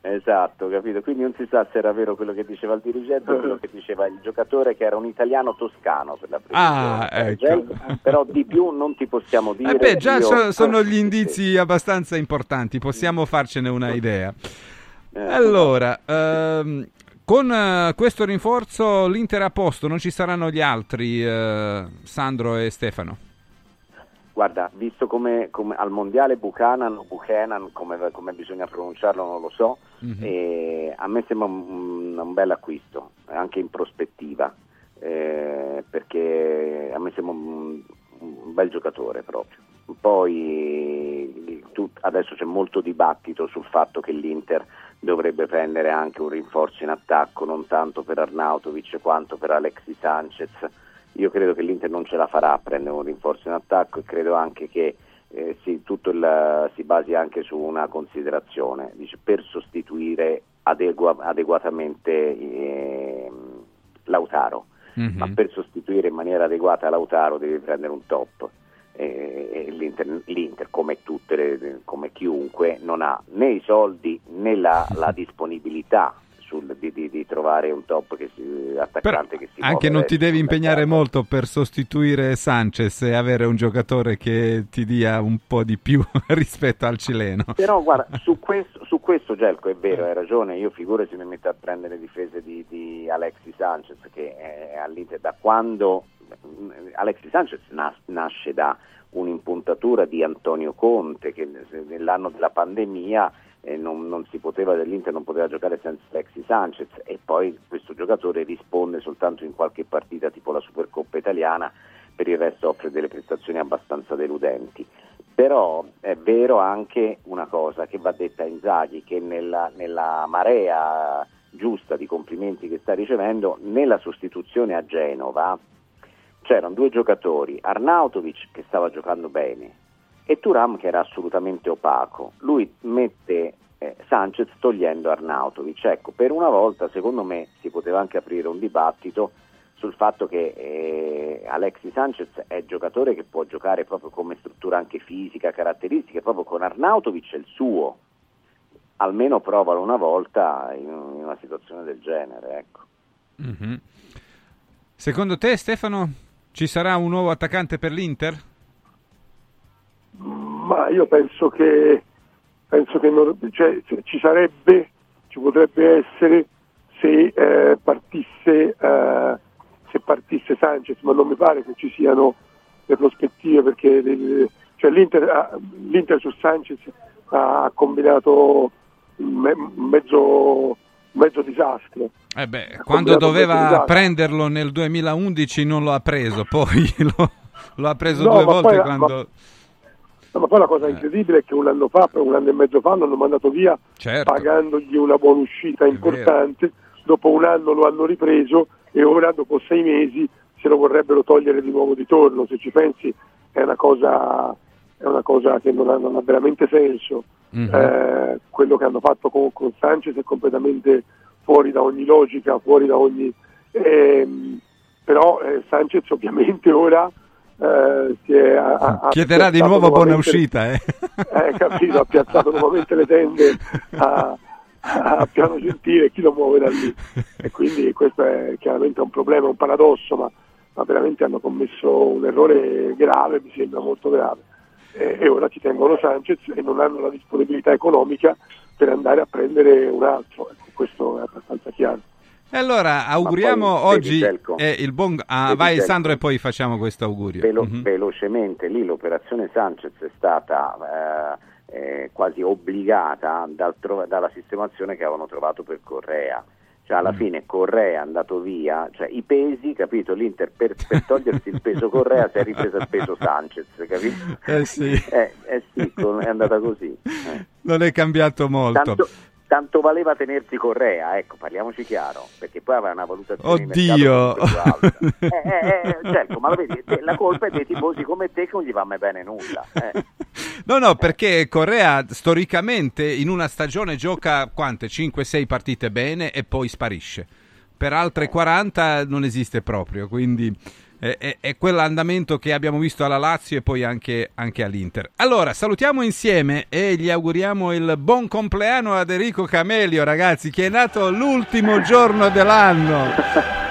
Esatto, capito? Quindi non si sa se era vero quello che diceva il dirigente o quello che diceva il giocatore, che era un italiano toscano per la Ah, precisione. ecco. Gel- Però di più non ti possiamo dire. Eh beh, già Io- so- sono gli indizi abbastanza importanti, possiamo farcene una idea. Eh, Allora, ehm, con eh, questo rinforzo l'Inter a posto, non ci saranno gli altri, eh, Sandro e Stefano. Guarda, visto come, come al mondiale Buchanan o Buchanan, come, come bisogna pronunciarlo non lo so, Mhm. e a me sembra un, un bel acquisto, anche in prospettiva, eh, perché a me sembra un, un bel giocatore proprio. Poi tu- adesso c'è molto dibattito sul fatto che l'Inter dovrebbe prendere anche un rinforzo in attacco, non tanto per Arnautovic quanto per Alexi Sanchez. Io credo che l'Inter non ce la farà a prendere un rinforzo in attacco e credo anche che eh, si, tutto il- si basi anche su una considerazione, dice, per sostituire adegua- adeguatamente ehm, Lautaro, Mhm. ma per sostituire in maniera adeguata Lautaro devi prendere un top. L'Inter, l'Inter, come tutte le- come chiunque, non ha né i soldi né la, la disponibilità sul- di, di- di trovare un top che si, attaccante che si Anche non ti devi impegnare mercato. molto per sostituire Sanchez e avere un giocatore che ti dia un po' di più *laughs* rispetto al cileno. Però guarda, *laughs* su questo, su questo Gelco è vero, hai ragione, io figuro se mi metto a prendere le difese di, di Alexi Sanchez che è all'Inter da quando mh, Alexi Sanchez nas- nasce da un'impuntatura di Antonio Conte che nell'anno della pandemia non, non si poteva dell'Inter non poteva giocare senza Alexis Sanchez e poi questo giocatore risponde soltanto in qualche partita tipo la Supercoppa italiana, per il resto offre delle prestazioni abbastanza deludenti. Però è vero anche una cosa che va detta a Inzaghi, che nella, nella marea giusta di complimenti che sta ricevendo, nella sostituzione a Genova c'erano due giocatori, Arnautovic che stava giocando bene e Turam che era assolutamente opaco. Lui mette eh, Sanchez togliendo Arnautovic. Ecco, per una volta secondo me si poteva anche aprire un dibattito sul fatto che eh, Alexi Sanchez è giocatore che può giocare proprio come struttura anche fisica, caratteristiche, proprio con Arnautovic è il suo. Almeno provalo una volta in, in una situazione del genere. Ecco. Mm-hmm. Secondo te Stefano ci sarà un nuovo attaccante per l'Inter? Ma io penso che, penso che non, cioè, ci sarebbe, ci potrebbe essere se eh, partisse eh, se partisse Sanchez, ma non mi pare che ci siano le prospettive perché le, cioè l'Inter, l'Inter, su Sanchez ha combinato mezzo, mezzo disastro. Eh beh, quando doveva prenderlo nel 2011 non lo ha preso, *laughs* poi lo, lo ha preso no, due volte poi, quando... Ma, no, ma poi la cosa eh. incredibile è che un anno fa, un anno e mezzo fa, l'hanno mandato via certo. pagandogli una buona uscita è importante, vero. dopo un anno lo hanno ripreso e ora dopo sei mesi se lo vorrebbero togliere di nuovo di torno, se ci pensi è una cosa, è una cosa che non ha, non ha, veramente senso. Mm-hmm. Eh, quello che hanno fatto con, con, Sanchez è completamente fuori da ogni logica, fuori da ogni... Ehm, però eh, Sanchez ovviamente ora eh, si è, ha, chiederà di nuovo buona uscita. Eh. *laughs* eh capito, ha piazzato nuovamente le tende a, a piano gentile chi lo muove da lì e quindi questo è chiaramente un problema, un paradosso ma, ma veramente hanno commesso un errore grave, mi sembra molto grave e, e, ora ti tengono Sanchez e non hanno la disponibilità economica per andare a prendere un altro, ecco, questo è abbastanza chiaro. E allora auguriamo oggi eh, il buon... Ah, vai. Sandro e poi facciamo questo augurio. Velo- mm-hmm. Velocemente, lì l'operazione Sanchez è stata... Eh, eh, quasi obbligata dal tro- dalla sistemazione che avevano trovato per Correa. Cioè alla mm. fine Correa è andato via, cioè i pesi, capito? L'Inter per, per togliersi il peso Correa si è ripreso il peso Sanchez, capito? Eh sì, *laughs* eh, eh sì è andata così. Eh. Non è cambiato molto. Tanto, tanto valeva tenersi Correa, ecco, parliamoci chiaro, perché poi aveva una valutazione Oddio! *laughs* eh, eh, eh, certo, ma lo vedi, la colpa è dei tifosi come te che non gli va mai bene nulla. Eh. No, no, perché Correa storicamente in una stagione gioca quante? 5-6 partite bene e poi sparisce. Per altre 40 non esiste proprio, quindi è, è, è, quell'andamento che abbiamo visto alla Lazio e poi anche, anche, all'Inter. Allora, salutiamo insieme e gli auguriamo il buon compleanno ad Enrico Camelio, ragazzi, che è nato l'ultimo giorno dell'anno.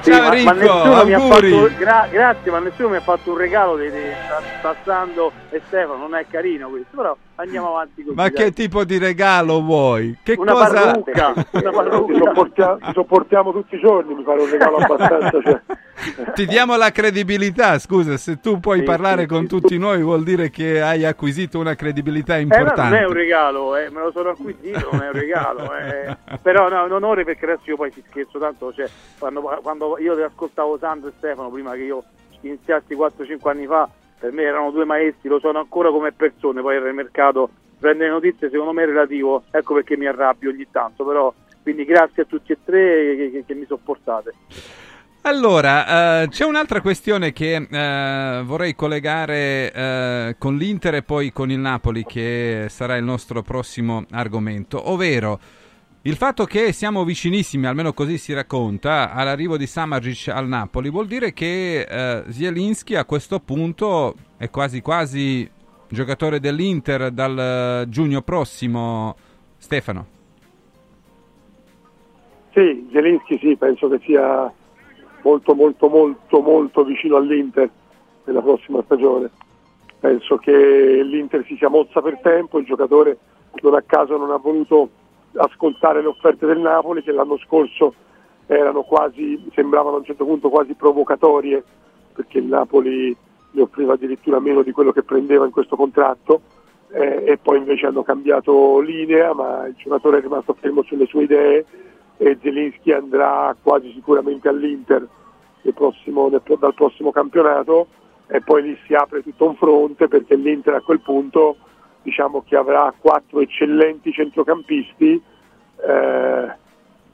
Ciao sì, Enrico, ma, ma fatto, gra- grazie, ma nessuno mi ha fatto un regalo di, di, passando e Stefano, non è carino questo, però andiamo avanti così. Ma dai. che tipo di regalo vuoi? Che una cosa... parrucca, una *laughs* parrucca. Ti, sopportiamo, ti sopportiamo tutti i giorni, mi fare un regalo abbastanza. Cioè. *laughs* *laughs* Ti diamo la credibilità, scusa, se tu puoi sì, parlare sì, con sì. tutti noi vuol dire che hai acquisito una credibilità importante. Eh, non è un regalo, eh, me lo sono acquisito, non è un regalo. Eh. Però no, un onore perché adesso io poi ci scherzo tanto, cioè, quando, quando io ti ascoltavo Sandro e Stefano prima che io iniziassi 4-5 anni fa, per me erano due maestri, lo sono ancora come persone, poi nel mercato prendere notizie secondo me è relativo, ecco perché mi arrabbio ogni tanto, però quindi grazie a tutti e tre che, che, che mi sopportate. Allora, uh, c'è un'altra questione che uh, vorrei collegare uh, con l'Inter e poi con il Napoli, che sarà il nostro prossimo argomento, ovvero il fatto che siamo vicinissimi, almeno così si racconta, all'arrivo di Samardzic al Napoli vuol dire che uh, Zielinski a questo punto è quasi quasi giocatore dell'Inter dal uh, giugno prossimo. Stefano. Sì, Zielinski sì, penso che sia molto molto molto molto vicino all'Inter nella prossima stagione. Penso che l'Inter si sia mozza per tempo, il giocatore non a caso non ha voluto ascoltare le offerte del Napoli che l'anno scorso quasi, sembravano a un certo punto quasi provocatorie perché il Napoli gli offriva addirittura meno di quello che prendeva in questo contratto eh, e poi invece hanno cambiato linea, ma il giocatore è rimasto fermo sulle sue idee e Zelinski andrà quasi sicuramente all'Inter prossimo- nel- dal prossimo campionato e poi lì si apre tutto un fronte perché l'Inter a quel punto diciamo che avrà quattro eccellenti centrocampisti, eh,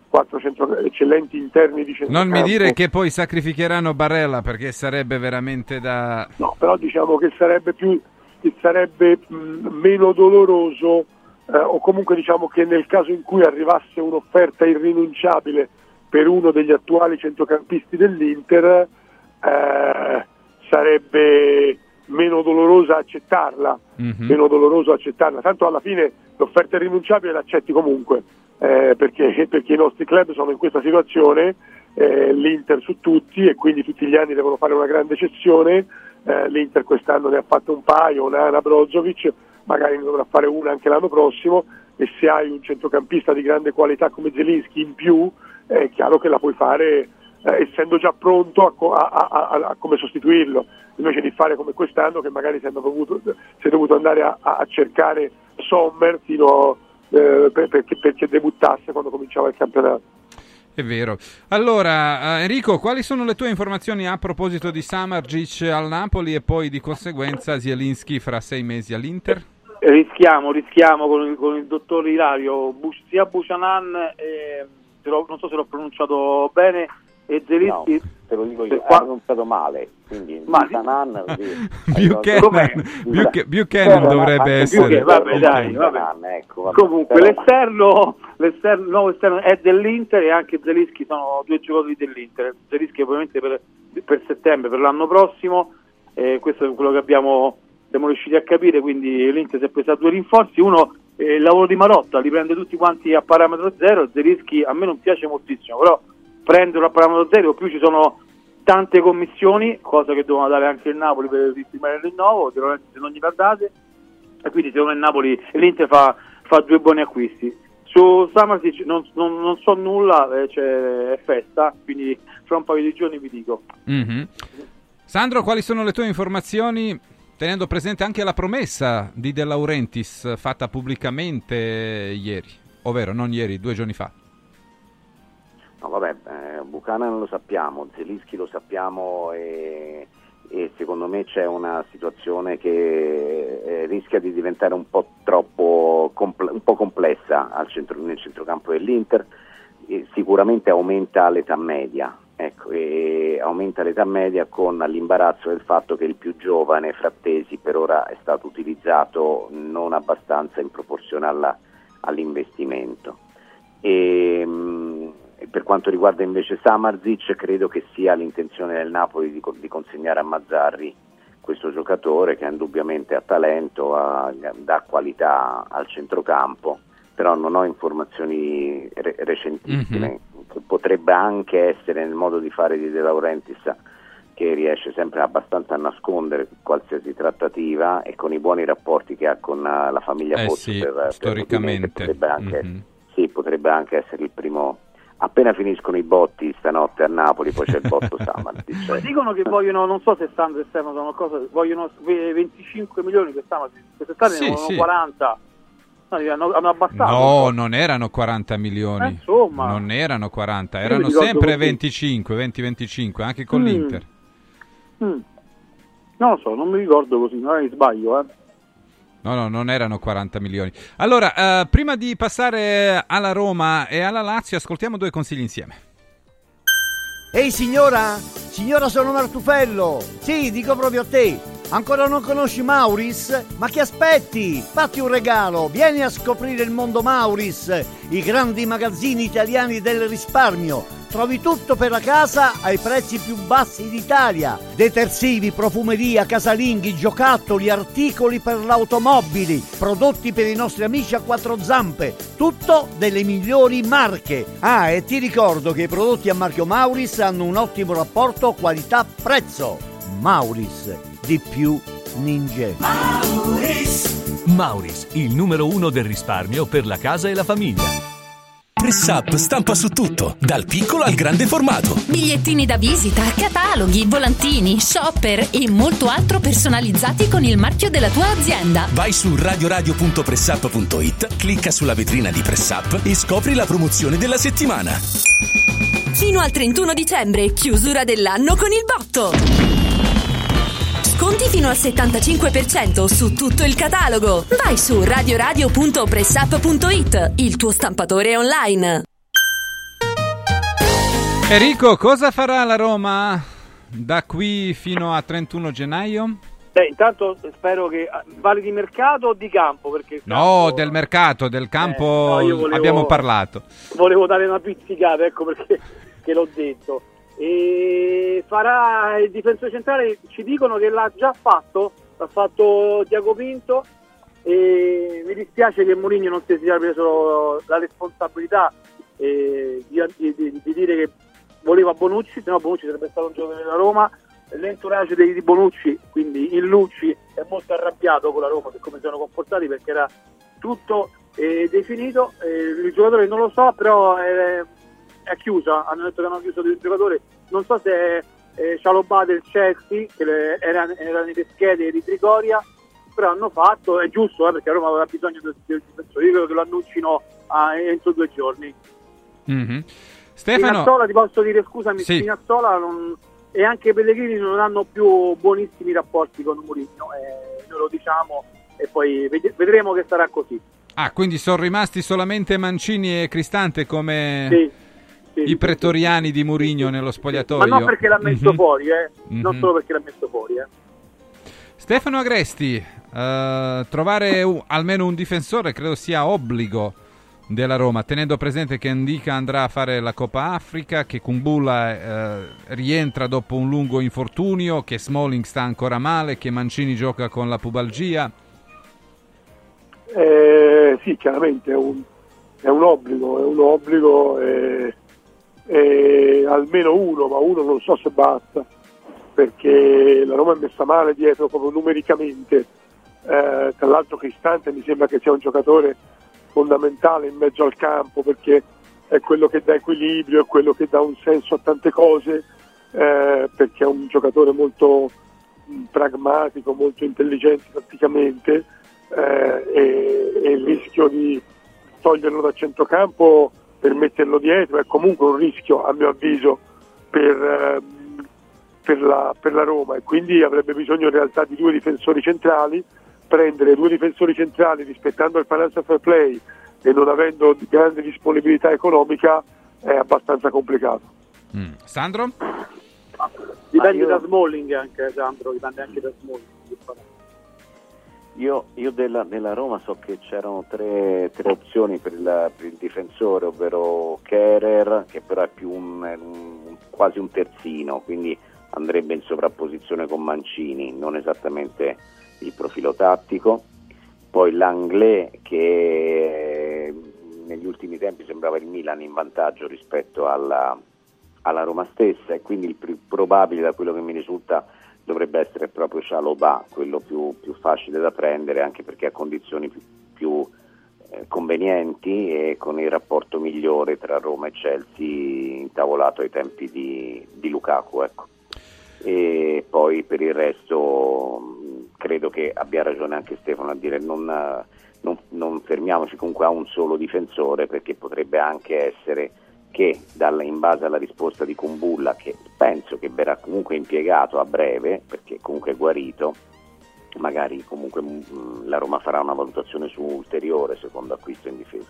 quattro centro- eccellenti interni di Non centrocampo. mi dire che poi sacrificheranno Barella perché sarebbe veramente da... No, però diciamo che sarebbe, più, che sarebbe mh, meno doloroso eh, o comunque diciamo che nel caso in cui arrivasse un'offerta irrinunciabile per uno degli attuali centrocampisti dell'Inter eh, sarebbe meno dolorosa accettarla, Mhm. meno doloroso accettarla, tanto alla fine l'offerta irrinunciabile l'accetti comunque, eh, perché, *laughs* perché i nostri club sono in questa situazione, eh, l'Inter su tutti e quindi tutti gli anni devono fare una grande cessione, eh, l'Inter quest'anno ne ha fatto un paio, Nana, Brozovic, magari ne dovrà fare una anche l'anno prossimo. E se hai un centrocampista di grande qualità come Zelinski in più è chiaro che la puoi fare eh, essendo già pronto a, co- a- a- a- a come sostituirlo, invece di fare come quest'anno che magari si è dovuto, si è dovuto andare a, a cercare Sommer fino, eh, per- perché, perché debuttasse quando cominciava il campionato. È vero. Allora, eh, Enrico, quali sono le tue informazioni a proposito di Samargic al Napoli e poi di conseguenza Zielinski fra sei mesi all'Inter? rischiamo, rischiamo con il, con il dottor Ilario, sia Buchanan, eh, se l'ho- non so se l'ho pronunciato bene, e Zelinski. No, te lo dico io, qua- pronunciato male, quindi Ma- Buchanan, *laughs* sì. Buchanan, Buch- Buchanan dovrebbe essere. Vabbè, dai, vabbè. Ecco, vabbè. Comunque l'esterno, l'esterno, il nuovo esterno è dell'Inter e anche Zelinski sono due giocatori dell'Inter. Zelinski ovviamente per, per settembre, per l'anno prossimo, eh, questo è quello che abbiamo siamo riusciti a capire, quindi l'Inter si è presa due rinforzi, uno eh, il lavoro di Marotta, li prende tutti quanti a parametro zero, Zelinski a me non piace moltissimo, però prenderlo a parametro zero, più ci sono tante commissioni, cosa che dovevano dare anche il Napoli per sistemare il rinnovo, Laurentiis non gli date, e quindi secondo me il Napoli l'Inter fa, fa due buoni acquisti. Su Samartic non, non- non so nulla, eh, c'è è festa, quindi fra un paio di giorni vi dico. Mhm. Sandro, quali sono le tue informazioni, tenendo presente anche la promessa di De Laurentiis fatta pubblicamente ieri, ovvero non ieri, due giorni fa? No, vabbè, eh, Buchanan lo sappiamo, Zelinski lo sappiamo e, e secondo me c'è una situazione che eh, rischia di diventare un po' troppo comple- un po' complessa centro- nel centrocampo dell'Inter. E sicuramente aumenta l'età media, ecco, e aumenta l'età media con l'imbarazzo del fatto che il più giovane, Frattesi, per ora è stato utilizzato non abbastanza in proporzione alla- all'investimento. E, mh, e per quanto riguarda invece Samarzic, credo che sia l'intenzione del Napoli di, di consegnare a Mazzarri questo giocatore che indubbiamente ha talento, ha- dà qualità al centrocampo, però non ho informazioni re- recentissime. Potrebbe anche essere nel modo di fare di De Laurentiis che riesce sempre abbastanza a nascondere qualsiasi trattativa e con i buoni rapporti che ha con eh, la famiglia Eh Pozzo sì, per, per storicamente. potrebbe anche, Mhm. sì, potrebbe anche essere il primo appena finiscono i botti stanotte a Napoli poi c'è il botto *laughs* Samardzic Ma dicono che vogliono, non so se Sandro e Stefano sono cosa, vogliono ve- 25 milioni quest'anno, quest'estate Sì, ne vogliono sì. 40. No, hanno, hanno abbassato. No, non erano 40 milioni. Eh, insomma. Non erano 40, Io erano sempre così. 25, 20-25, anche con Mm. l'Inter. Mm. Non lo so, non mi ricordo così, magari sbaglio, eh. No, no, non erano 40 milioni. Allora, eh, prima di passare alla Roma e alla Lazio, ascoltiamo due consigli insieme. Ehi signora? Signora sono Martufello. Sì, dico proprio a te. Ancora non conosci Mauris? Ma che aspetti? Fatti un regalo, vieni a scoprire il mondo Mauris, i grandi magazzini italiani del risparmio. Trovi tutto per la casa ai prezzi più bassi d'Italia. Detersivi, profumeria, casalinghi, giocattoli, articoli per l'automobili, prodotti per i nostri amici a quattro zampe. Tutto delle migliori marche. Ah, e ti ricordo che i prodotti a marchio Mauris hanno un ottimo rapporto qualità-prezzo. Mauris, di più ninja. Mauris, il numero uno del risparmio per la casa e la famiglia. Press Up stampa su tutto, dal piccolo al grande formato. Bigliettini da visita, cataloghi, volantini, shopper e molto altro personalizzati con il marchio della tua azienda. Vai su radioradio.pressup.it, clicca sulla vetrina di Press Up e scopri la promozione della settimana. Fino al 31 dicembre, chiusura dell'anno con il botto. Sconti fino al 75% su tutto il catalogo. Vai su radioradio.pressup.it, il tuo stampatore online. Enrico, cosa farà la Roma da qui fino a 31 gennaio? Beh, intanto spero che vale di mercato o di campo? Perché No, del mercato, del campo Eh, no, volevo- abbiamo parlato. volevo dare una pizzicata, ecco perché *laughs* che l'ho detto. E farà il difensore centrale, ci dicono che l'ha già fatto, l'ha fatto Tiago Pinto e mi dispiace che Mourinho non si sia preso la responsabilità eh, di, di- di- di dire che voleva Bonucci, se no Bonucci sarebbe stato un giocatore della Roma. L'entourage di Bonucci, quindi il Lucci, è molto arrabbiato con la Roma per come si sono comportati perché era tutto eh, definito. Eh, il giocatore non lo so, però è, chiusa. Hanno detto che hanno chiuso il giocatore. Non so se eh, Cialobà del Chelsea, che le- era, era nelle schede di Trigoria, però hanno fatto, è giusto eh, perché Roma aveva bisogno del difensore. Io credo che lo annuncino ah, entro due giorni. Mhm. Stefano, Spinazzola, ti posso dire scusami, Sì. Spinazzola non- e anche Pellegrini non hanno più buonissimi rapporti con Mourinho, eh, noi lo diciamo e poi ved- vedremo che sarà così. ah, quindi sono rimasti solamente Mancini e Cristante come sì, i pretoriani di Murigno nello Ma spogliatoio. non perché l'ha messo Mhm. fuori, eh, non Mhm. solo perché l'ha messo fuori. Eh. Stefano Agresti, eh, trovare un- almeno un difensore credo sia obbligo della Roma, tenendo presente che Indica andrà a fare la Coppa Africa, che Kumbulla eh, rientra dopo un lungo infortunio, che Smalling sta ancora male, che Mancini gioca con la pubalgia. Eh, sì, chiaramente è un, è un obbligo, è un obbligo e, e almeno uno, ma uno non so se basta, perché la Roma è messa male dietro proprio numericamente. Eh, tra l'altro Cristante mi sembra che sia un giocatore fondamentale in mezzo al campo perché è quello che dà equilibrio, è quello che dà un senso a tante cose, eh, perché è un giocatore molto mh, pragmatico, molto intelligente tatticamente eh, e, e il rischio di toglierlo da centrocampo per metterlo dietro è comunque un rischio a mio avviso per, ehm, per la, per la Roma e quindi avrebbe bisogno in realtà di due difensori centrali prendere due difensori centrali rispettando il financial fair play e non avendo grande disponibilità economica è abbastanza complicato. Mm. Sandro? Dipende io- da Smalling anche, Sandro, dipende anche da Smalling. Io, io della, della Roma so che c'erano tre, tre opzioni per il, per il difensore, ovvero Kerer, che però è più un, un- quasi un terzino, quindi andrebbe in sovrapposizione con Mancini, non esattamente il profilo tattico. Poi Langlais, che negli ultimi tempi sembrava il Milan in vantaggio rispetto alla, alla Roma stessa e quindi il più probabile da quello che mi risulta dovrebbe essere proprio Cialobà, quello più, più facile da prendere anche perché ha condizioni più, più, eh, convenienti e con il rapporto migliore tra Roma e Chelsea intavolato ai tempi di, di Lukaku. Ecco. E poi per il resto credo che abbia ragione anche Stefano a dire non, non- non fermiamoci comunque a un solo difensore perché potrebbe anche essere che dalla- in base alla risposta di Kumbulla, che penso che verrà comunque impiegato a breve, perché comunque è guarito, magari comunque mh, la Roma farà una valutazione su ulteriore secondo acquisto in difesa.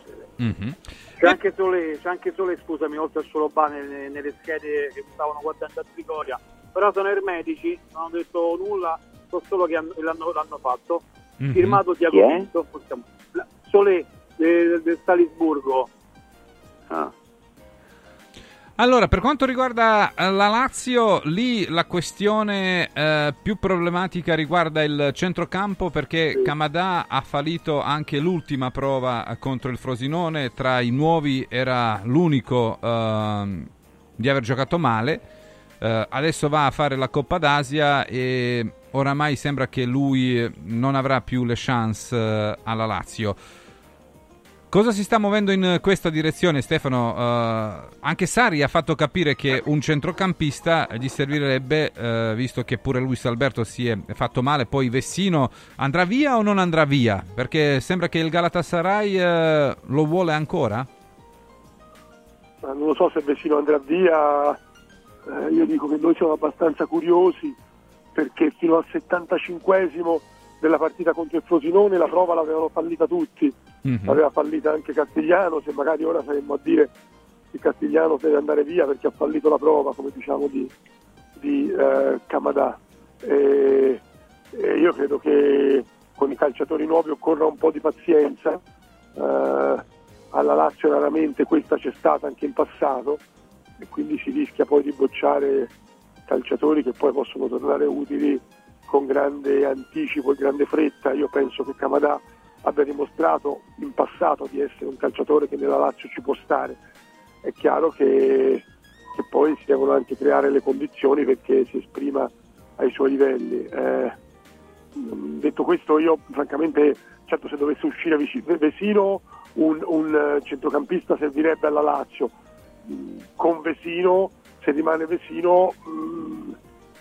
C'è anche Sole, c'è anche Sole, scusami, oltre a solo Bane nelle, nelle schede che stavano guardando a Trigoria, però sono ermetici, non hanno detto nulla, so solo che hanno- l'hanno, l'hanno fatto. Mhm. Firmato è? Pinto, Sole del, del Salisburgo. Ah. Allora, per quanto riguarda eh, la Lazio, lì la questione eh, più problematica riguarda il centrocampo perché Kamada ha fallito anche l'ultima prova eh, contro il Frosinone, tra i nuovi era l'unico ehm, di aver giocato male, Eh, adesso va a fare la Coppa d'Asia e oramai sembra che lui non avrà più le chance eh, alla Lazio. Cosa si sta muovendo in questa direzione, Stefano? Uh, anche Sari ha fatto capire che un centrocampista gli servirebbe, uh, visto che pure Luis Alberto si è fatto male. Poi Vessino andrà via o non andrà via? Perché sembra che il Galatasaray uh, lo vuole ancora. Non lo so se Vessino andrà via. io dico che noi siamo abbastanza curiosi perché fino al 75esimo della partita contro il Frosinone la prova l'avevano fallita tutti, mm-hmm. l'aveva fallita anche Castigliano, se magari ora saremmo a dire che Castigliano deve andare via perché ha fallito la prova, come diciamo di, di eh, Camadà. E, e io credo che con i calciatori nuovi occorra un po' di pazienza, eh, alla Lazio raramente questa c'è stata anche in passato e quindi si rischia poi di bocciare calciatori che poi possono tornare utili con grande anticipo e grande fretta. Io penso che Camadà abbia dimostrato in passato di essere un calciatore che nella Lazio ci può stare. È chiaro che, che poi si devono anche creare le condizioni perché si esprima ai suoi livelli. Eh, detto questo, io francamente, certo se dovesse uscire Vesino, un, un centrocampista servirebbe alla Lazio. Con Vesino, se rimane Vesino, mh,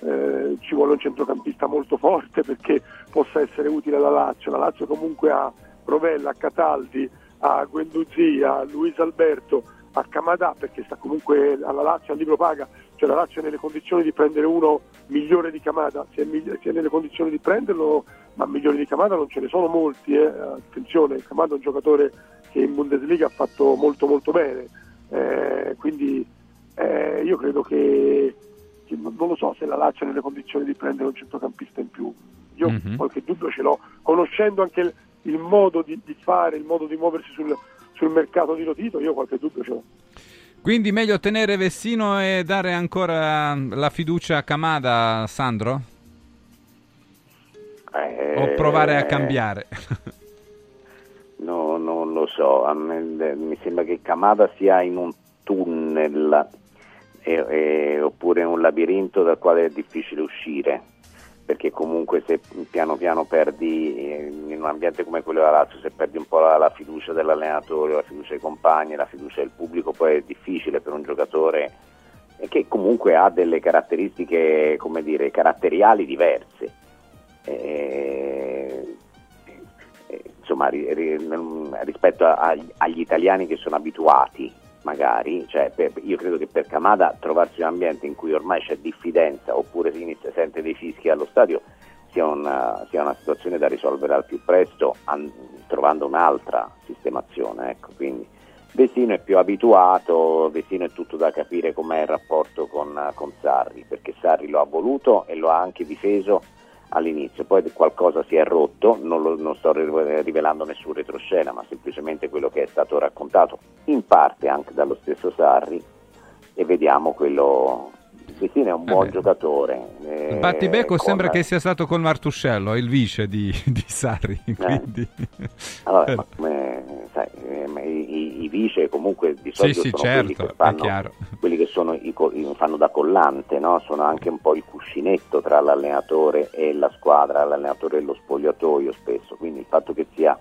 eh, ci vuole un centrocampista molto forte perché possa essere utile alla Lazio. La Lazio comunque ha Rovella, a Cataldi, a Guendouzi, a Luis Alberto, a Camadà perché sta comunque alla Lazio al libro paga, cioè la Lazio è nelle condizioni di prendere uno migliore di Camada, si è, si è nelle condizioni di prenderlo, ma migliori di Camada non ce ne sono molti, eh. attenzione, Camada è un giocatore che in Bundesliga ha fatto molto molto bene, eh, quindi eh, io credo che non lo so se la Lazio è nelle condizioni di prendere un centrocampista in più. Io mm-hmm. qualche dubbio ce l'ho, conoscendo anche il, il modo di, di, fare, il modo di muoversi sul, sul mercato di Lotito, io qualche dubbio ce l'ho. Quindi meglio tenere Vessino e dare ancora la fiducia a Camada, Sandro? Eh, o provare a cambiare? *laughs* no, non lo so. Me, mi sembra che Camada sia in un tunnel e, e, oppure un labirinto dal quale è difficile uscire perché comunque se piano piano perdi eh, in un ambiente come quello della Lazio, se perdi un po' la, la, fiducia dell'allenatore, la fiducia dei compagni, la fiducia del pubblico, poi è difficile per un giocatore che comunque ha delle caratteristiche, come dire, caratteriali diverse. E, insomma, rispetto agli italiani che sono abituati magari, cioè per, io credo che per Camada trovarsi un ambiente in cui ormai c'è diffidenza oppure si sente dei fischi allo stadio sia una, sia una situazione da risolvere al più presto an, trovando un'altra sistemazione. Ecco, quindi Vesino è più abituato, Vesino è tutto da capire com'è il rapporto con, con Sarri, perché Sarri lo ha voluto e lo ha anche difeso all'inizio, poi qualcosa si è rotto, non, lo, non, sto rivelando nessun retroscena, ma semplicemente quello che è stato raccontato in parte anche dallo stesso Sarri e vediamo quello, Vecino è un buon giocatore. Eh, Battibecco con... sembra che sia stato con Martuscello, il vice di, *laughs* di Sarri. Eh. Allora, ma come, sai, vice comunque di solito sì, sì, sono certo, quelli che fanno, quelli che sono i, fanno da collante, no? sono anche un po' il cuscinetto tra l'allenatore e la squadra, l'allenatore e lo spogliatoio spesso, quindi il fatto che sia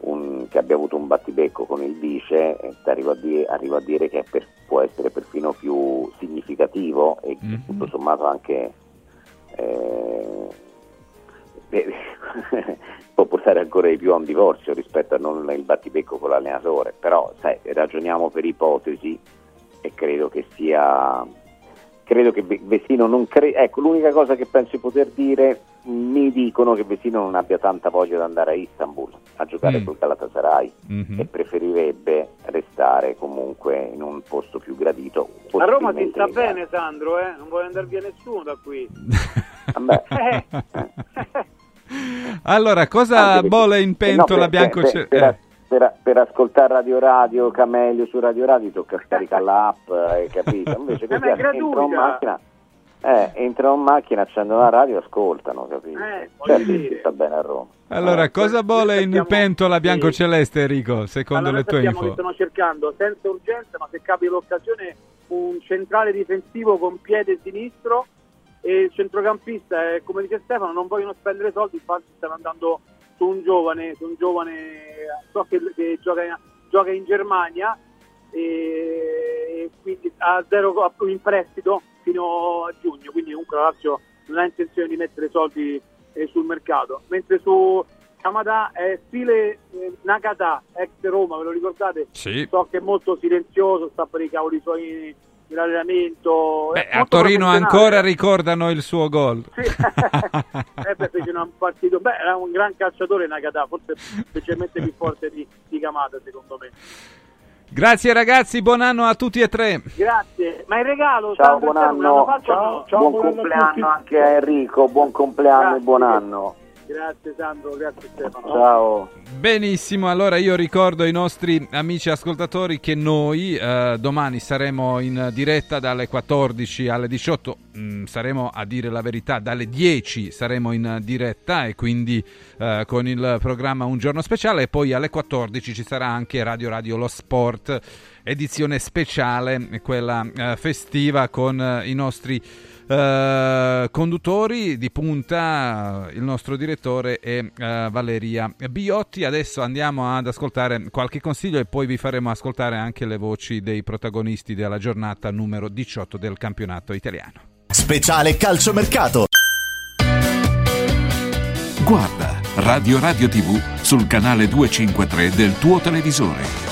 un, che abbia avuto un battibecco con il vice, eh, arrivo, a dire, arrivo, a dire, che per, può essere perfino più significativo e mm-hmm. tutto sommato anche eh, *laughs* può portare ancora di più a un divorzio rispetto a non il battibecco con l'allenatore, però sai, ragioniamo per ipotesi e credo che sia credo che Vestino non cre- ecco l'unica cosa che penso di poter dire mi dicono che Vestino non abbia tanta voglia di andare a Istanbul a giocare mm. col Galatasaray mm-hmm. e preferirebbe restare comunque in un posto più gradito a Roma si sta bene Sandro eh? non vuole andare via nessuno da qui *laughs* *laughs* allora cosa bolle in pentola no, bianco per, per, eh per, per, ascoltare Radio Radio, Camelio su Radio Radio tocca scaricare *laughs* l'app, hai capito? Invece così eh, entrano in macchina, eh, entrano in macchina, accendono la radio ascoltano, capito? Eh, certo si sta bene a Roma. Allora, eh, cosa vuole in sappiamo, pentola bianco-celeste, Enrico, secondo allora, le tue info? Che stanno cercando, senza urgenza, ma se capita l'occasione, un centrale difensivo con piede sinistro e il centrocampista, come dice Stefano, non vogliono spendere soldi, infatti stanno andando su un giovane, su un giovane so che, che gioca gioca in Germania e quindi a zero in prestito fino a giugno, quindi comunque la Lazio non ha intenzione di mettere soldi eh, sul mercato, mentre su Kamada è stile eh, Nakata, ex Roma, ve lo ricordate? Sì. So che è molto silenzioso, sta per i cavoli suoi in allenamento. Beh, a Torino ancora ricordano il suo gol. *laughs* Eh beh, fece un partito, beh, era un gran calciatore Nakata, forse leggermente più forte di, di Kamada secondo me. Grazie ragazzi, buon anno a tutti e tre. Grazie, ma il regalo Ciao, Sandro, buon anno. fatto o no? buon compleanno anche a Enrico, buon compleanno e buon anno. Grazie Sandro, grazie Stefano. Ciao. Benissimo, allora io ricordo ai nostri amici ascoltatori che noi eh, domani saremo in diretta dalle 14 alle 18, mm, saremo a dire la verità, dalle 10 saremo in diretta e quindi eh, con il programma Un giorno speciale e poi alle 14 ci sarà anche Radio Radio Lo Sport, edizione speciale, quella eh, festiva con eh, i nostri eh, conduttori di punta, il nostro direttore è eh, Valeria Biotti. Adesso andiamo ad ascoltare qualche consiglio e poi vi faremo ascoltare anche le voci dei protagonisti della giornata numero 18 del campionato italiano. Speciale calciomercato. Guarda Radio Radio TV sul canale 253 del tuo televisore.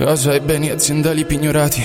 Casa e beni aziendali pignorati,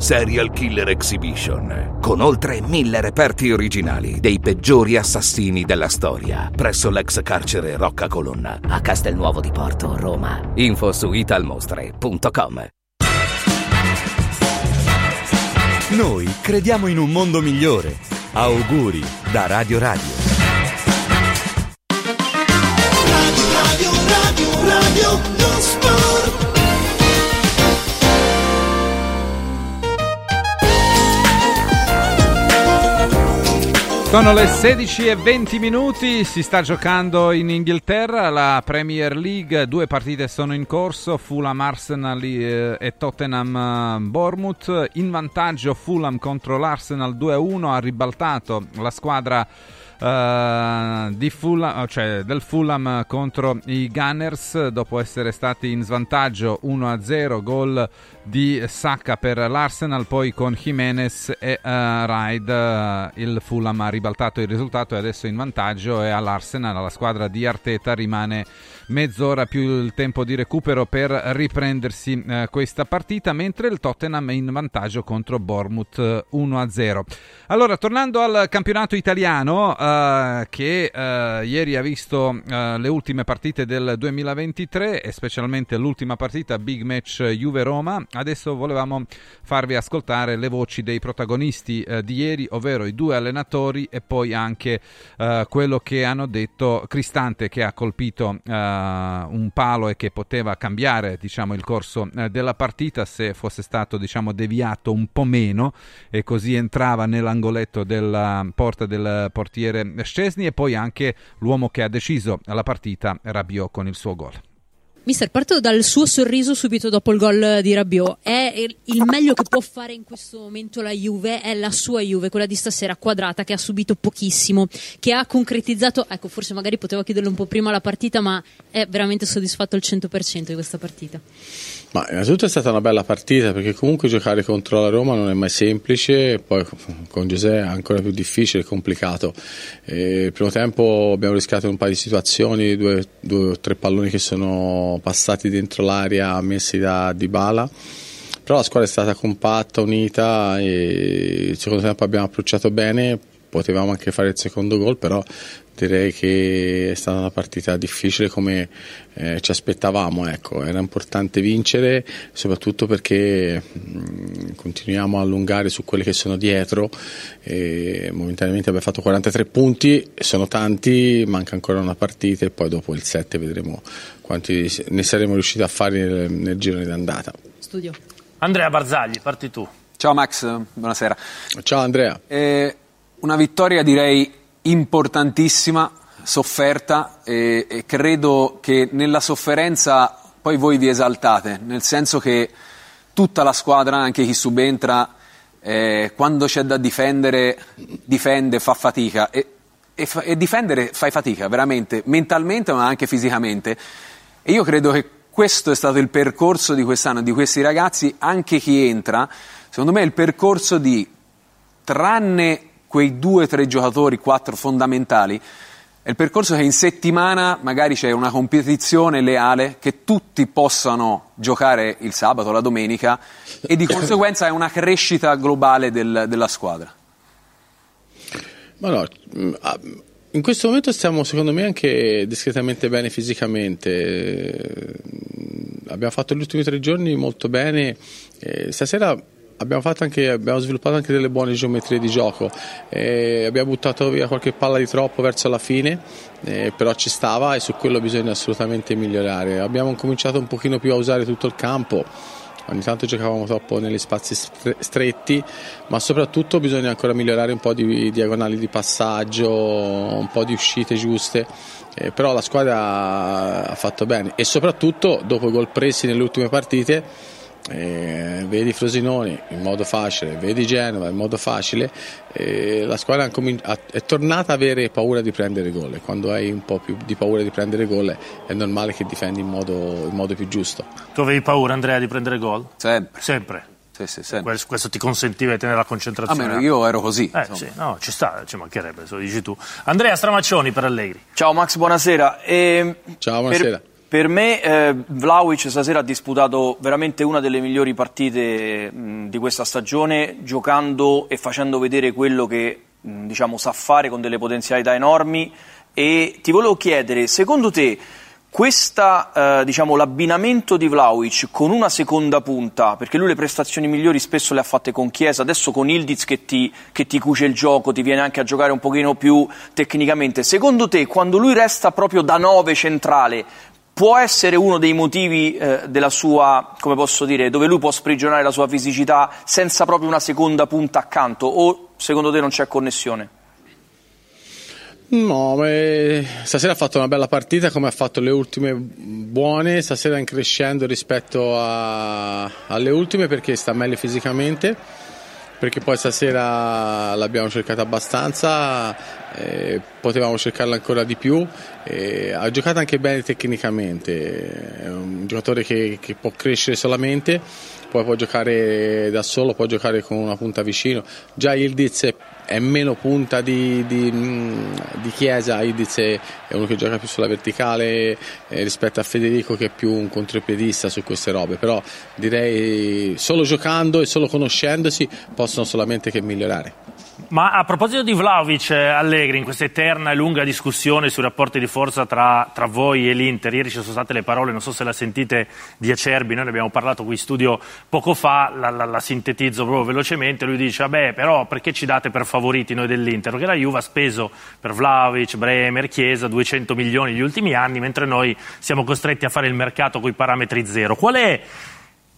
Serial Killer Exhibition, con oltre mille reperti originali dei peggiori assassini della storia, presso l'ex carcere Rocca Colonna, a Castelnuovo di Porto, Roma. Info su italmostre.com. Noi crediamo in un mondo migliore. Auguri da Radio Radio. Radio, radio, radio, non sport. Sono le 16 e 20 minuti, si sta giocando in Inghilterra la Premier League, due partite sono in corso, Fulham Arsenal eh, e Tottenham eh, Bournemouth, in vantaggio Fulham contro l'Arsenal 2-1, ha ribaltato la squadra eh, di Fulham, cioè del Fulham contro i Gunners dopo essere stati in svantaggio 1-0, gol di Sacca per l'Arsenal, poi con Jimenez e uh, Ride uh, il Fulham ha ribaltato il risultato e adesso in vantaggio e all'Arsenal, alla squadra di Arteta, rimane mezz'ora più il tempo di recupero per riprendersi uh, questa partita, mentre il Tottenham è in vantaggio contro Bournemouth 1-0. Allora, tornando al campionato italiano, che ieri ha visto le ultime partite del 2023 e specialmente l'ultima partita Big Match Juve-Roma, adesso volevamo farvi ascoltare le voci dei protagonisti eh, di ieri, ovvero i due allenatori e poi anche eh, quello che hanno detto Cristante che ha colpito eh, un palo e che poteva cambiare diciamo, il corso eh, della partita se fosse stato diciamo, deviato un po' meno e così entrava nell'angoletto della porta del portiere Scesni e poi anche l'uomo che ha deciso la partita Rabiot con il suo gol. Mister, parto dal suo sorriso subito dopo il gol di Rabiot. È il meglio che può fare in questo momento la Juve, è la sua Juve, quella di stasera quadrata, che ha subito pochissimo, che ha concretizzato, ecco, forse magari potevo chiederle un po' prima la partita, ma è veramente soddisfatto al 100% di questa partita. Ma innanzitutto è stata una bella partita perché comunque giocare contro la Roma non è mai semplice, poi con Giuseppe è ancora più difficile e complicato. E il primo tempo abbiamo rischiato un paio di situazioni, due, o tre palloni che sono passati dentro l'area messi da Dybala però la squadra è stata compatta, unita e il secondo tempo abbiamo approcciato bene, potevamo anche fare il secondo gol, però direi che è stata una partita difficile come eh, ci aspettavamo, ecco. era importante vincere soprattutto perché mh, continuiamo a allungare su quelle che sono dietro, e momentaneamente abbiamo fatto 43 punti, sono tanti, manca ancora una partita e poi dopo il 7 vedremo quanti ne saremo riusciti a fare nel, nel giro di andata. Studio. Andrea Barzagli, parti tu. Ciao Max, buonasera. Ciao Andrea. Eh, una vittoria direi importantissima, sofferta e, e, credo che nella sofferenza poi voi vi esaltate, nel senso che tutta la squadra, anche chi subentra, eh, quando c'è da difendere, difende, fa fatica e, e, fa, e difendere fai fatica veramente, mentalmente ma anche fisicamente. E io credo che questo è stato il percorso di quest'anno, di questi ragazzi, anche chi entra, secondo me è il percorso di, tranne quei due o tre giocatori, quattro fondamentali, è il percorso che in settimana magari c'è una competizione leale che tutti possano giocare il sabato, la domenica e di conseguenza è una crescita globale del, della squadra. Ma no, in questo momento stiamo secondo me anche discretamente bene fisicamente. abbiamo fatto gli ultimi tre giorni molto bene. Eh, stasera abbiamo, anche, abbiamo, sviluppato anche delle buone geometrie di gioco. Eh, abbiamo buttato via qualche palla di troppo verso la fine, eh, però ci stava e su quello bisogna assolutamente migliorare. Abbiamo cominciato un pochino più a usare tutto il campo ogni tanto giocavamo troppo negli spazi stretti, ma soprattutto bisogna ancora migliorare un po' di diagonali di passaggio, un po' di uscite giuste. Eh, però la squadra ha fatto bene e soprattutto dopo i gol presi nelle ultime partite eh, vedi Frosinone in modo facile, vedi Genova in modo facile, eh, la squadra è tornata ad avere paura di prendere gol quando hai un po' più di paura di prendere gol è normale che difendi in modo, in modo più giusto. Tu avevi paura Andrea di prendere gol? Sempre. Sempre? Sì, sì, sì. Questo, questo, ti consentiva di tenere la concentrazione? Almeno io ero così. Eh, sì, no, ci sta, ci mancherebbe, se lo dici tu. Andrea Stramaccioni per Allegri. Ciao Max, buonasera. E Ciao, buonasera. Per, per me eh, Vlaovic stasera ha disputato veramente una delle migliori partite mh, di questa stagione, giocando e facendo vedere quello che mh, diciamo, sa fare con delle potenzialità enormi. E ti volevo chiedere, secondo te, questa, eh, diciamo, l'abbinamento di Vlaovic con una seconda punta, perché lui le prestazioni migliori spesso le ha fatte con Chiesa, adesso con Ildiz che ti, che ti cuce il gioco, ti viene anche a giocare un pochino più tecnicamente, secondo te quando lui resta proprio da nove centrale, può essere uno dei motivi eh, della sua, come posso dire, dove lui può sprigionare la sua fisicità senza proprio una seconda punta accanto? O secondo te non c'è connessione? No, stasera ha fatto una bella partita come ha fatto le ultime buone, stasera in crescendo rispetto a, alle ultime perché sta meglio fisicamente perché poi stasera l'abbiamo cercata abbastanza, eh, potevamo cercarla ancora di più, eh, ha giocato anche bene tecnicamente, è un giocatore che, che può crescere solamente, poi può giocare da solo, può giocare con una punta vicino, già Ildiz è è meno punta di, di, mm, di Chiesa, Idiz è, uno che gioca più sulla verticale eh, rispetto a Federico che è più un contropiedista su queste robe, però direi solo giocando e solo conoscendosi possono solamente che migliorare. Ma a proposito di Vlaovic, eh, Allegri, in questa eterna e lunga discussione sui rapporti di forza tra, tra, voi e l'Inter, ieri ci sono state le parole, non so se la sentite, di Acerbi, noi ne abbiamo parlato qui in studio poco fa, la, la, la sintetizzo proprio velocemente, lui dice, vabbè, però perché ci date per favoriti noi dell'Inter? Perché la Juve ha speso per Vlaovic, Bremer, Chiesa 200 milioni negli ultimi anni, mentre noi siamo costretti a fare il mercato con i parametri zero. Qual è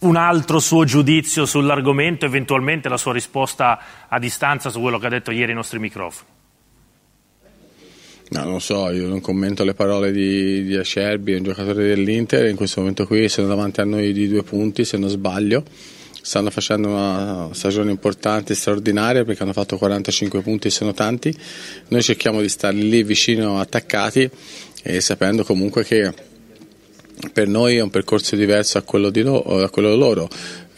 un altro suo giudizio sull'argomento, eventualmente la sua risposta a distanza su quello che ha detto ieri ai nostri microfoni? No, non so, io non commento le parole di, di Acerbi, un giocatore dell'Inter, in questo momento qui sono davanti a noi di due punti, se non sbaglio. Stanno facendo una stagione importante, straordinaria, perché hanno fatto 45 punti e sono tanti. Noi cerchiamo di stare lì vicino attaccati e sapendo comunque che per noi è un percorso diverso a quello, di lo, quello loro.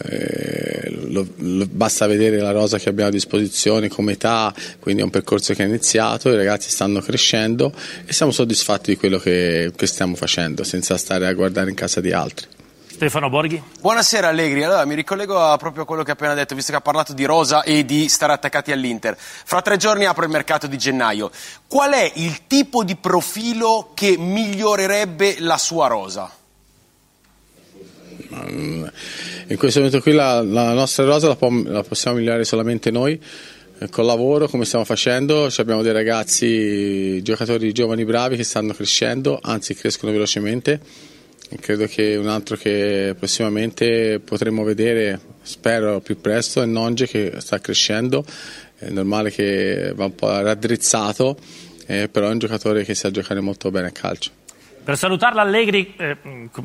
Eh, lo, lo, basta vedere la rosa che abbiamo a disposizione come età, quindi è un percorso che è iniziato, i ragazzi stanno crescendo e siamo soddisfatti di quello che, che stiamo facendo, senza stare a guardare in casa di altri. Stefano Borghi. Buonasera Allegri, allora mi ricollego a proprio quello che ha appena detto, visto che ha parlato di rosa e di stare attaccati all'Inter. Fra tre giorni apro il mercato di gennaio. Qual è il tipo di profilo che migliorerebbe la sua rosa? In questo momento qui la, la nostra rosa la, può, la, possiamo migliorare solamente noi eh, col lavoro come stiamo facendo, abbiamo dei ragazzi, giocatori giovani bravi che stanno crescendo, anzi crescono velocemente. Credo che un altro che prossimamente potremo vedere, spero più presto, è Nonge che sta crescendo, è normale che va un po' raddrizzato, eh, però è un giocatore che sa giocare molto bene a calcio. Per salutarla Allegri eh,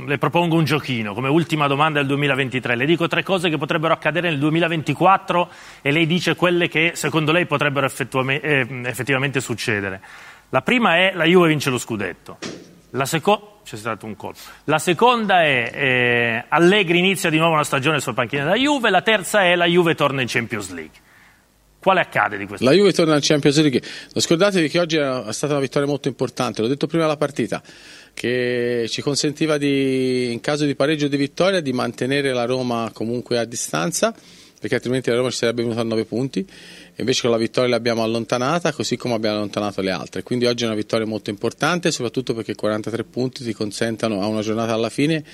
le propongo un giochino come ultima domanda del 2023. Le dico tre cose che potrebbero accadere nel 2024 e lei dice quelle che secondo lei potrebbero eh, effettivamente succedere. La prima è la Juve vince lo scudetto. La, seco- la seconda è eh, Allegri inizia di nuovo una stagione sulla panchina della Juve. La terza è la Juve torna in Champions League. Quale accade di questo? La Juve torna in Champions League. Non scordatevi che oggi è stata una vittoria molto importante, l'ho detto prima della partita che ci consentiva di, in caso di pareggio di vittoria di mantenere la Roma comunque a distanza perché altrimenti la Roma ci sarebbe venuta a 9 punti invece con la vittoria l'abbiamo allontanata così come abbiamo allontanato le altre quindi oggi è una vittoria molto importante soprattutto perché 43 punti ti consentono a una giornata alla fine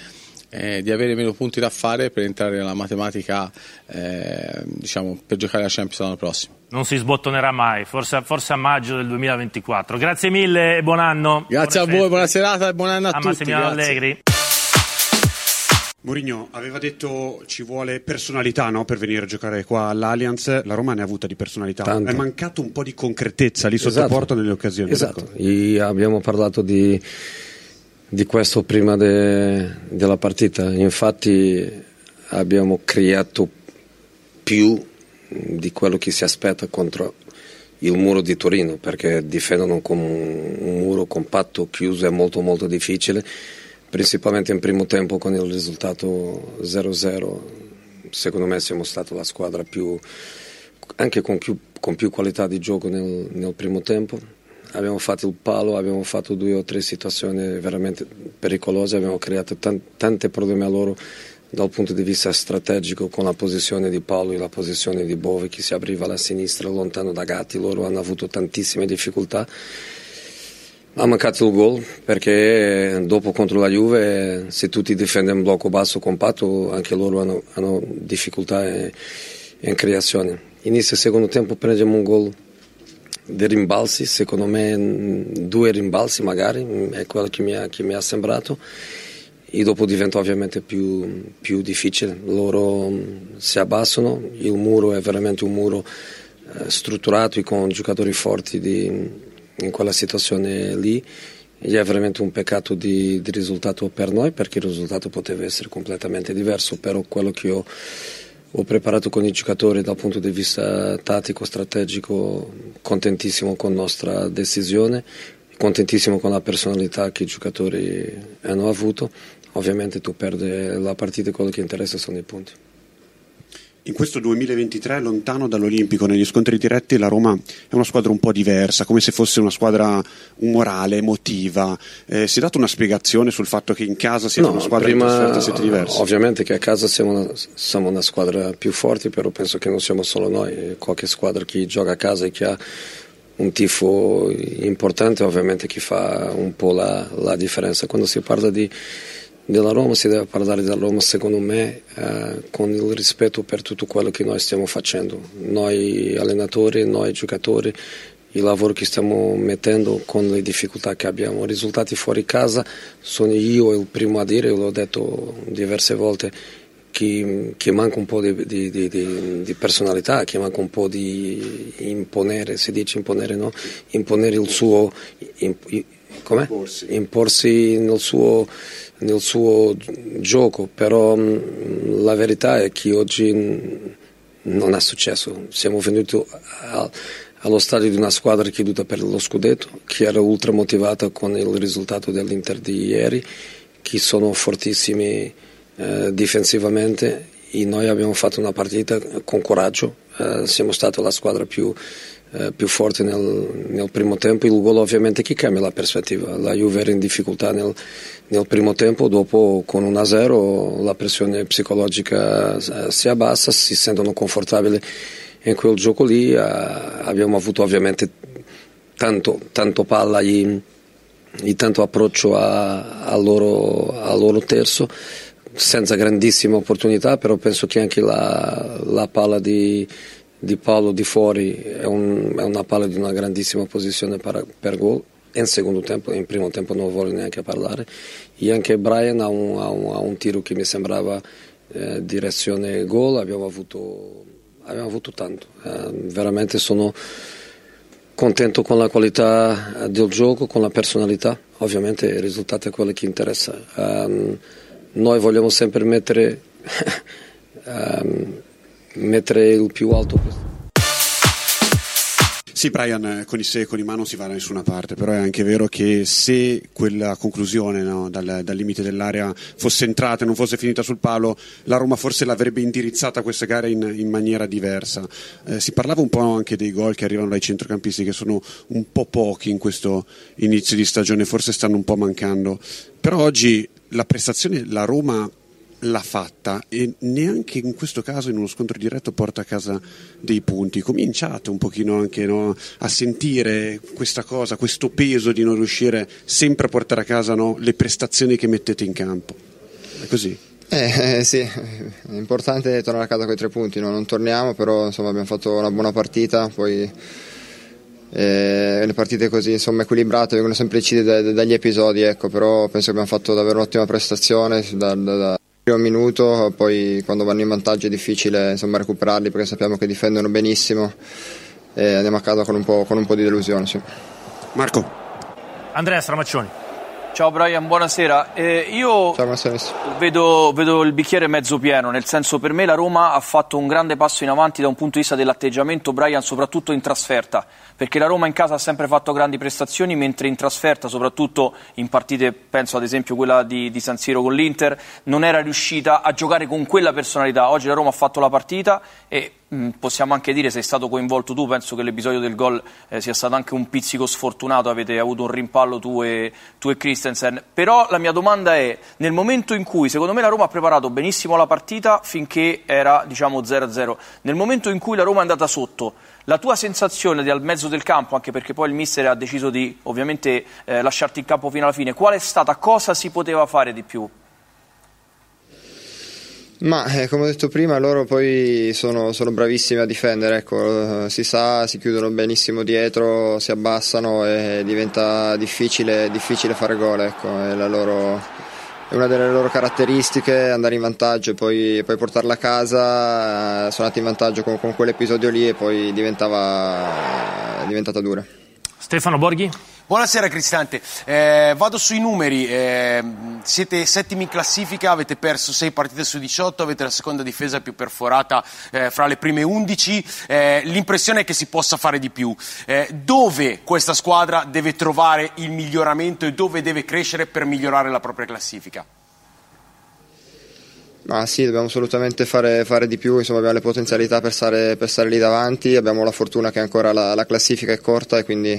eh, di avere meno punti da fare per entrare nella matematica, eh, diciamo, per giocare la Champions l'anno prossimo. Non si sbottonerà mai, forse, forse, a maggio del 2024. Grazie mille e buon anno. Grazie Buone a voi, feste. buona serata e buon anno a, a tutti. Massimiliano grazie. Allegri. Mourinho aveva detto ci vuole personalità no, per venire a giocare qua all'Allianz, la Roma ne ha avuta di personalità, Tanto. è mancato un po' di concretezza lì sotto Esatto. porta nelle occasioni. Esatto, I- abbiamo parlato di, di questo prima de- della partita, infatti abbiamo creato più di quello che si aspetta contro il muro di Torino, perché difendono con un muro compatto, chiuso, è molto molto difficile, principalmente in primo tempo con il risultato 0-0, secondo me siamo stati la squadra più, anche con più, con più qualità di gioco nel, nel primo tempo. Abbiamo fatto il palo, abbiamo fatto due o tre situazioni veramente pericolose, abbiamo creato tan- tanti problemi a loro dal punto di vista strategico con la posizione di Paolo e la posizione di Bove che si apriva alla sinistra lontano da Gatti, loro hanno avuto tantissime difficoltà. Ha mancato il gol perché dopo contro la Juve se tutti difendono in blocco basso compatto anche loro hanno, hanno difficoltà in, in creazione. Inizio il secondo tempo prendiamo un gol di rimbalzi, secondo me mh, due rimbalzi magari, mh, è quello che mi ha, che mi ha sembrato e dopo diventa ovviamente più, più difficile, loro mh, si abbassano, il muro è veramente un muro eh, strutturato e con giocatori forti di- in quella situazione lì è veramente un peccato di, di risultato per noi perché il risultato poteva essere completamente diverso, però quello che ho ho preparato con i giocatori dal punto di vista tattico, strategico, contentissimo con la nostra decisione, contentissimo con la personalità che i giocatori hanno avuto. Ovviamente tu perdi la partita e quello che interessa sono i punti. In questo 2023, lontano dall'Olimpico, negli scontri diretti, la Roma è una squadra un po' diversa, come se fosse una squadra umorale, emotiva. Eh, si è dato una spiegazione sul fatto che in casa siete una squadra trasferta siete diversi? ovviamente che a casa siamo una, siamo una squadra più forte, però penso che non siamo solo noi, qualche squadra che gioca a casa e che ha un tifo importante ovviamente che fa un po' la, la differenza. Quando si parla di, della Roma si deve parlare della Roma secondo me eh, con il rispetto per tutto quello che noi stiamo facendo, noi allenatori, noi giocatori, il lavoro che stiamo mettendo con le difficoltà che abbiamo. I risultati fuori casa sono io il primo a dire, l'ho detto diverse volte, che, che manca un po' di, di- di- di- personalità, che manca un po' di imponere, si dice imponere, no? Imponere il suo... im- i- com'è? Imporsi nel suo, nel suo gioco, però mh, la verità è che oggi mh, non è successo. Siamo venuti allo stadio di una squadra che lotta per lo scudetto, che era ultra motivata con il risultato dell'Inter di ieri, che sono fortissimi eh, difensivamente e noi abbiamo fatto una partita con coraggio, eh, siamo stati la squadra più, eh, più forte nel, nel primo tempo, il gol ovviamente che cambia la prospettiva, la Juve era in difficoltà nel, nel primo tempo, dopo con 1-0 la pressione psicologica eh, si abbassa, si sentono confortabili in quel gioco lì, eh, abbiamo avuto ovviamente tanto, tanto palla e, e tanto approccio al loro, loro terzo senza grandissime opportunità, però penso che anche la, la palla di, di Paolo di fuori è, un- è una palla di una grandissima posizione per, per gol. In secondo tempo, in primo tempo non voglio neanche parlare. E anche Brian ha un, ha un- ha un tiro che mi sembrava eh, direzione gol, abbiamo avuto, abbiamo avuto tanto. Eh, veramente sono contento con la qualità eh, del gioco, con la personalità. Ovviamente il risultato è quello che interessa. Ehm, noi vogliamo sempre mettere, *laughs* ehm, mettere il più alto possibile. Sì, Brian, eh, con i sé e con i ma non si va da nessuna parte, però è anche vero che se quella conclusione no, dal, dal limite dell'area fosse entrata e non fosse finita sul palo, la Roma forse l'avrebbe indirizzata questa gara in, in maniera diversa. Eh, si parlava un po' anche dei gol che arrivano dai centrocampisti, che sono un po' pochi in questo inizio di stagione, forse stanno un po' mancando. Però oggi la prestazione, la Roma l'ha fatta e neanche in questo caso in uno scontro diretto porta a casa dei punti. Cominciate un pochino anche no, a sentire questa cosa, questo peso di non riuscire sempre a portare a casa no, le prestazioni che mettete in campo. è così. Eh, eh, sì, è importante tornare a casa con i tre punti, no? non torniamo, però insomma, abbiamo fatto una buona partita, poi eh, le partite così insomma, equilibrate vengono sempre decise da, dagli episodi, ecco, però penso che abbiamo fatto davvero un'ottima prestazione da primo minuto, poi quando vanno in vantaggio è difficile insomma, recuperarli perché sappiamo che difendono benissimo e andiamo a casa con un po', con un po di delusione. Sì. Marco. Andrea Stramaccioni. Ciao Brian, buonasera. Eh, io vedo, vedo, il bicchiere mezzo pieno, nel senso per me la Roma ha fatto un grande passo in avanti da un punto di vista dell'atteggiamento, Brian, soprattutto in trasferta, perché la Roma in casa ha sempre fatto grandi prestazioni, mentre in trasferta, soprattutto in partite, penso ad esempio quella di, di San Siro con l'Inter, non era riuscita a giocare con quella personalità. Oggi la Roma ha fatto la partita e possiamo anche dire sei stato coinvolto tu, penso che l'episodio del gol eh, sia stato anche un pizzico sfortunato, avete avuto un rimpallo tu e, tu e Christensen, però la mia domanda è, nel momento in cui secondo me la Roma ha preparato benissimo la partita finché era diciamo 0-0, nel momento in cui la Roma è andata sotto, la tua sensazione dal mezzo del campo, anche perché poi il mister ha deciso di ovviamente eh, lasciarti in campo fino alla fine, qual è stata, cosa si poteva fare di più? Ma eh, come ho detto prima, loro poi sono, sono bravissimi a difendere, ecco, si sa, si chiudono benissimo dietro, si abbassano e diventa difficile, difficile fare gol. Ecco, è, loro, è, una delle loro caratteristiche andare in vantaggio e poi, poi portarla a casa. Sono andati in vantaggio con, con quell'episodio lì e poi diventava, è diventata dura. Stefano Borghi? Buonasera Cristante, eh, vado sui numeri, eh, siete settimi in classifica, avete perso 6 partite su 18, avete la seconda difesa più perforata eh, fra le prime 11, eh, l'impressione è che si possa fare di più. Eh, dove questa squadra deve trovare il miglioramento e dove deve crescere per migliorare la propria classifica? Ah, sì, dobbiamo assolutamente fare, fare di più, insomma, abbiamo le potenzialità per stare, per stare, lì davanti, abbiamo la fortuna che ancora la, la classifica è corta e quindi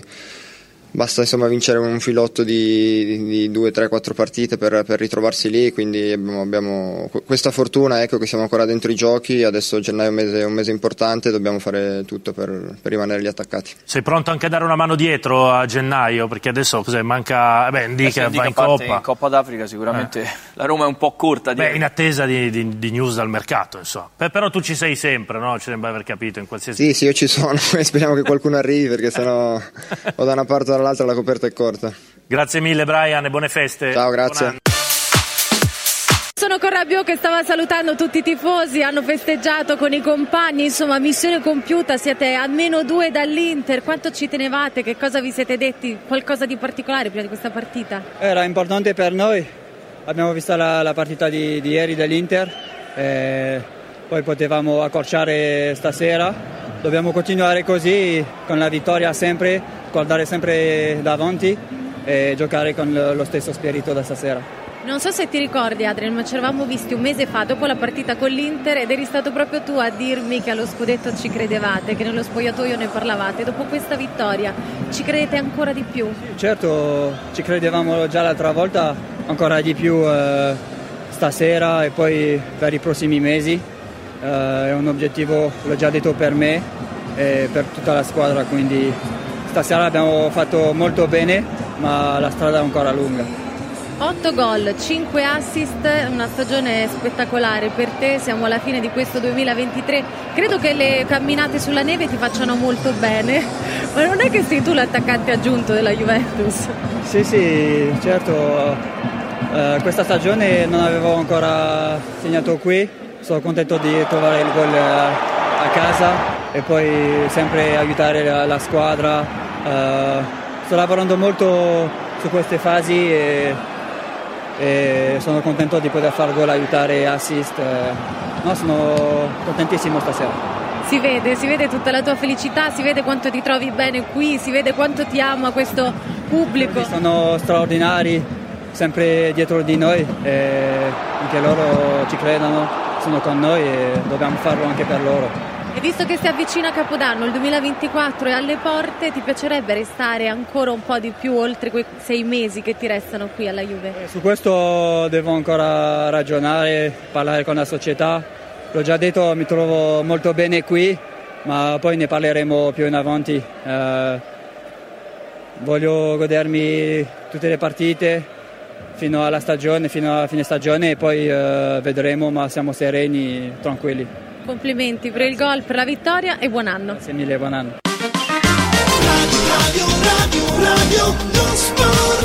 basta insomma, vincere un filotto di, di 2, 3, 4 partite per, per, ritrovarsi lì, quindi abbiamo, abbiamo questa fortuna ecco, che siamo ancora dentro i giochi, adesso gennaio è un mese, un mese importante, dobbiamo fare tutto per, per, rimanere lì attaccati. Sei pronto anche a dare una mano dietro a gennaio? Perché adesso cos'è, manca, beh, Indica, eh va in Coppa. In Coppa d'Africa sicuramente eh. *laughs* la Roma è un po' corta. Beh, in attesa di, di, di, news dal mercato, insomma. però tu ci sei sempre, no? Ci sembra aver capito in qualsiasi... Sì, sì, io ci sono, *laughs* speriamo che qualcuno arrivi perché sennò *laughs* o da una parte o dall'altra la coperta è corta. Grazie mille Brian e buone feste. Ciao, grazie. Sono con Rabiot che stava salutando tutti i tifosi, hanno festeggiato con i compagni, insomma missione compiuta, siete a meno due dall'Inter, quanto ci tenevate, che cosa vi siete detti, qualcosa di particolare prima di questa partita? Era importante per noi, abbiamo visto la, la partita di, di, ieri dell'Inter, eh, poi potevamo accorciare stasera, dobbiamo continuare così con la vittoria sempre, guardare sempre davanti e giocare con lo stesso spirito da stasera. Non so se ti ricordi Adrian, ma ci eravamo visti un mese fa dopo la partita con l'Inter ed eri stato proprio tu a dirmi che allo scudetto ci credevate, che nello spogliatoio ne parlavate. Dopo questa vittoria ci credete ancora di più? Certo, ci credevamo già l'altra volta, ancora di più eh, stasera e poi per i prossimi mesi. Eh, è un obiettivo, l'ho già detto per me e per tutta la squadra, quindi stasera abbiamo fatto molto bene, ma la strada è ancora lunga. 8 gol, 5 assist, una stagione spettacolare per te, siamo alla fine di questo 2023. Credo che le camminate sulla neve ti facciano molto bene, *laughs* ma non è che sei tu l'attaccante aggiunto della Juventus? Sì, sì, certo. Uh, questa stagione non avevo ancora segnato qui, sono contento di trovare il gol uh, a casa e poi sempre aiutare la, la squadra. Uh, sto lavorando molto su queste fasi e e sono contento di poter fare gol, aiutare, assist. No, sono contentissimo stasera. Si vede, si vede tutta la tua felicità, si vede quanto ti trovi bene qui, si vede quanto ti ama questo pubblico. Sono straordinari, sempre dietro di noi, anche loro ci credono, sono con noi e dobbiamo farlo anche per loro. E visto che si avvicina Capodanno, il 2024 è alle porte, ti piacerebbe restare ancora un po' di più oltre quei sei mesi che ti restano qui alla Juve? Eh, su questo devo ancora ragionare, parlare con la società. L'ho già detto, mi trovo molto bene qui, ma poi ne parleremo più in avanti. Eh, voglio godermi tutte le partite, fino alla stagione, fino alla fine stagione e poi eh, vedremo, ma siamo sereni, tranquilli. Complimenti per il gol, per la vittoria e buon anno. Grazie mille, buon anno. Radio, radio, radio, non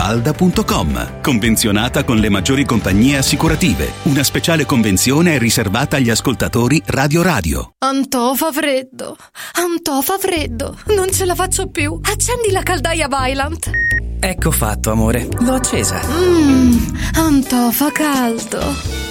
villamafalda.com. Convenzionata con le maggiori compagnie assicurative. Una speciale convenzione è riservata agli ascoltatori Radio Radio. Antò fa freddo, Antò fa freddo, non ce la faccio più. Accendi la caldaia Vylant. Ecco fatto, amore. L'ho accesa. Mmm, Antò fa caldo.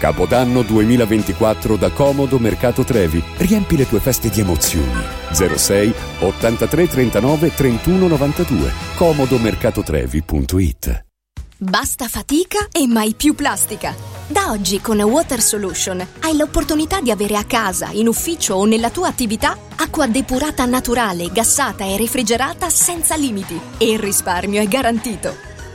Capodanno 2024 da Comodo Mercato Trevi. Riempi le tue feste di emozioni. 06 83 39 31 92. comodomercatotrevi.it Basta fatica e mai più plastica. Da oggi con Water Solution hai l'opportunità di avere a casa, in ufficio o nella tua attività acqua depurata naturale, gassata e refrigerata senza limiti. E il risparmio è garantito.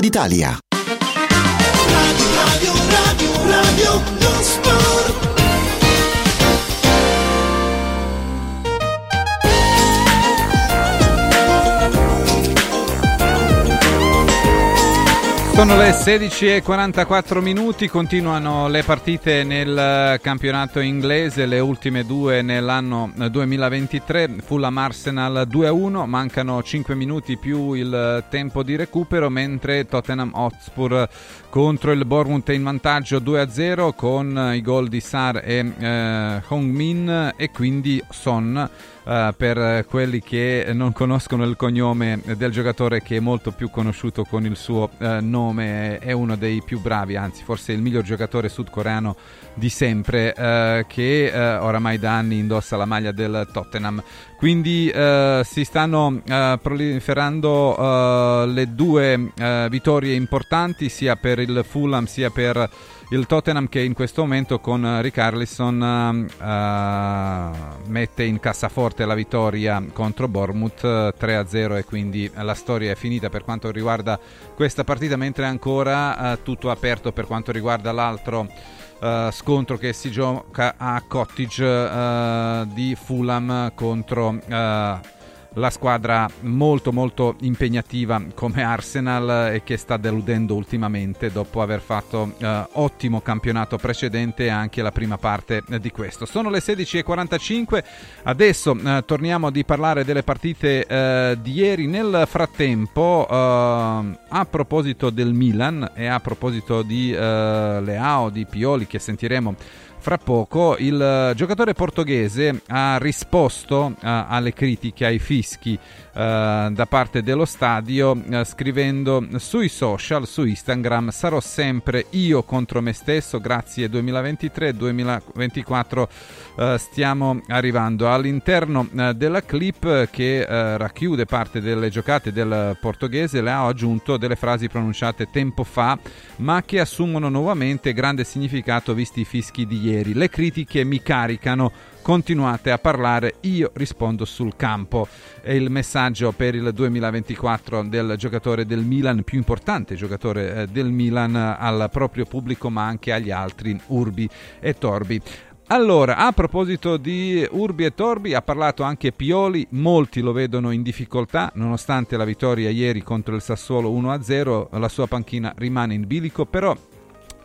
d'Italia. Radio, radio, radio, radio, non sport. Sono le 16.44 minuti, continuano le partite nel campionato inglese, le ultime due nell'anno 2023, Fulham Arsenal 2-1, mancano 5 minuti più il tempo di recupero, mentre Tottenham Hotspur contro il Bournemouth è in vantaggio 2-0 con i gol di Sar e eh, Hong Min e quindi Son. Uh, per quelli che non conoscono il cognome del giocatore che è molto più conosciuto con il suo uh, nome, è uno dei più bravi, anzi forse il miglior giocatore sudcoreano di sempre, uh, che oramai da anni indossa la maglia del Tottenham. Quindi si stanno proliferando le due vittorie importanti sia per il Fulham sia per il Tottenham che in questo momento con Rickarlison uh, mette in cassaforte la vittoria contro Bournemouth 3-0 e quindi la storia è finita per quanto riguarda questa partita mentre ancora uh, tutto aperto per quanto riguarda l'altro uh, scontro che si gioca a Cottage di Fulham contro la squadra molto molto impegnativa come Arsenal e che sta deludendo ultimamente dopo aver fatto eh, ottimo campionato precedente e anche la prima parte di questo. Sono le 16.45, adesso eh, torniamo a parlare delle partite eh, di ieri. Nel frattempo, eh, a proposito del Milan e a proposito di eh, Leao, di Pioli che sentiremo fra poco il giocatore portoghese ha risposto uh, alle critiche, ai fischi uh, da parte dello stadio uh, scrivendo sui social, su Instagram sarò sempre io contro me stesso, grazie 2023-2024 stiamo arrivando all'interno della clip che racchiude parte delle giocate del portoghese, le ha aggiunto delle frasi pronunciate tempo fa ma che assumono nuovamente grande significato visti i fischi di ieri. Le critiche mi caricano, continuate a parlare, io rispondo sul campo. È il messaggio per il 2024 del giocatore del Milan, più importante giocatore eh, del Milan al proprio pubblico ma anche agli altri urbi e torbi. Allora, a proposito di Urbi e Torbi, ha parlato anche Pioli, molti lo vedono in difficoltà, nonostante la vittoria ieri contro il Sassuolo 1-0, la sua panchina rimane in bilico, però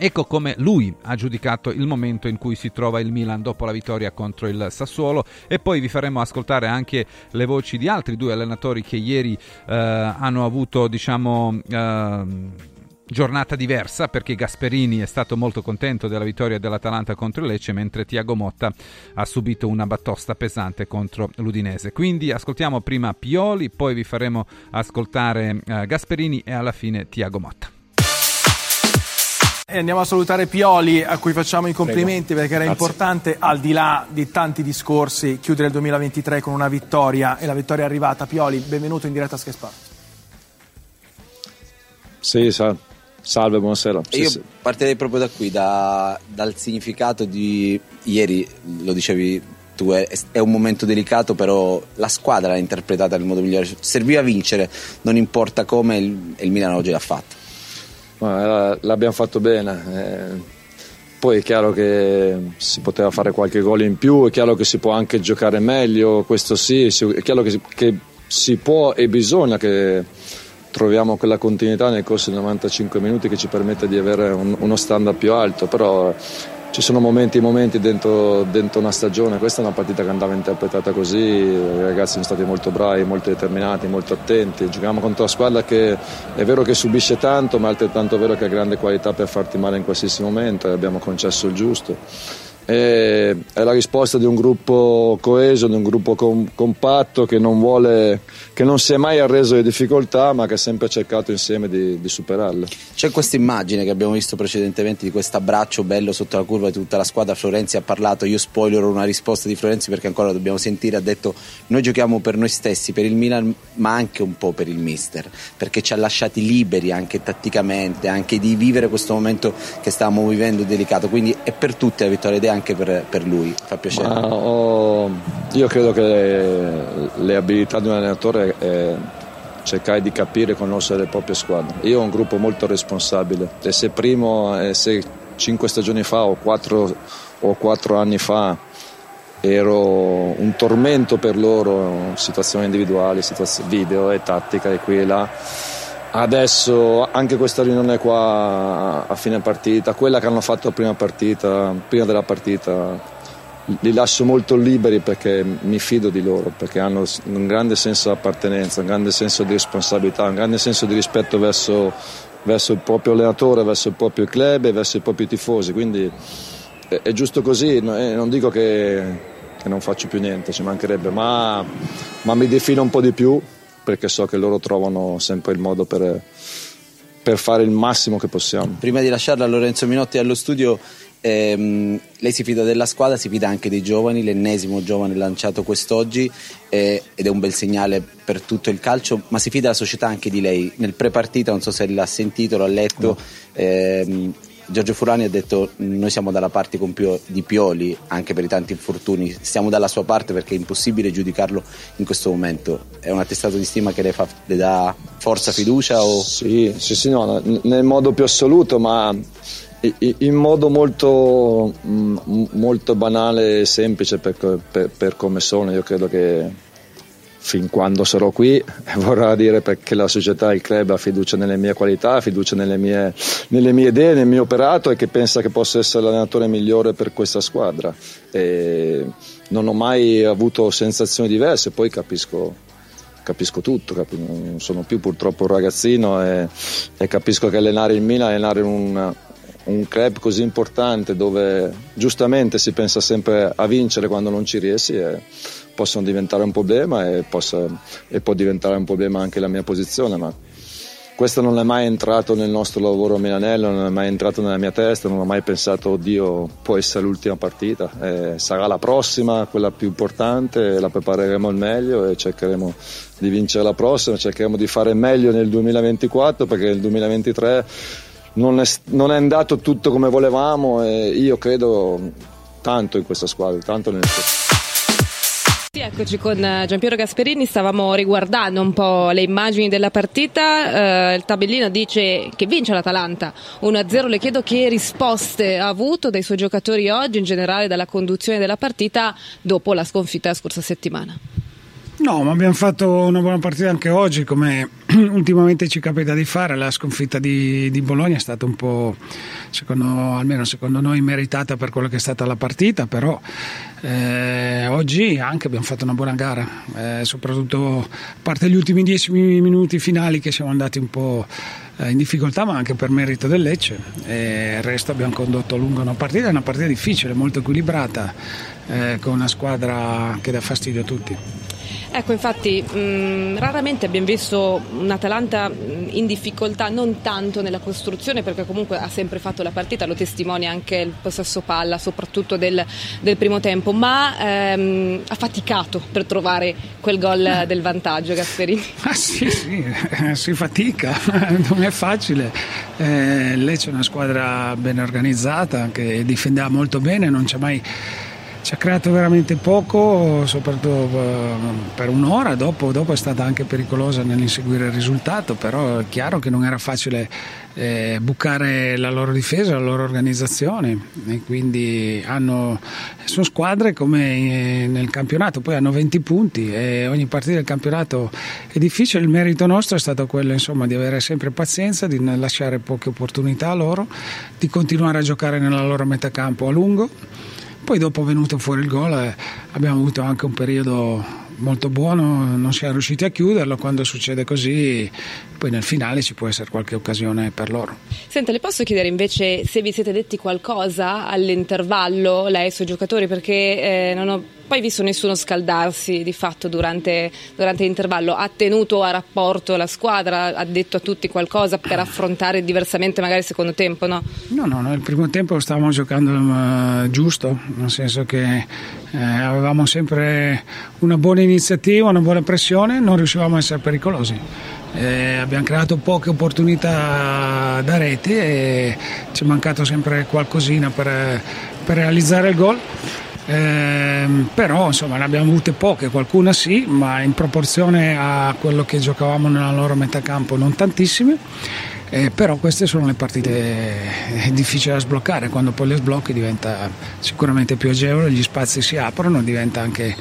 Ecco come lui ha giudicato il momento in cui si trova il Milan dopo la vittoria contro il Sassuolo e poi vi faremo ascoltare anche le voci di altri due allenatori che ieri eh, hanno avuto diciamo eh, giornata diversa perché Gasperini è stato molto contento della vittoria dell'Atalanta contro il Lecce mentre Tiago Motta ha subito una battosta pesante contro l'Udinese. Quindi ascoltiamo prima Pioli, poi vi faremo ascoltare eh, Gasperini e alla fine Tiago Motta. E andiamo a salutare Pioli, a cui facciamo i complimenti Prego. perché era Grazie. importante, al di là di tanti discorsi, chiudere il 2023 con una vittoria e la vittoria è arrivata. Pioli, benvenuto in diretta a Sky Sport. Sì, sa- salve, buonasera. Sì, Io sì. partirei proprio da qui, da- dal significato di ieri, lo dicevi tu, è, è un momento delicato, però la squadra l'ha interpretata nel modo migliore. Serviva vincere, non importa come, il, e il Milan oggi l'ha fatto. L'abbiamo fatto bene. eh. Poi è chiaro che si poteva fare qualche gol in più, è chiaro che si può anche giocare meglio, questo sì, è chiaro che si, che si può e bisogna che troviamo quella continuità nel corso dei 95 minuti che ci permette di avere un- uno standard più alto, però ci sono momenti e momenti dentro, dentro una stagione, questa è una partita che andava interpretata così, i ragazzi sono stati molto bravi, molto determinati, molto attenti, giochiamo contro una squadra che è vero che subisce tanto, ma è altrettanto vero che ha grande qualità per farti male in qualsiasi momento. E abbiamo concesso il giusto. È, è la risposta di un gruppo coeso, di un gruppo com- compatto che non, vuole, che non si è mai arreso alle difficoltà ma che ha sempre cercato insieme di, di superarle. C'è questa immagine che abbiamo visto precedentemente di questo abbraccio bello sotto la curva di tutta la squadra. Florenzi ha parlato, io spoilerò una risposta di Florenzi perché ancora dobbiamo sentire. Ha detto: Noi giochiamo per noi stessi, per il Milan, ma anche un po' per il mister, perché ci ha lasciati liberi anche tatticamente, anche di vivere questo momento che stavamo vivendo delicato. Quindi è per tutti la vittoria anche per, per lui. Fa piacere. Ma ho- io credo che le, le abilità di un allenatore è cercare di capire e conoscere le proprie squadre. Io ho un gruppo molto responsabile e se primo, se cinque stagioni fa o quattro, o quattro anni fa ero un tormento per loro, situazioni individuali, situazioni video e tattica e qui e là. Adesso anche questa riunione qua a fine partita, quella che hanno fatto prima partita, prima della partita, li lascio molto liberi perché mi fido di loro, perché hanno un grande senso di appartenenza, un grande senso di responsabilità, un grande senso di rispetto verso, verso il proprio allenatore, verso il proprio club e verso i propri tifosi. Quindi è, è giusto così, eh, non dico che, che non faccio più niente, ci mancherebbe, ma, ma mi defino un po' di più perché so che loro trovano sempre il modo per, per fare il massimo che possiamo. Prima di lasciarla a Lorenzo Minotti allo studio, ehm, lei si fida della squadra, si fida anche dei giovani, l'ennesimo giovane lanciato quest'oggi eh, ed è un bel segnale per tutto il calcio, ma si fida la società anche di lei. Nel pre-partita, non so se l'ha sentito, l'ha letto, ehm, Giorgio Furani ha detto noi siamo dalla parte Pio- di Pioli anche per i tanti infortuni, stiamo dalla sua parte perché è impossibile giudicarlo in questo momento. È un attestato di stima che le, fa- le dà forza, fiducia? O... Sì, sì, sì, no, nel modo più assoluto, ma in modo molto, molto banale e semplice per, per- per come sono. Io credo che fin quando sarò qui *laughs* vorrà dire perché la società, il club ha fiducia nelle mie qualità, fiducia nelle mie, nelle mie idee, nel mio operato e che pensa che possa essere l'allenatore migliore per questa squadra. E non ho mai avuto sensazioni diverse, poi capisco capisco tutto, capi- non sono più purtroppo un ragazzino e, e capisco che allenare il Milan, allenare un, un club così importante dove giustamente si pensa sempre a vincere quando non ci riesci e possono diventare un problema e, possa- e può diventare un problema anche la mia posizione, ma questo non è mai entrato nel nostro lavoro a Milanello, non è mai entrato nella mia testa, non ho mai pensato, oddio, può essere l'ultima partita, Eh, sarà la prossima, quella più importante, la prepareremo al meglio e cercheremo di vincere la prossima, cercheremo di fare meglio nel 2024 perché nel 2023 non è, non è andato tutto come volevamo e io credo tanto in questa squadra, tanto nel Sì, eccoci con eh, Giampiero Gasperini, stavamo riguardando un po' le immagini della partita, eh, il tabellino dice che vince l'Atalanta. 1-0, le chiedo che risposte ha avuto dai suoi giocatori oggi, in generale dalla conduzione della partita dopo la sconfitta la scorsa settimana. No, ma abbiamo fatto una buona partita anche oggi, come *clears throat* ultimamente ci capita di fare. La sconfitta di, di Bologna è stata un po', secondo, almeno secondo noi, meritata per quello che è stata la partita, però eh, oggi anche abbiamo fatto una buona gara, eh, soprattutto a parte gli ultimi dieci mi- minuti finali che siamo andati un po' eh, in difficoltà, ma anche per merito del Lecce. E il resto abbiamo condotto a lungo una partita, una partita difficile, molto equilibrata, eh, con una squadra che dà fastidio a tutti. Ecco, infatti, mh, raramente abbiamo visto un Atalanta mh, in difficoltà, non tanto nella costruzione, perché comunque ha sempre fatto la partita, lo testimonia anche il possesso palla, soprattutto del, del primo tempo, ma ehm, ha faticato per trovare quel gol del vantaggio, Gasperini. *laughs* Ah sì, sì, eh, si fatica, *laughs* non è facile. Eh, Lecce è una squadra ben organizzata che difendeva molto bene, non c'è mai ci ha creato veramente poco, soprattutto eh, per un'ora, dopo, dopo è stata anche pericolosa nell'inseguire il risultato, però è chiaro che non era facile eh, bucare la loro difesa, la loro organizzazione e quindi hanno, sono squadre come eh, nel campionato, poi hanno 20 punti e ogni partita del campionato è difficile, il merito nostro è stato quello insomma, di avere sempre pazienza, di lasciare poche opportunità a loro, di continuare a giocare nella loro metà campo a lungo poi dopo è venuto fuori il gol abbiamo avuto anche un periodo molto buono, non siamo riusciti a chiuderlo, quando succede così poi nel finale ci può essere qualche occasione per loro. Senta, le posso chiedere invece se vi siete detti qualcosa all'intervallo, lei e i suoi giocatori, perché eh, non ho poi visto nessuno scaldarsi di fatto durante, durante, l'intervallo. Ha tenuto a rapporto la squadra, ha detto a tutti qualcosa per *clears throat* affrontare diversamente magari il secondo tempo, no? No, no, no il primo tempo stavamo giocando uh, giusto, nel senso che eh, avevamo sempre una buona iniziativa, una buona pressione, non riuscivamo a essere pericolosi. Eh, abbiamo creato poche opportunità da reti e ci è mancato sempre qualcosina per, per realizzare il gol. Eh, però insomma ne abbiamo avute poche, qualcuna sì, ma in proporzione a quello che giocavamo nella loro metà campo non tantissime. Eh, però queste sono le partite eh, difficili da sbloccare, quando poi le sblocchi diventa sicuramente più agevole, gli spazi si aprono, diventa anche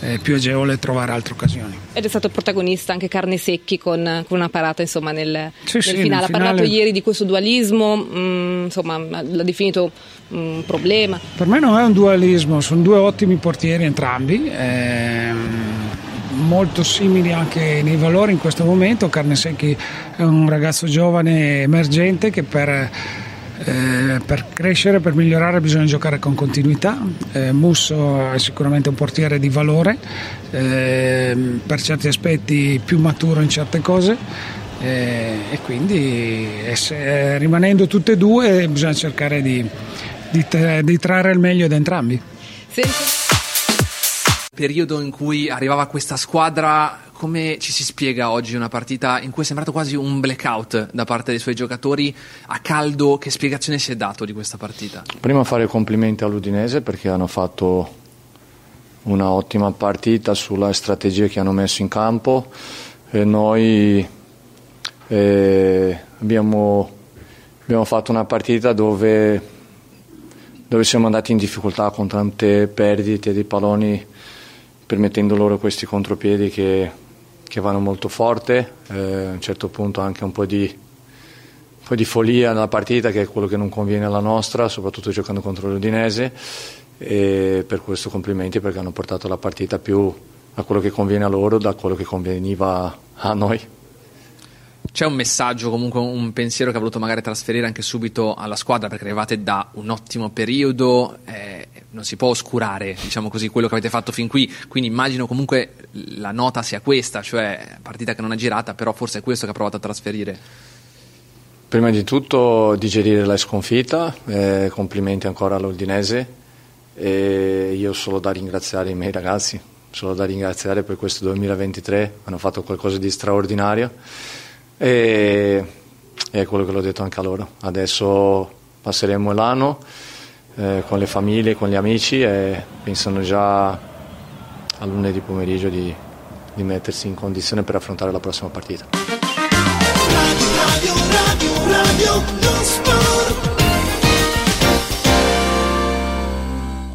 eh, più agevole trovare altre occasioni. Ed è stato protagonista anche Carne Secchi con, con una parata insomma, nel, sì, nel sì, finale. nel Ha parlato finale- ieri di questo dualismo, mh, insomma, l'ha definito un problema. Per me non è un dualismo, sono due ottimi portieri entrambi, ehm, molto simili anche nei valori in questo momento. Carnesecchi è un ragazzo giovane emergente che per, eh, per crescere, per migliorare bisogna giocare con continuità. Eh, Musso è sicuramente un portiere di valore, ehm, per certi aspetti più maturo in certe cose. eh, e quindi ess- eh, rimanendo tutte e due bisogna cercare di, di di trarre il meglio da entrambi. Periodo in cui arrivava questa squadra, come ci si spiega oggi una partita in cui è sembrato quasi un blackout da parte dei suoi giocatori a caldo? Che spiegazione si è dato di questa partita? Prima fare complimenti all'Udinese perché hanno fatto una ottima partita sulle strategie che hanno messo in campo e noi eh, abbiamo, abbiamo fatto una partita dove, dove siamo andati in difficoltà con tante perdite di palloni permettendo loro questi contropiedi che, che vanno molto forte, eh, a un certo punto anche un po' di, un po' di follia nella partita che è quello che non conviene alla nostra, soprattutto giocando contro l'Udinese e per questo complimenti perché hanno portato la partita più a quello che conviene a loro da quello che conveniva a noi. C'è un messaggio, comunque un pensiero che ha voluto magari trasferire anche subito alla squadra perché arrivate da un ottimo periodo, eh, non si può oscurare diciamo così, quello che avete fatto fin qui, quindi immagino comunque la nota sia questa, cioè partita che non è girata, però forse è questo che ha provato a trasferire. Prima di tutto digerire la sconfitta, eh, complimenti ancora all'Udinese e io solo da ringraziare i miei ragazzi, solo da ringraziare per questo 2023, hanno fatto qualcosa di straordinario e è quello che l'ho detto anche a loro. Adesso passeremo l'anno eh, con le famiglie, con gli amici e pensano già a lunedì pomeriggio di, di mettersi in condizione per affrontare la prossima partita. Radio, radio, radio,